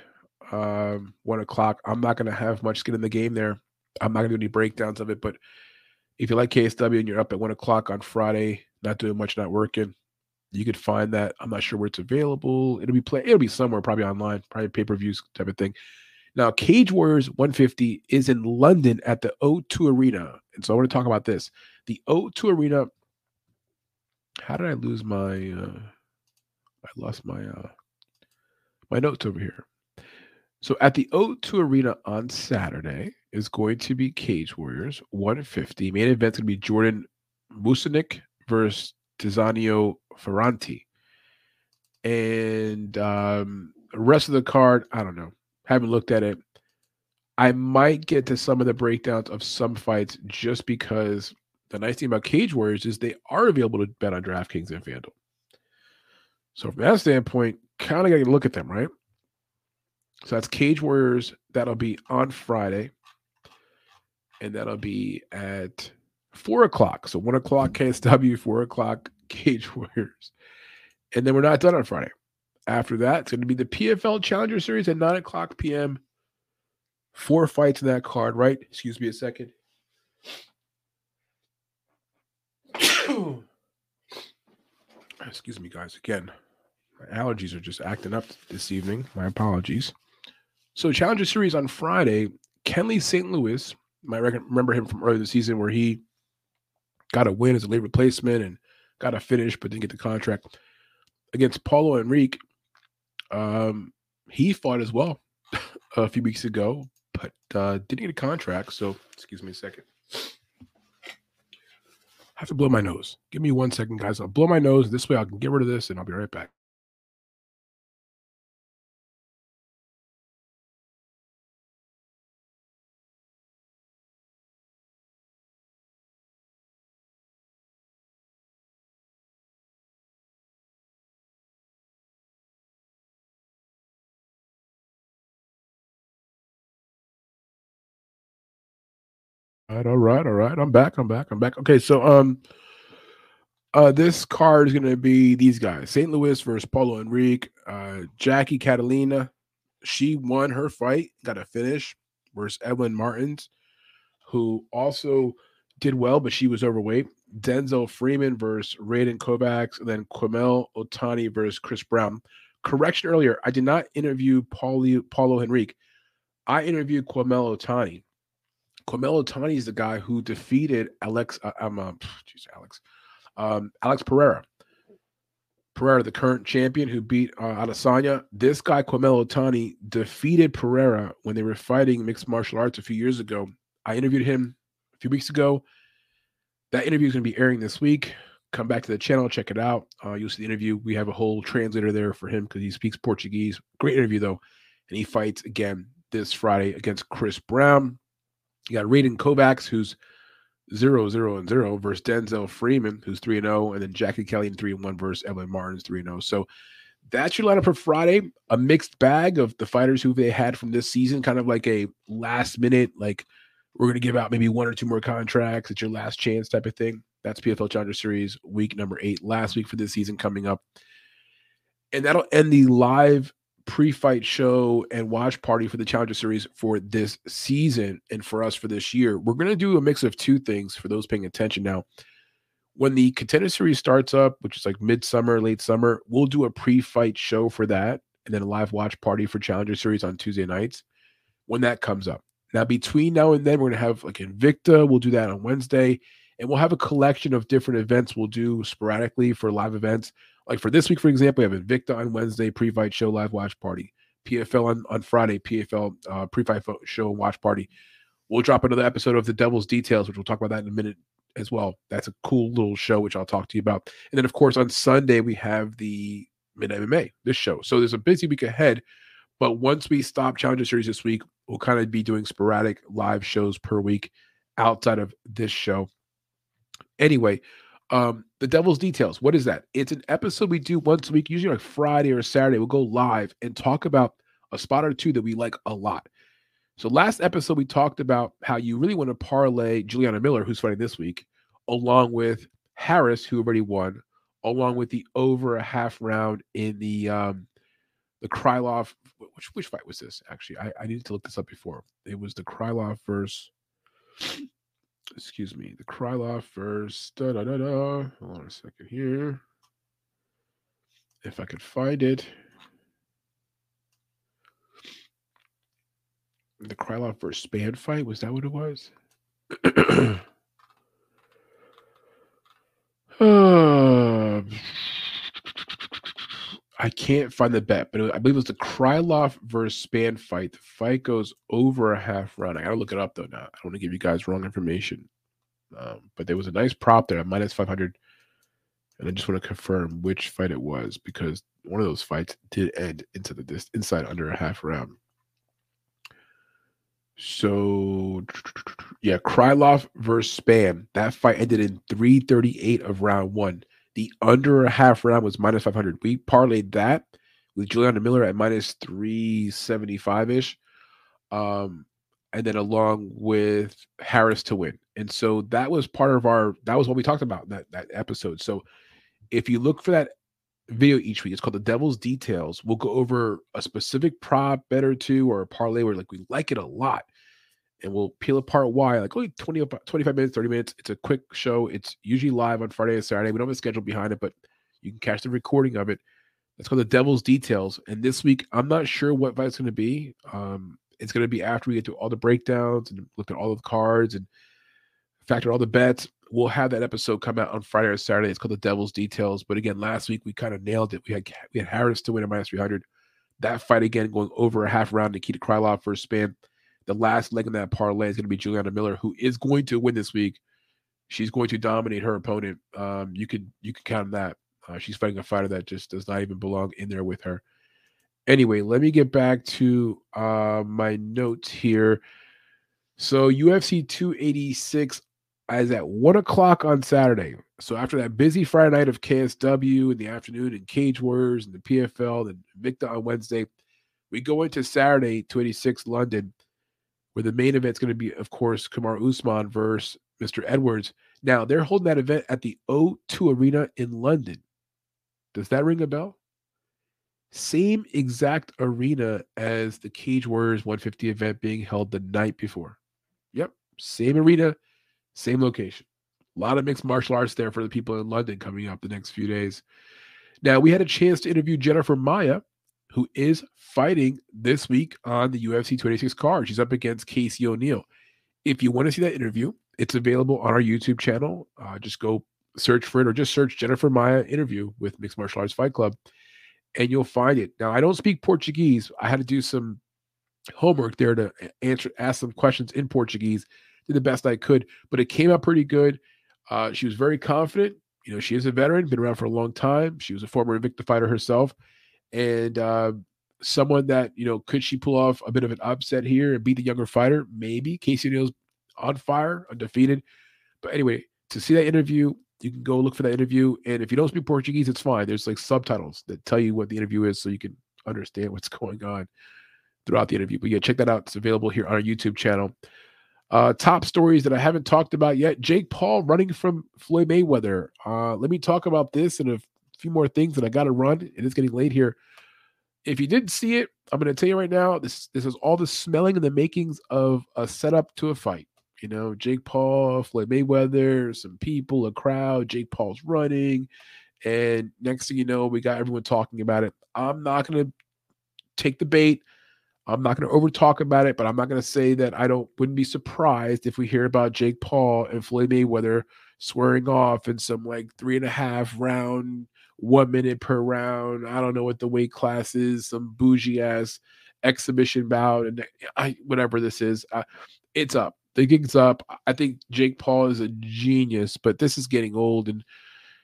um, one o'clock. I'm not to have much skin in the game there. I'm not to do any breakdowns of it, but if you like KSW and you're up at one o'clock on Friday, not doing much, not working, you could find that. I'm not sure where it's available. It'll be play. It'll be somewhere, probably online, probably pay per views type of thing. Now, Cage Warriors 150 is in London at the O2 Arena, and so I want to talk about this. The O2 Arena. How did I lose my? uh I lost my uh my notes over here. So at the O2 Arena on Saturday is going to be Cage Warriors 150. Main event's going to be Jordan Musanik versus Tizanio Ferranti. And um, the rest of the card, I don't know. Haven't looked at it. I might get to some of the breakdowns of some fights just because the nice thing about Cage Warriors is they are available to bet on DraftKings and FanDuel. So from that standpoint, kind of got to look at them, right? So that's Cage Warriors. That'll be on Friday. And that'll be at four o'clock. So one o'clock mm-hmm. KSW, four o'clock Cage Warriors. And then we're not done on Friday. After that, it's going to be the PFL Challenger Series at 9 o'clock p.m. Four fights in that card, right? Excuse me a second. Excuse me, guys. Again, my allergies are just acting up this evening. My apologies. So Challenger Series on Friday, Kenley St. Louis, might remember him from earlier the season where he got a win as a late replacement and got a finish, but didn't get the contract against Paulo Henrique, Um, he fought as well a few weeks ago, but uh, didn't get a contract. So, excuse me a second. I have to blow my nose. Give me one second, guys. I'll blow my nose. This way I can get rid of this and I'll be right back. Right, all right, all right. I'm back. I'm back. I'm back. Okay, so um uh this card is gonna be these guys. St. Louis versus Paulo Henrique. Uh Jackie Catalina. She won her fight, got a finish versus Evelyn Martins, who also did well, but she was overweight. Denzel Freeman versus Raiden Kovacs, and then Quemuel Ottoni versus Chris Brown. Correction earlier, I did not interview Paulo, Paulo Henrique. I interviewed Quemuel Ottoni. Quemuel Ottoni is the guy who defeated Alex. Uh, I'm um, geez, Alex, um, Alex Pereira. Pereira, the current champion who beat uh, Adesanya. This guy, Quemuel Ottoni, defeated Pereira when they were fighting mixed martial arts a few years ago. I interviewed him a few weeks ago. That interview is going to be airing this week. Come back to the channel, check it out. Uh, you'll see the interview. We have a whole translator there for him because he speaks Portuguese. Great interview, though. And he fights again this Friday against Chris Brown. You got Raiden Kovacs, who's zero, zero, and zero, versus Denzel Freeman, who's three and zero, and then Jackie Kelly in three and one versus Evelyn Martin's three and zero. So that's your lineup for Friday. A mixed bag of the fighters who they had from this season, kind of like a last minute, like We're going to give out maybe one or two more contracts. It's your last chance type of thing. That's PFL Challenger Series week number eight, last week for this season coming up. And that'll end the live pre-fight show and watch party for the Challenger Series for this season and for us for this year. We're going to do a mix of two things for those paying attention now. When the contender series starts up, which is like midsummer, late summer, we'll do a pre-fight show for that and then a live watch party for Challenger Series on Tuesday nights when that comes up. Now, between now and then, we're going to have like Invicta. We'll do that on Wednesday. And we'll have a collection of different events we'll do sporadically for live events. Like for this week, for example, we have Invicta on Wednesday, pre-fight show, live watch party. PFL on, on Friday, PFL uh, pre-fight show watch party. We'll drop another episode of The Devil's Details, which we'll talk about that in a minute as well. That's a cool little show, which I'll talk to you about. And then, of course, on Sunday, we have the Midnight MMA, this show. So there's a busy week ahead. But once we stop Challenger Series this week, we'll kind of be doing sporadic live shows per week outside of this show. Anyway, um, the Devil's Details. What is that? It's an episode we do once a week, usually like Friday or Saturday. We'll go live and talk about a spot or two that we like a lot. So last episode we talked about how you really want to parlay Juliana Miller, who's fighting this week, along with Harris, who already won, along with the over a half round in the um the Krylov. Which which fight was this? Actually, I, I needed to look this up before. It was the Krylov versus. Excuse me, the Krylov versus. Da, da, da, da. Hold on a second here. If I could find it. The Krylov versus Spann fight was that what it was? I can't find the bet, but I believe it was the Krylov versus Spann fight. The fight goes over a half round. I gotta look it up though. Now I don't want to give you guys wrong information, um, but there was a nice prop there at minus five hundred, and I just want to confirm which fight it was because one of those fights did end into the inside under a half round. So yeah, Krylov versus Spann. That fight ended in 338 of round one. The under a half round was minus 500. We parlayed that with Juliana Miller at minus 375 ish. Um, and then along with Harris to win. And so that was part of our that was what we talked about that that episode. So if you look for that video each week, it's called the Devil's Details. We'll go over a specific prop, bet or two, or a parlay where like we like it a lot and we'll peel apart why. Like only 20, 25 minutes, 30 minutes. It's a quick show. It's usually live on Friday and Saturday. We don't have a schedule behind it, but you can catch the recording of it. It's called The Devil's Details. And this week, I'm not sure what fight's going to be. Um, it's going to be after we get through all the breakdowns and look at all the cards and factor all the bets. We'll have that episode come out on Friday or Saturday. It's called The Devil's Details. But again, last week we kind of nailed it. We had we had Harris to win at minus 300. That fight again going over a half round. Nikita Krylov for a Spann the last leg in that parlay is going to be Juliana Miller, who is going to win this week. She's going to dominate her opponent. Um, you can you can count on that. Uh, she's fighting a fighter that just does not even belong in there with her. Anyway, let me get back to uh, my notes here. So UFC 286 is at one o'clock on Saturday. So after that busy Friday night of KSW in the afternoon and Cage Warriors and the PFL and Victor on Wednesday, we go into Saturday 286 London where the main event is going to be, of course, Kamaru Usman versus Mr. Edwards. Now, they're holding that event at the O2 Arena in London. Does that ring a bell? Same exact arena as the Cage Warriors 150 event being held the night before. Yep, same arena, same location. A lot of mixed martial arts there for the people in London coming up the next few days. Now, we had a chance to interview Jennifer Maia, who is fighting this week on the UFC 26 card. She's up against Casey O'Neill. If you want to see that interview, it's available on our YouTube channel. Uh, just go search for it or just search Jennifer Maia interview with Mixed Martial Arts Fight Club and you'll find it. Now, I don't speak Portuguese. I had to do some homework there to answer, ask some questions in Portuguese. Did the best I could, but it came out pretty good. Uh, she was very confident. You know, she is a veteran, been around for a long time. She was a former Invicta fighter herself and uh, someone that you know could she pull off a bit of an upset here and beat the younger fighter? Maybe Casey O'Neill's on fire, undefeated. But anyway, to see that interview, you can go look for that interview. And if you don't speak Portuguese, it's fine. There's like subtitles that tell you what the interview is, so you can understand what's going on throughout the interview. But yeah, check that out. It's available here on our YouTube channel. Uh, top stories that I haven't talked about yet. Jake Paul running from Floyd Mayweather. Uh, let me talk about this and a few more things that I got to run. It is getting late here. If you didn't see it, I'm going to tell you right now. This this is all the smelling and the makings of a setup to a fight. You know, Jake Paul, Floyd Mayweather, some people, a crowd. Jake Paul's running, and next thing you know, we got everyone talking about it. I'm not going to take the bait. I'm not going to over talk about it, but I'm not going to say that I don't wouldn't be surprised if we hear about Jake Paul and Floyd Mayweather swearing off in some like three and a half round, one minute per round. I don't know what the weight class is, some bougie ass exhibition bout, and I whatever this is, it's up. The gig's up. I think Jake Paul is a genius, but this is getting old, and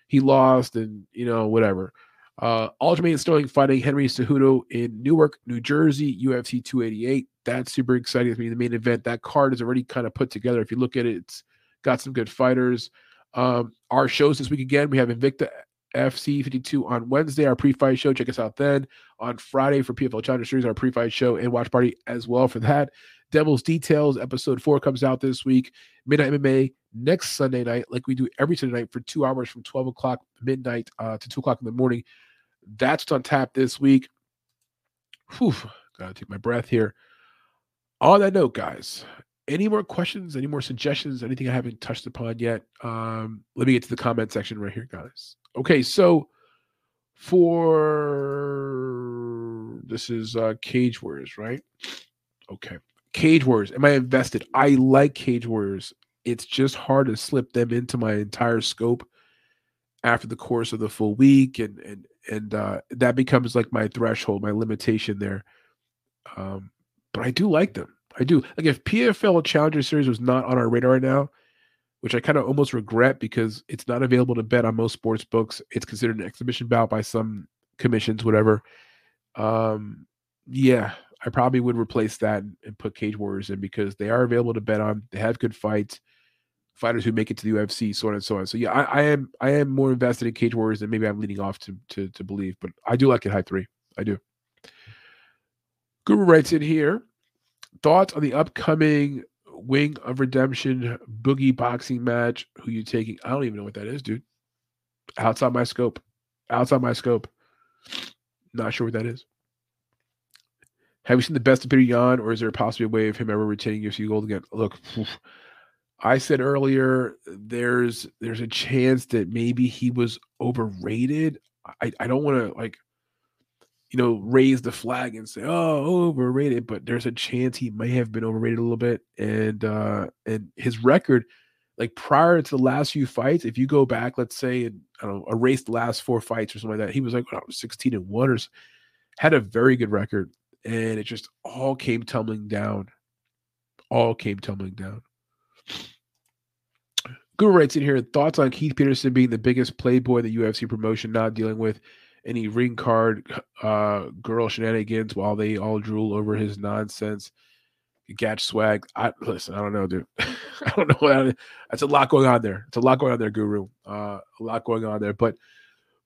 he lost, and you know whatever. Uh, Aljamain Sterling fighting Henry Cejudo in Newark, New Jersey, UFC 288. That's super exciting to me. The main event, that card is already kind of put together. If you look at it, it's got some good fighters. Um, our shows this week again, we have Invicta FC 52 on Wednesday, our pre-fight show. Check us out then. On Friday for PFL Challenger Series, our pre-fight show and watch party as well for that. Devil's Details episode four comes out this week. Midnight MMA next Sunday night, like we do every Sunday night for two hours from 12 o'clock midnight uh, to 2 o'clock in the morning. That's what's on tap this week. Whew, gotta take my breath here. On that note, guys, any more questions, any more suggestions, anything I haven't touched upon yet? Um, let me get to the comment section right here, guys. Okay, so for this is uh Cage Warriors, right? Okay. Cage Warriors. Am I invested? I like Cage Warriors. It's just hard to slip them into my entire scope after the course of the full week and and and uh, that becomes like my threshold, my limitation there. Um, but I do like them. I do. Like if PFL Challenger Series was not on our radar right now, which I kind of almost regret because it's not available to bet on most sports books. It's considered an exhibition bout by some commissions, whatever. Um, yeah, I probably would replace that and, put Cage Warriors in because they are available to bet on. They have good fights fighters who make it to the UFC, so on and so on. So yeah, I, I, am I am more invested in Cage Warriors than maybe I'm leading off to to to believe, but I do like it high three. I do. Guru writes in here thoughts on the upcoming Wing of Redemption boogie boxing match. Who you taking? I don't even know what that is, dude. Outside my scope. Outside my scope. Not sure what that is. Have you seen the best of Petr Yan, or is there a possible way of him ever retaining UFC gold again? Look, I said earlier there's there's a chance that maybe he was overrated. I, I don't want to like you know raise the flag and say oh overrated, but there's a chance he may have been overrated a little bit. And uh and his record, like prior to the last few fights, if you go back, let's say and I don't know, erase the last four fights or something like that, he was like oh, 16 and one or had a very good record, and it just all came tumbling down. All came tumbling down. Guru writes in here thoughts on Keith Peterson being the biggest playboy the UFC promotion, not dealing with any ring card uh, girl shenanigans while they all drool over his nonsense. Gatch swag. I listen. I don't know, dude. I don't know. That's a lot going on there. It's a lot going on there, Guru. Uh, a lot going on there. But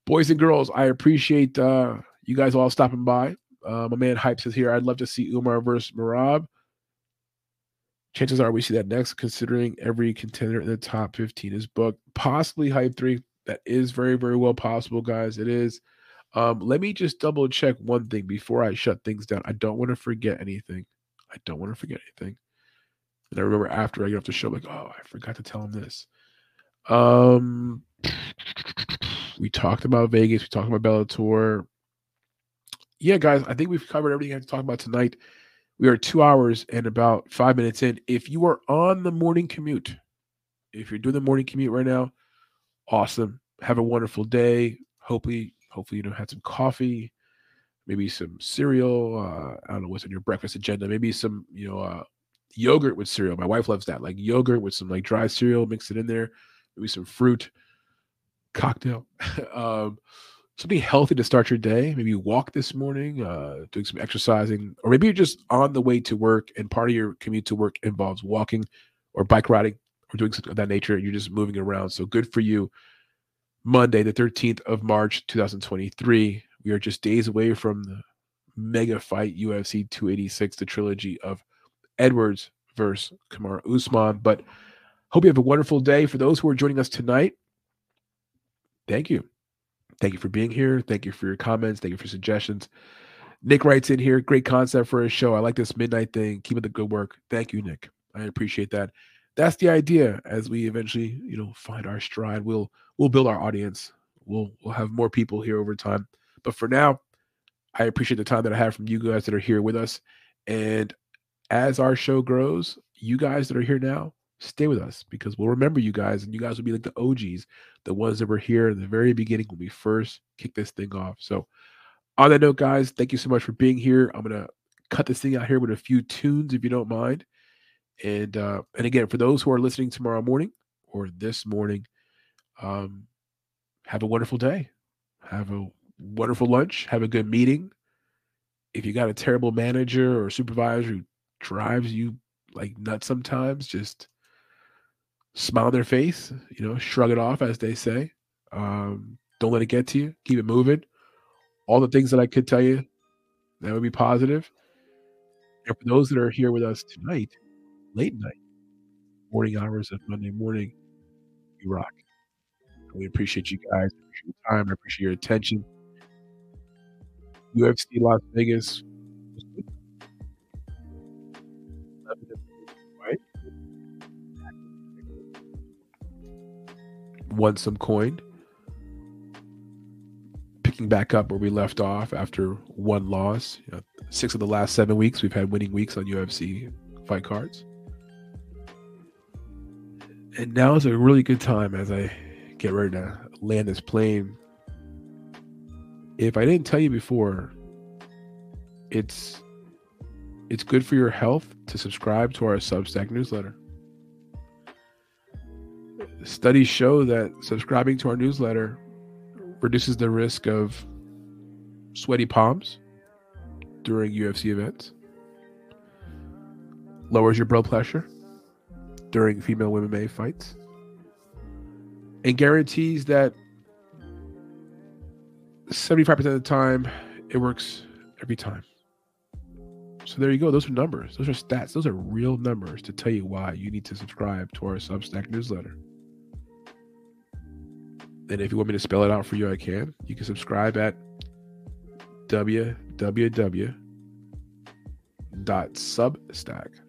boys and girls, I appreciate uh, you guys all stopping by. Uh, my man Hypes is here. I'd love to see Umar versus Merab. chances are we see that next, considering every contender in the top 15 is booked. Possibly Hype 3. That is very, very well possible, guys. It is. Um, let me just double check one thing before I shut things down. I don't want to forget anything. I don't want to forget anything. And I remember after I get off the show, like, oh, I forgot to tell him this. Um, we talked about Vegas. We talked about Bellator. Yeah, guys, I think we've covered everything I have to talk about tonight. We are two hours and about five minutes in. If you are on the morning commute, if you're doing the morning commute right now, awesome. Have a wonderful day. Hopefully, hopefully you know had some coffee, maybe some cereal. Uh, I don't know what's on your breakfast agenda. Maybe some you know uh, yogurt with cereal. My wife loves that, like yogurt with some like dry cereal, mix it in there. Maybe some fruit cocktail. um, something healthy to start your day. Maybe you walk this morning, uh, doing some exercising, or maybe you're just on the way to work and part of your commute to work involves walking or bike riding or doing something of that nature. You're just moving around. So good for you. Monday, the 13th of March, 2023. We are just days away from the mega fight UFC 286, the trilogy of Edwards versus Kamaru Usman. But hope you have a wonderful day. For those who are joining us tonight, thank you. Thank you for being here. Thank you for your comments. Thank you for suggestions. Nick writes in here, great concept for a show. I like this midnight thing. Keep up the good work. Thank you, Nick. I appreciate that. That's the idea. As we eventually, you know, find our stride, we'll we'll build our audience. We'll we'll have more people here over time. But for now, I appreciate the time that I have from you guys that are here with us. And as our show grows, you guys that are here now, stay with us because we'll remember you guys and you guys will be like the OGs, the ones that were here in the very beginning when we first kicked this thing off. So, on that note, guys, thank you so much for being here. I'm to cut this thing out here with a few tunes if you don't mind. And uh and again, for those who are listening tomorrow morning or this morning, um have a wonderful day. Have a wonderful lunch, have a good meeting. If you got a terrible manager or supervisor who drives you like nuts sometimes, just smile on their face, you know, shrug it off, as they say. Um, don't let it get to you. Keep it moving. All the things that I could tell you that would be positive. And for those that are here with us tonight, late night, morning hours of Monday morning, you rock. We appreciate you guys. Appreciate your time. I appreciate your attention. UFC Las Vegas. Right? Won some coin. Picking back up where we left off after one loss. You know, six of the last seven weeks, we've had winning weeks on UFC fight cards. And now is a really good time as I get ready to land this plane if I didn't tell you before, it's it's good for your health to subscribe to our Substack newsletter. Studies show that subscribing to our newsletter reduces the risk of sweaty palms during UFC events, lowers your blood pressure during female MMA fights, and guarantees that 75% of the time, it works every time. So there you go. Those are numbers. Those are stats. Those are real numbers to tell you why you need to subscribe to our Substack newsletter. And if you want me to spell it out for you, I can. You can subscribe at www.substack.com.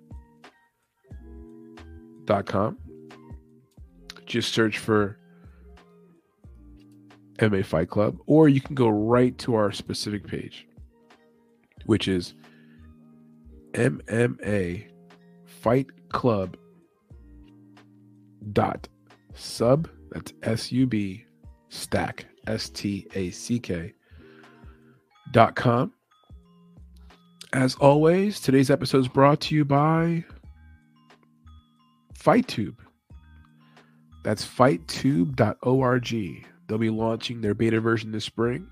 Just search for MMA Fight Club, or you can go right to our specific page, which is MMA Fight Club dot sub that's s-u-b stack s-t-a-c-k dot com. As always today's episode is brought to you by fighttube that's fighttube.org They'll be launching their beta version this spring.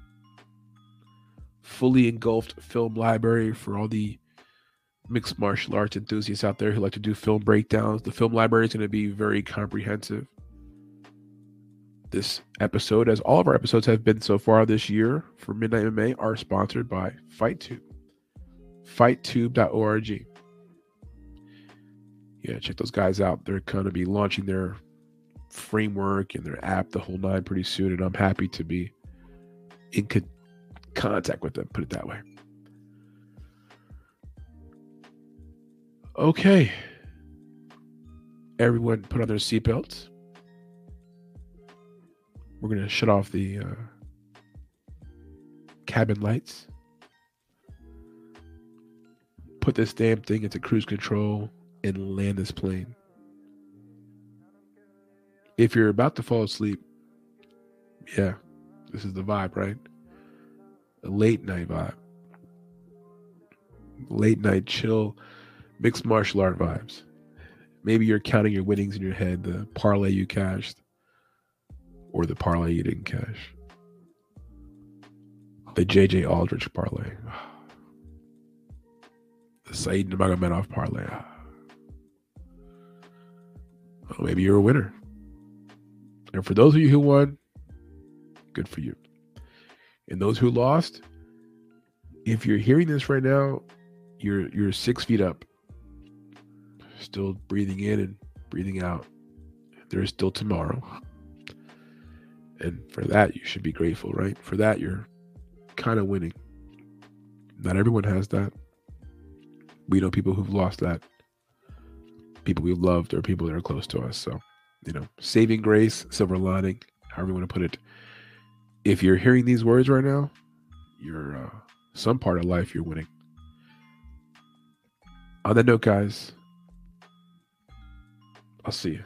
Fully engulfed film library for all the mixed martial arts enthusiasts out there who like to do film breakdowns. The film library is going to be very comprehensive. This episode, as all of our episodes have been so far this year for Midnight MMA, are sponsored by FightTube. FightTube.org. Yeah, check those guys out. They're going to be launching their framework and their app, the whole nine, pretty soon. And I'm happy to be in co- contact with them, put it that way. Okay. Everyone put on their seatbelts. We're going to shut off the uh, cabin lights. Put this damn thing into cruise control and land this plane if you're about to fall asleep, yeah, this is the vibe, right? A late night vibe. Late night chill, mixed martial art vibes. Maybe you're counting your winnings in your head, the parlay you cashed, or the parlay you didn't cash. The JJ Aldrich parlay. The Said Nurmagomedov parlay. Ah. Well, maybe you're a winner. And for those of you who won, good for you. And those who lost, if you're hearing this right now, you're you're six feet up. still breathing in and breathing out. There is still tomorrow. And for that, you should be grateful, right? For that, you're kind of winning. Not everyone has that. We know people who've lost that. People we've loved or people that are close to us. So, you know, saving grace, silver lining, however you want to put it. If you're hearing these words right now, you're uh, some part of life you're winning. On that note, guys, I'll see you.